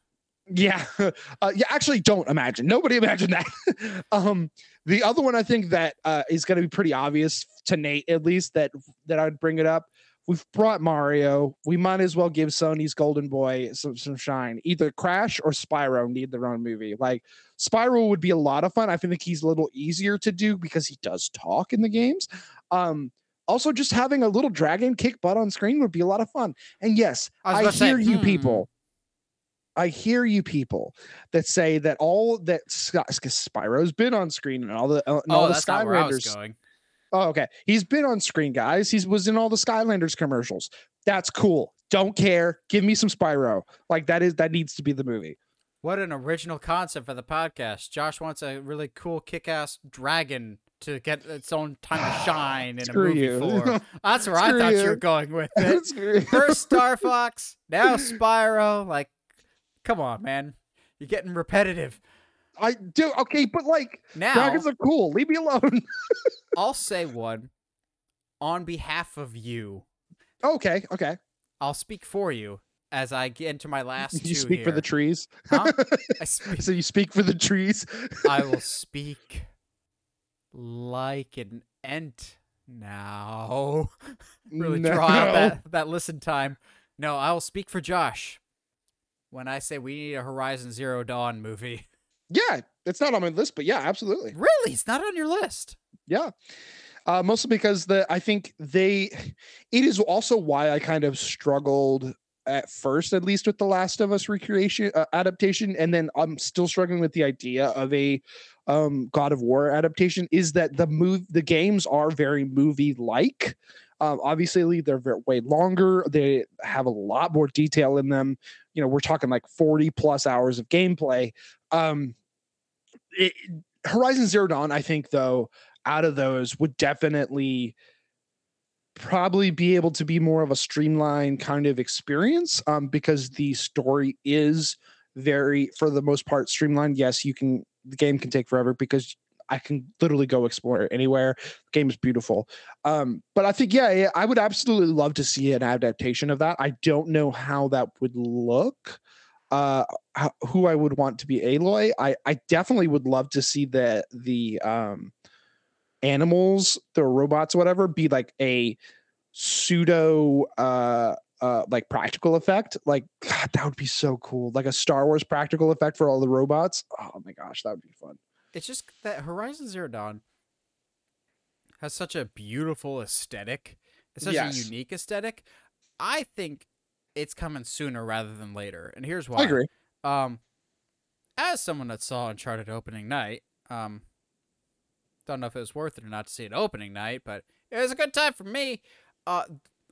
Yeah, uh, yeah. Actually, don't imagine. Nobody imagine that. um, the other one I think that uh, is going to be pretty obvious to Nate, at least that that I'd bring it up. We've brought Mario. We might as well give Sony's Golden Boy some some shine. Either Crash or Spyro need their own movie. Like Spyro would be a lot of fun. I think he's a little easier to do because he does talk in the games. Um, also, just having a little dragon kick butt on screen would be a lot of fun. And yes, I I, to say, hear you hmm. people. I hear you people that say that all that Sky, Spyro's been on screen and all the uh, and all Oh, the that's not where I was Skylanders. Oh, okay. He's been on screen, guys. He was in all the Skylanders commercials. That's cool. Don't care. Give me some Spyro. Like that is that needs to be the movie. What an original concept for the podcast. Josh wants a really cool kick-ass dragon to get its own time to shine in a movie you. That's where I thought you you. were going with it. First Star Fox, now Spyro. Like, come on, man. You're getting repetitive. I do okay, but like Now, dragons are cool. Leave me alone. I'll say one on behalf of you. okay, okay. I'll speak for you as I get into my last two You speak for the trees. Huh? I speak so you speak for the trees. I will speak like an ent now. really draw out that, that listen time. No, I will speak for Josh when I say we need a Horizon Zero Dawn movie. Yeah, it's not on my list, but yeah, absolutely. Really? It's not on your list. Yeah. Uh, mostly because the I think they it is also why I kind of struggled at first, at least with the Last of Us recreation uh, adaptation, and then I'm still struggling with the idea of a um, God of War adaptation. Is that the move? The games are very movie like. Um, obviously, they're very, way longer. They have a lot more detail in them. You know, we're talking like 40 plus hours of gameplay. Um, it, Horizon Zero Dawn, I think, though, out of those would definitely probably be able to be more of a streamlined kind of experience um, because the story is very, for the most part, streamlined. Yes, you can, the game can take forever because I can literally go explore anywhere. The game is beautiful. Um, but I think, yeah, yeah, I would absolutely love to see an adaptation of that. I don't know how that would look. Uh, how, who I would want to be Aloy. I, I definitely would love to see the the um animals, the robots, whatever, be like a pseudo uh uh like practical effect. Like God, that would be so cool. Like a Star Wars practical effect for all the robots. Oh my gosh, that would be fun. It's just that Horizon Zero Dawn has such a beautiful aesthetic. It's such Yes. a unique aesthetic. I think it's coming sooner rather than later. And here's why. I agree. Um, as someone that saw Uncharted opening night, um, don't know if it was worth it or not to see it opening night, but it was a good time for me. Uh,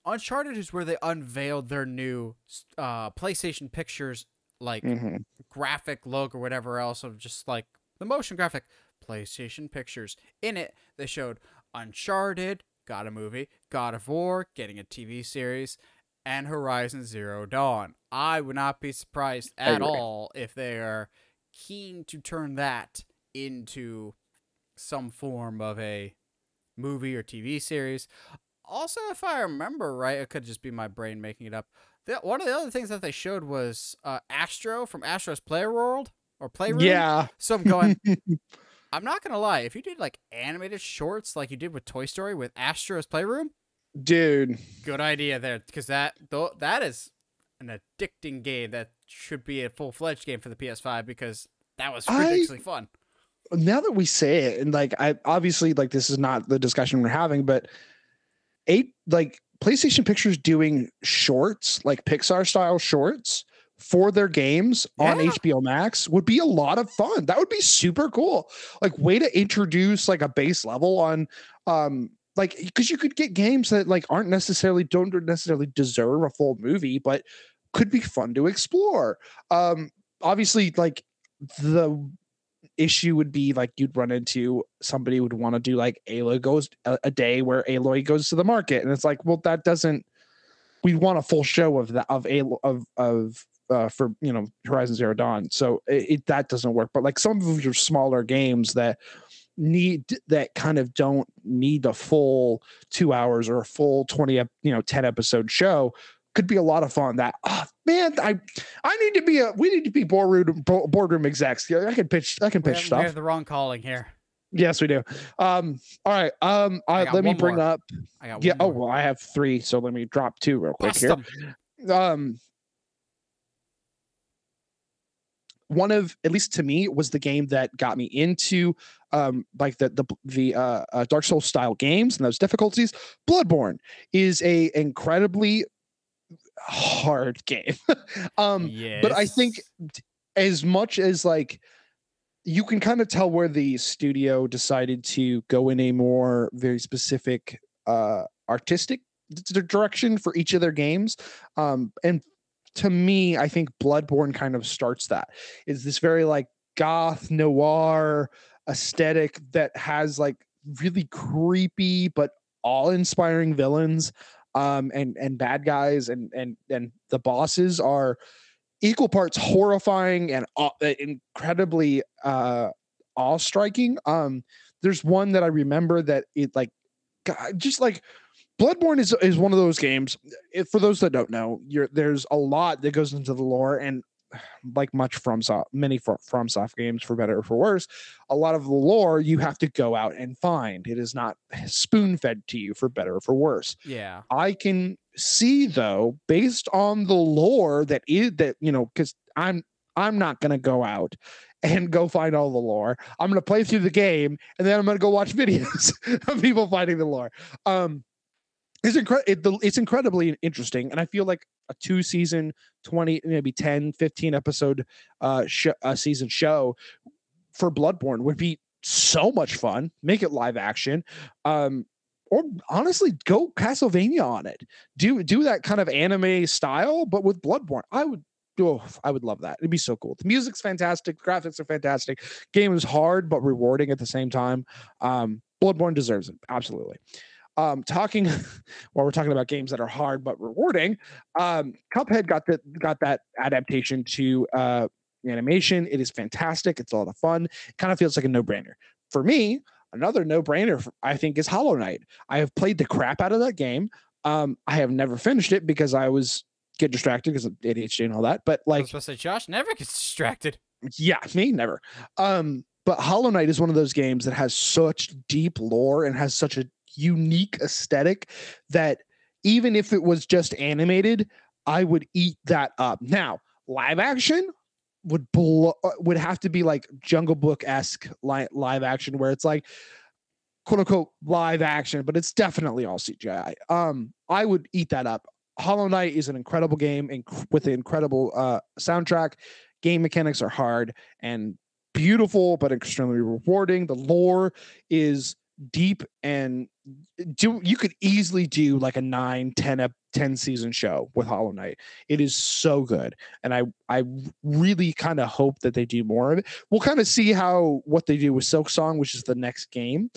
Uncharted is where they unveiled their new uh PlayStation Pictures like Mhm. graphic look or whatever else of just like the motion graphic PlayStation Pictures. In it, they showed Uncharted, got a movie, God of War, getting a TV series, and Horizon Zero Dawn. I would not be surprised at all if they are keen to turn that into some form of a movie or TV series. also, if I remember right, it could just be my brain making it up. The, one of the other things that they showed was uh, Astro from Astro's Player World or Playroom. Yeah. So I'm going. I'm not gonna lie. If you did like animated shorts like you did with Toy Story with Astro's Playroom, Dude. good idea there because that though that is an addicting game that should be a full fledged game for the PS5 because that was I- ridiculously fun. now that we say it and like i obviously like this is not the discussion we're having but eight like playstation pictures doing shorts like pixar style shorts for their games on hbo max would be a lot of fun that would be super cool like way to introduce like a base level on um like because you could get games that like aren't necessarily don't necessarily deserve a full movie but could be fun to explore um obviously like the issue would be like you'd run into somebody would want to do like Aloy goes a, a day where Aloy goes to the market, and it's like, well, that doesn't. We want a full show of that of Aloy of of uh, for you know Horizon Zero Dawn, so it, it that doesn't work. But like some of your smaller games that need that kind of don't need a full two hours or a full 20 you know 10 episode show could be a lot of fun that oh, man i i need to be a we need to be boardroom boardroom execs Yeah, i can pitch i can We pitch have, we stuff have the wrong calling here. yes we do um all right um I got let me bring more. up I got yeah one oh more. well i have three so let me drop two real quick Bust here 'em. um one of at least to me was the game that got me into um like the the the uh, uh dark souls style games and those difficulties. Bloodborne is a incredibly hard game. Um but i think as much as like you can kind of tell where the studio decided to go in a more very specific uh artistic direction for each of their games um and to me i think bloodborne kind of starts that. Is this very like goth noir aesthetic that has like really creepy but awe-inspiring villains um and and bad guys and and and the bosses are equal parts horrifying and uh, incredibly uh awe striking um there's one that i remember that it like God, just like bloodborne is is one of those games if, for those that don't know you're there's a lot that goes into the lore and like much FromSoft many from FromSoft games for better or for worse a lot of the lore you have to go out and find it is not spoon fed to you for better or for worse yeah. I can see though, based on the lore that is that you know, because I'm I'm not gonna go out and go find all the lore. I'm gonna play through the game and then I'm gonna go watch videos of people finding the lore. Um, it's incredible. It, it's incredibly interesting, and I feel like a two season, twenty maybe 10, 15 episode uh, sh- uh season show for Bloodborne would be so much fun. Make it live action. Um, or honestly go Castlevania on it. Do do that kind of anime style, but with Bloodborne. I would oh, I would love that. It'd be so cool. The music's fantastic, graphics are fantastic. Game is hard but rewarding at the same time. Um, Bloodborne deserves it, absolutely. Um, talking while we're talking about games that are hard but rewarding, um, Cuphead got that got that adaptation to uh animation. It is fantastic. It's a lot of fun. It kind of feels like a no-brainer. For me, another no-brainer I think is Hollow Knight. I have played the crap out of that game. Um, I have never finished it because I was get distracted because of ADHD and all that. But I was like, supposed to say Josh never gets distracted. yeah, me never. Um, but Hollow Knight is one of those games that has such deep lore and has such a unique aesthetic that even if it was just animated, I would eat that up. Now, live action would uh, would have to be like Jungle Book esque li- live action, where it's like quote unquote live action, but it's definitely all CGI. Um, I would eat that up. Hollow Knight is an incredible game inc- with an incredible uh, soundtrack. Game mechanics are hard and beautiful, but extremely rewarding. The lore is deep and do you could easily do like a 9 10 ep- 10 season show with hollow knight. It is so good and i i really kind of hope that they do more of it. We'll kind of see how what they do with Silksong which is the next game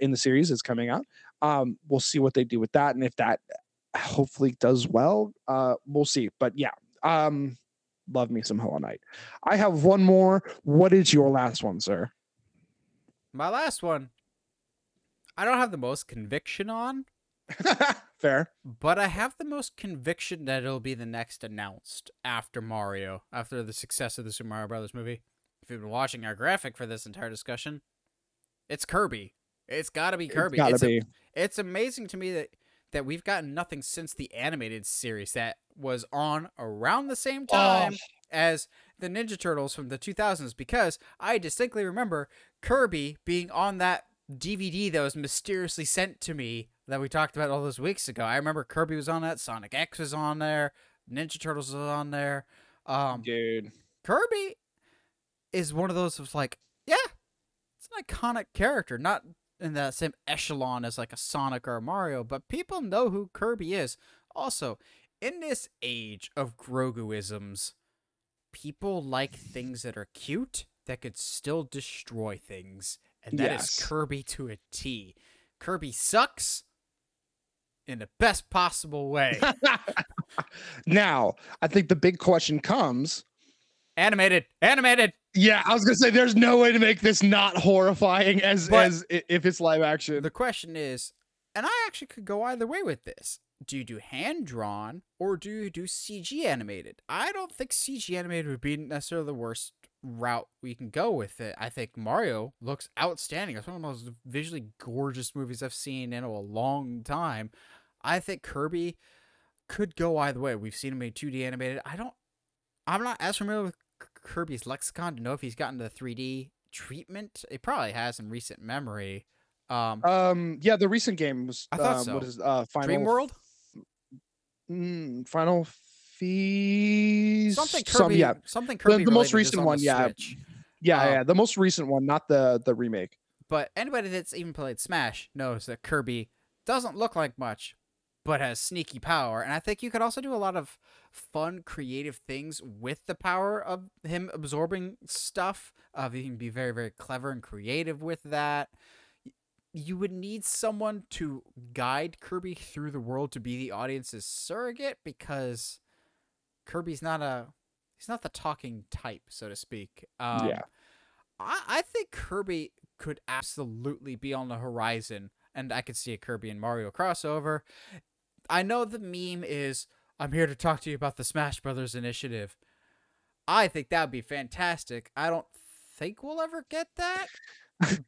in the series that's coming out. Um we'll see what they do with that and if that hopefully does well uh we'll see. But yeah um love me some hollow knight. I have one more. What is your last one sir? My last one, I don't have the most conviction on, Fair. but I have the most conviction that it'll be the next announced after Mario, after the success of the Super Mario Brothers movie. If you've been watching our graphic for this entire discussion, it's Kirby. It's got to be Kirby. It's, a- be. it's amazing to me that that we've gotten nothing since the animated series that was on around the same time as the Ninja Turtles from the 2000s because I distinctly remember Kirby being on that DVD that was mysteriously sent to me that we talked about all those weeks ago. I remember Kirby was on that, Sonic X was on there, Ninja Turtles was on there. Um, dude. Kirby is one of those of like, yeah, it's an iconic character, not in that same echelon as like a Sonic or a Mario, but people know who Kirby is. Also, in this age of Groguisms, people like things that are cute that could still destroy things, and that is Yes. Kirby to a T. Kirby sucks in the best possible way. now, I think the big question comes. animated, animated. Yeah, I was gonna say there's no way to make this not horrifying as But- as if it's live action. The question is, and I actually could go either way with this. Do you do hand drawn or do you do CG animated? I don't think CG animated would be necessarily the worst route we can go with it. I think Mario looks outstanding. It's one of the most visually gorgeous movies I've seen in a long time. I think Kirby could go either way. We've seen him in 2D animated. I don't I'm not as familiar with Kirby's lexicon to know if he's gotten the 3D treatment. It probably has in recent memory. Um, Um, yeah, the recent game was. I thought um, so. What is uh, Final Dream World? Mm, Final Feast. Something some- Kirby. yeah, Something Kirby. the most recent on one, yeah. Switch. yeah, um, yeah. The most recent one, not the the remake. But anybody that's even played Smash knows that Kirby doesn't look like much, but has sneaky power. And I think you could also do a lot of fun, creative things with the power of him absorbing stuff. Uh, you can be very, very clever and creative with that. You would need someone to guide Kirby through the world to be the audience's surrogate because Kirby's not a he's not the talking type, so to speak. Um, Yeah. I, I think Kirby could absolutely be on the horizon, and I could see a Kirby and Mario crossover. I know the meme is I'm here to talk to you about the Smash Brothers initiative. I think that would be fantastic. I don't think we'll ever get that.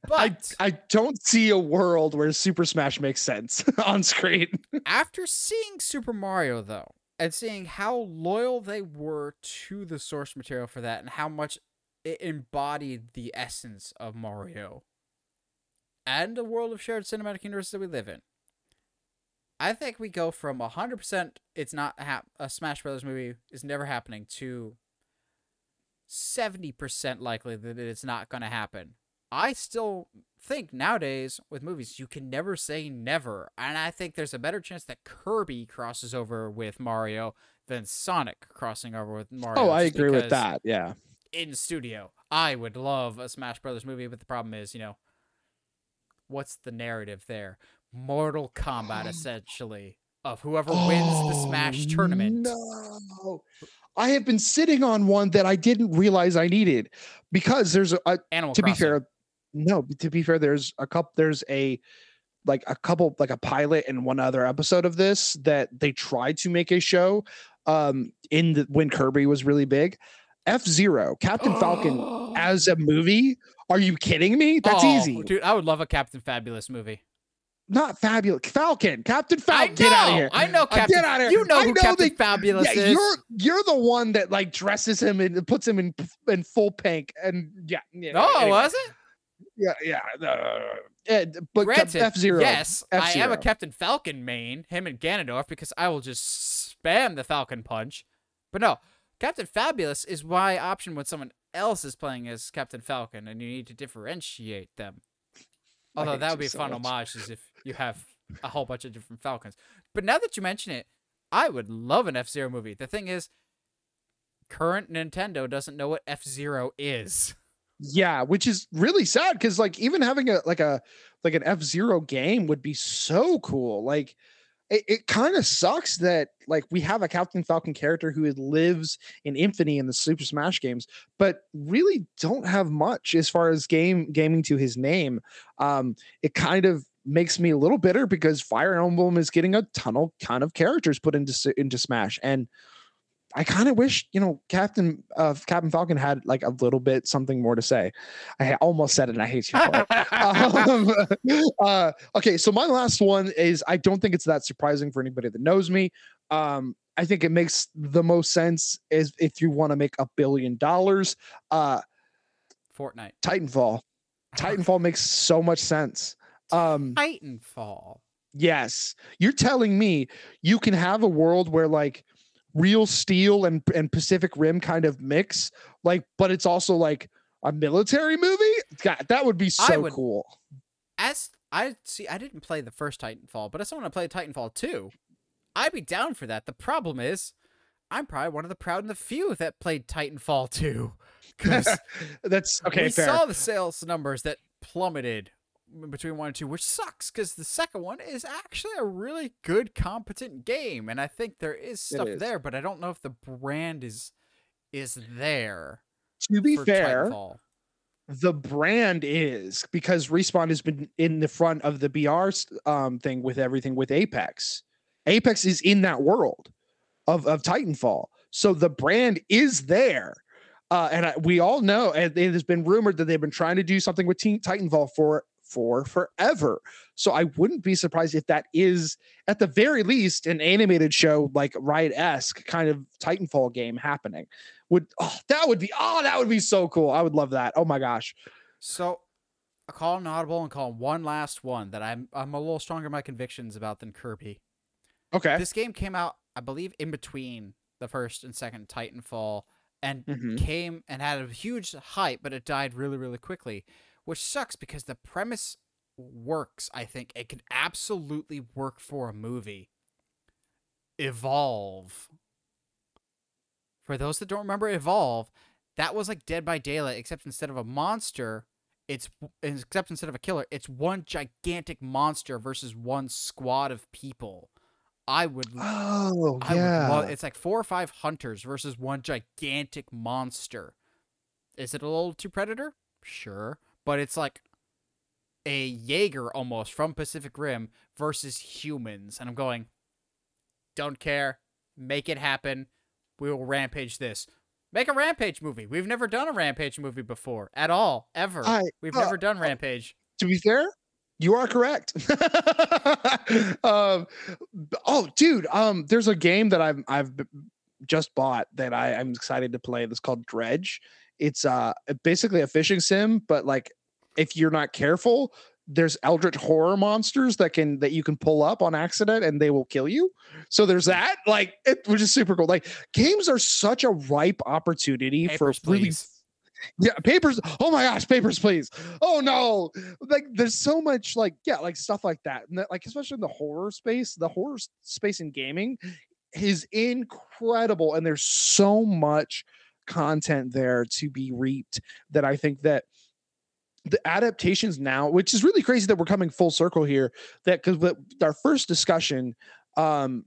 But I, I don't see a world where Super Smash makes sense on screen. after seeing Super Mario though, and seeing how loyal they were to the source material for that and how much it embodied the essence of Mario and the world of shared cinematic universe that we live in. I think we go from 100% it's not a Smash Brothers movie is never happening to 70% likely that it's not going to happen. I still think nowadays with movies you can never say never, and I think there's a better chance that Kirby crosses over with Mario than Sonic crossing over with Mario. oh, I agree with that. Yeah. In studio, I would love a Smash Brothers movie, but the problem is, you know, what's the narrative there? Mortal Kombat, essentially, of whoever wins the oh, Smash Oh, tournament. No. I have been sitting on one that I didn't realize I needed because there's a, a Animal to be fair, no, to be fair, there's a couple there's a like a couple like a pilot and one other episode of this that they tried to make a show um in the when Kirby was really big. F Zero, Captain Falcon as a movie. Are you kidding me? That's Oh, easy. dude. I would love a Captain Fabulous movie. Not fabulous. Falcon, Captain Falcon. Get out of here. I know Uh, Captain. get outta here. You know I know Captain Fabulous yeah, is. you're you're the one that like dresses him and puts him in in full pink and yeah. yeah oh, anyway. was it? Yeah, yeah. Uh, uh, but Granted, F Zero. yes, I am a F-Zero. Captain Falcon main, him and Ganondorf, because I will just spam the Falcon Punch. But no, Captain Fabulous is my option when someone else is playing as Captain Falcon, and you need to differentiate them. Although that would be a so fun much. homage, is if you have a whole bunch of different Falcons. But now that you mention it, I would love an F Zero movie. The thing is, current Nintendo doesn't know what F Zero is. Yeah, which is really sad because like even having a like a like an F Zero game would be so cool. Like it, it kind of sucks that like we have a Captain Falcon character who lives in infamy in the Super Smash games, but really don't have much as far as game gaming to his name. Um, it kind of makes me a little bitter because Fire Emblem is getting a ton of ton of characters put into into Smash, and I kind of wish you know Captain uh, Captain Falcon had like a little bit something more to say. I almost said it, and I hate you for it. um, uh, okay, so my last one is I don't think it's that surprising for anybody that knows me. Um, I think it makes the most sense is if you want to make a billion dollars. Uh, Fortnite. Titanfall. Titanfall makes so much sense. Um, Titanfall. yes, you're telling me you can have a world where like real steel and and Pacific Rim kind of mix, like, but it's also like a military movie. God, that would be so would- cool. As I see, I didn't play the first Titanfall, but I still want to play Titanfall 2, I'd be down for that. The problem is, I'm probably one of the proud and the few that played Titanfall 2. Because That's okay. we fair. saw the sales numbers that plummeted between one and two, which sucks because the second one is actually a really good, competent game, and I think there is stuff is. there, but I don't know if the brand is is there. to be fair, Titanfall. the brand is because Respawn has been in the front of the BR um, thing with everything with Apex. Apex is in that world of of Titanfall, so the brand is there. Uh, and I, we all know, and it has been rumored that they've been trying to do something with Titanfall for for forever. So I wouldn't be surprised if that is, at the very least, an animated show like Riot esque kind of Titanfall game happening. Would oh, that would be oh that would be so cool. I would love that. Oh my gosh. So, I call an audible and call one last one that I'm I'm a little stronger in my convictions about than Kirby. Okay. This game came out, I believe, in between the first and second Titanfall, and Mhm. came and had a huge hype, but it died really, really quickly, which sucks because the premise works. I think it could absolutely work for a movie. Evolve. For those that don't remember Evolve, that was like Dead by Daylight, except instead of a monster, it's except instead of a killer, it's one gigantic monster versus one squad of people. I would Oh I yeah. would love it's like four or five hunters versus one gigantic monster. Is it a little too predator? Sure. But it's like a Jaeger almost from Pacific Rim versus humans. And I'm going, don't care. Make it happen. We will rampage this. Make a rampage movie. We've never done a rampage movie before at all, ever. I- We've uh, never done rampage. to be fair, you are correct. um, oh, dude, um, there's a game that I've I've just bought that I, I'm excited to play. That's called Dredge. It's uh basically a fishing sim, but like if you're not careful, there's eldritch horror monsters that can that you can pull up on accident and they will kill you. So there's that, like, it, which is super cool. Like games are such a ripe opportunity Papers, for really please. yeah, papers. Oh my gosh, papers, please. Oh no, like there's so much like yeah, like stuff like that, and that, like especially in the horror space, the horror space in gaming is incredible, and there's so much content there to be reaped that I think that the adaptations now, which is really crazy that we're coming full circle here, that because our first discussion um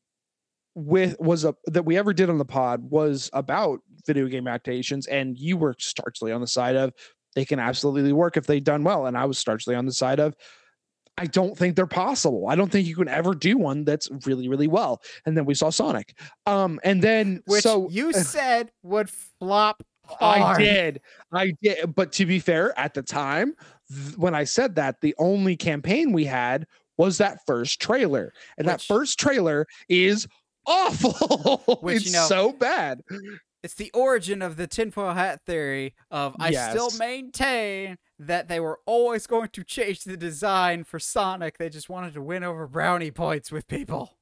with was a that we ever did on the pod was about video game adaptations and you were starchly on the side of they can absolutely work if they done well and i was starchly on the side of i don't think they're possible i don't think you can ever do one that's really really well and then we saw sonic um and then Which so you said would flop I did. I did. But to be fair, at the time, th- when I said that, the only campaign we had was that first trailer. And that first trailer is awful. Which, it's you know- so bad. It's the origin of the tinfoil hat theory of I still maintain that they were always going to change the design for Sonic. They just wanted to win over brownie points with people.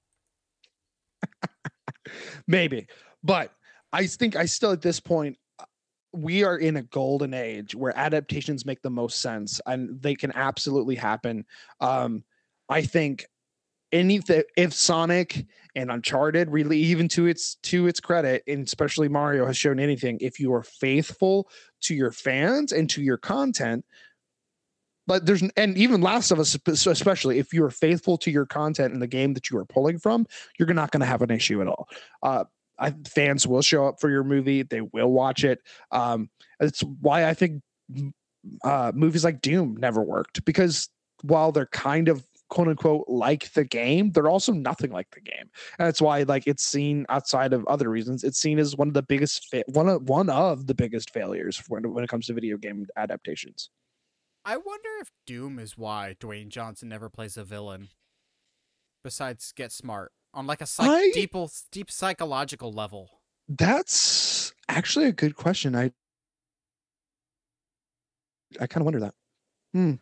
Maybe. But I think I still at this point uh, we are in a golden age where adaptations make the most sense and they can absolutely happen. Um I think anything if Sonic and Uncharted really even to its to its credit and especially Mario has shown anything. If you are faithful to your fans and to your content but there's and even Last of Us especially if you are faithful to your content in the game that you are pulling from you're not going to have an issue at all. Uh I, fans will show up for your movie. They will watch it. Um it's why I think uh movies like Doom never worked because while they're kind of quote unquote like the game, they're also nothing like the game. And that's why like it's seen outside of other reasons, it's seen as one of the biggest fa- one of one of the biggest failures when when it comes to video game adaptations. I wonder if Doom is why Dwayne Johnson never plays a villain. Besides, get smart on like a psych- I- deep, deep psychological level. That's actually a good question. I I kind of wonder that. Hmm.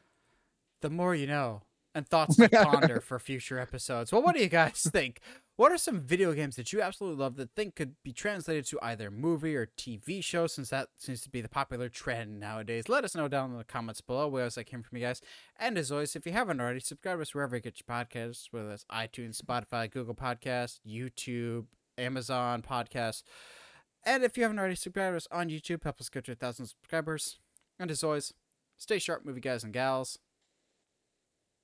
The more you know, and thoughts to ponder for future episodes. Well, what do you guys think? What are some video games that you absolutely love that think could be translated to either movie or TV show, since that seems to be the popular trend nowadays? Let us know down in the comments below. We always like hearing from you guys. And as always, if you haven't already, subscribe to us wherever you get your podcasts, whether it's iTunes, Spotify, Google Podcasts, YouTube, Amazon Podcasts. And if you haven't already subscribed to us on YouTube, help us get to a thousand subscribers. And as always, stay sharp, movie guys and gals.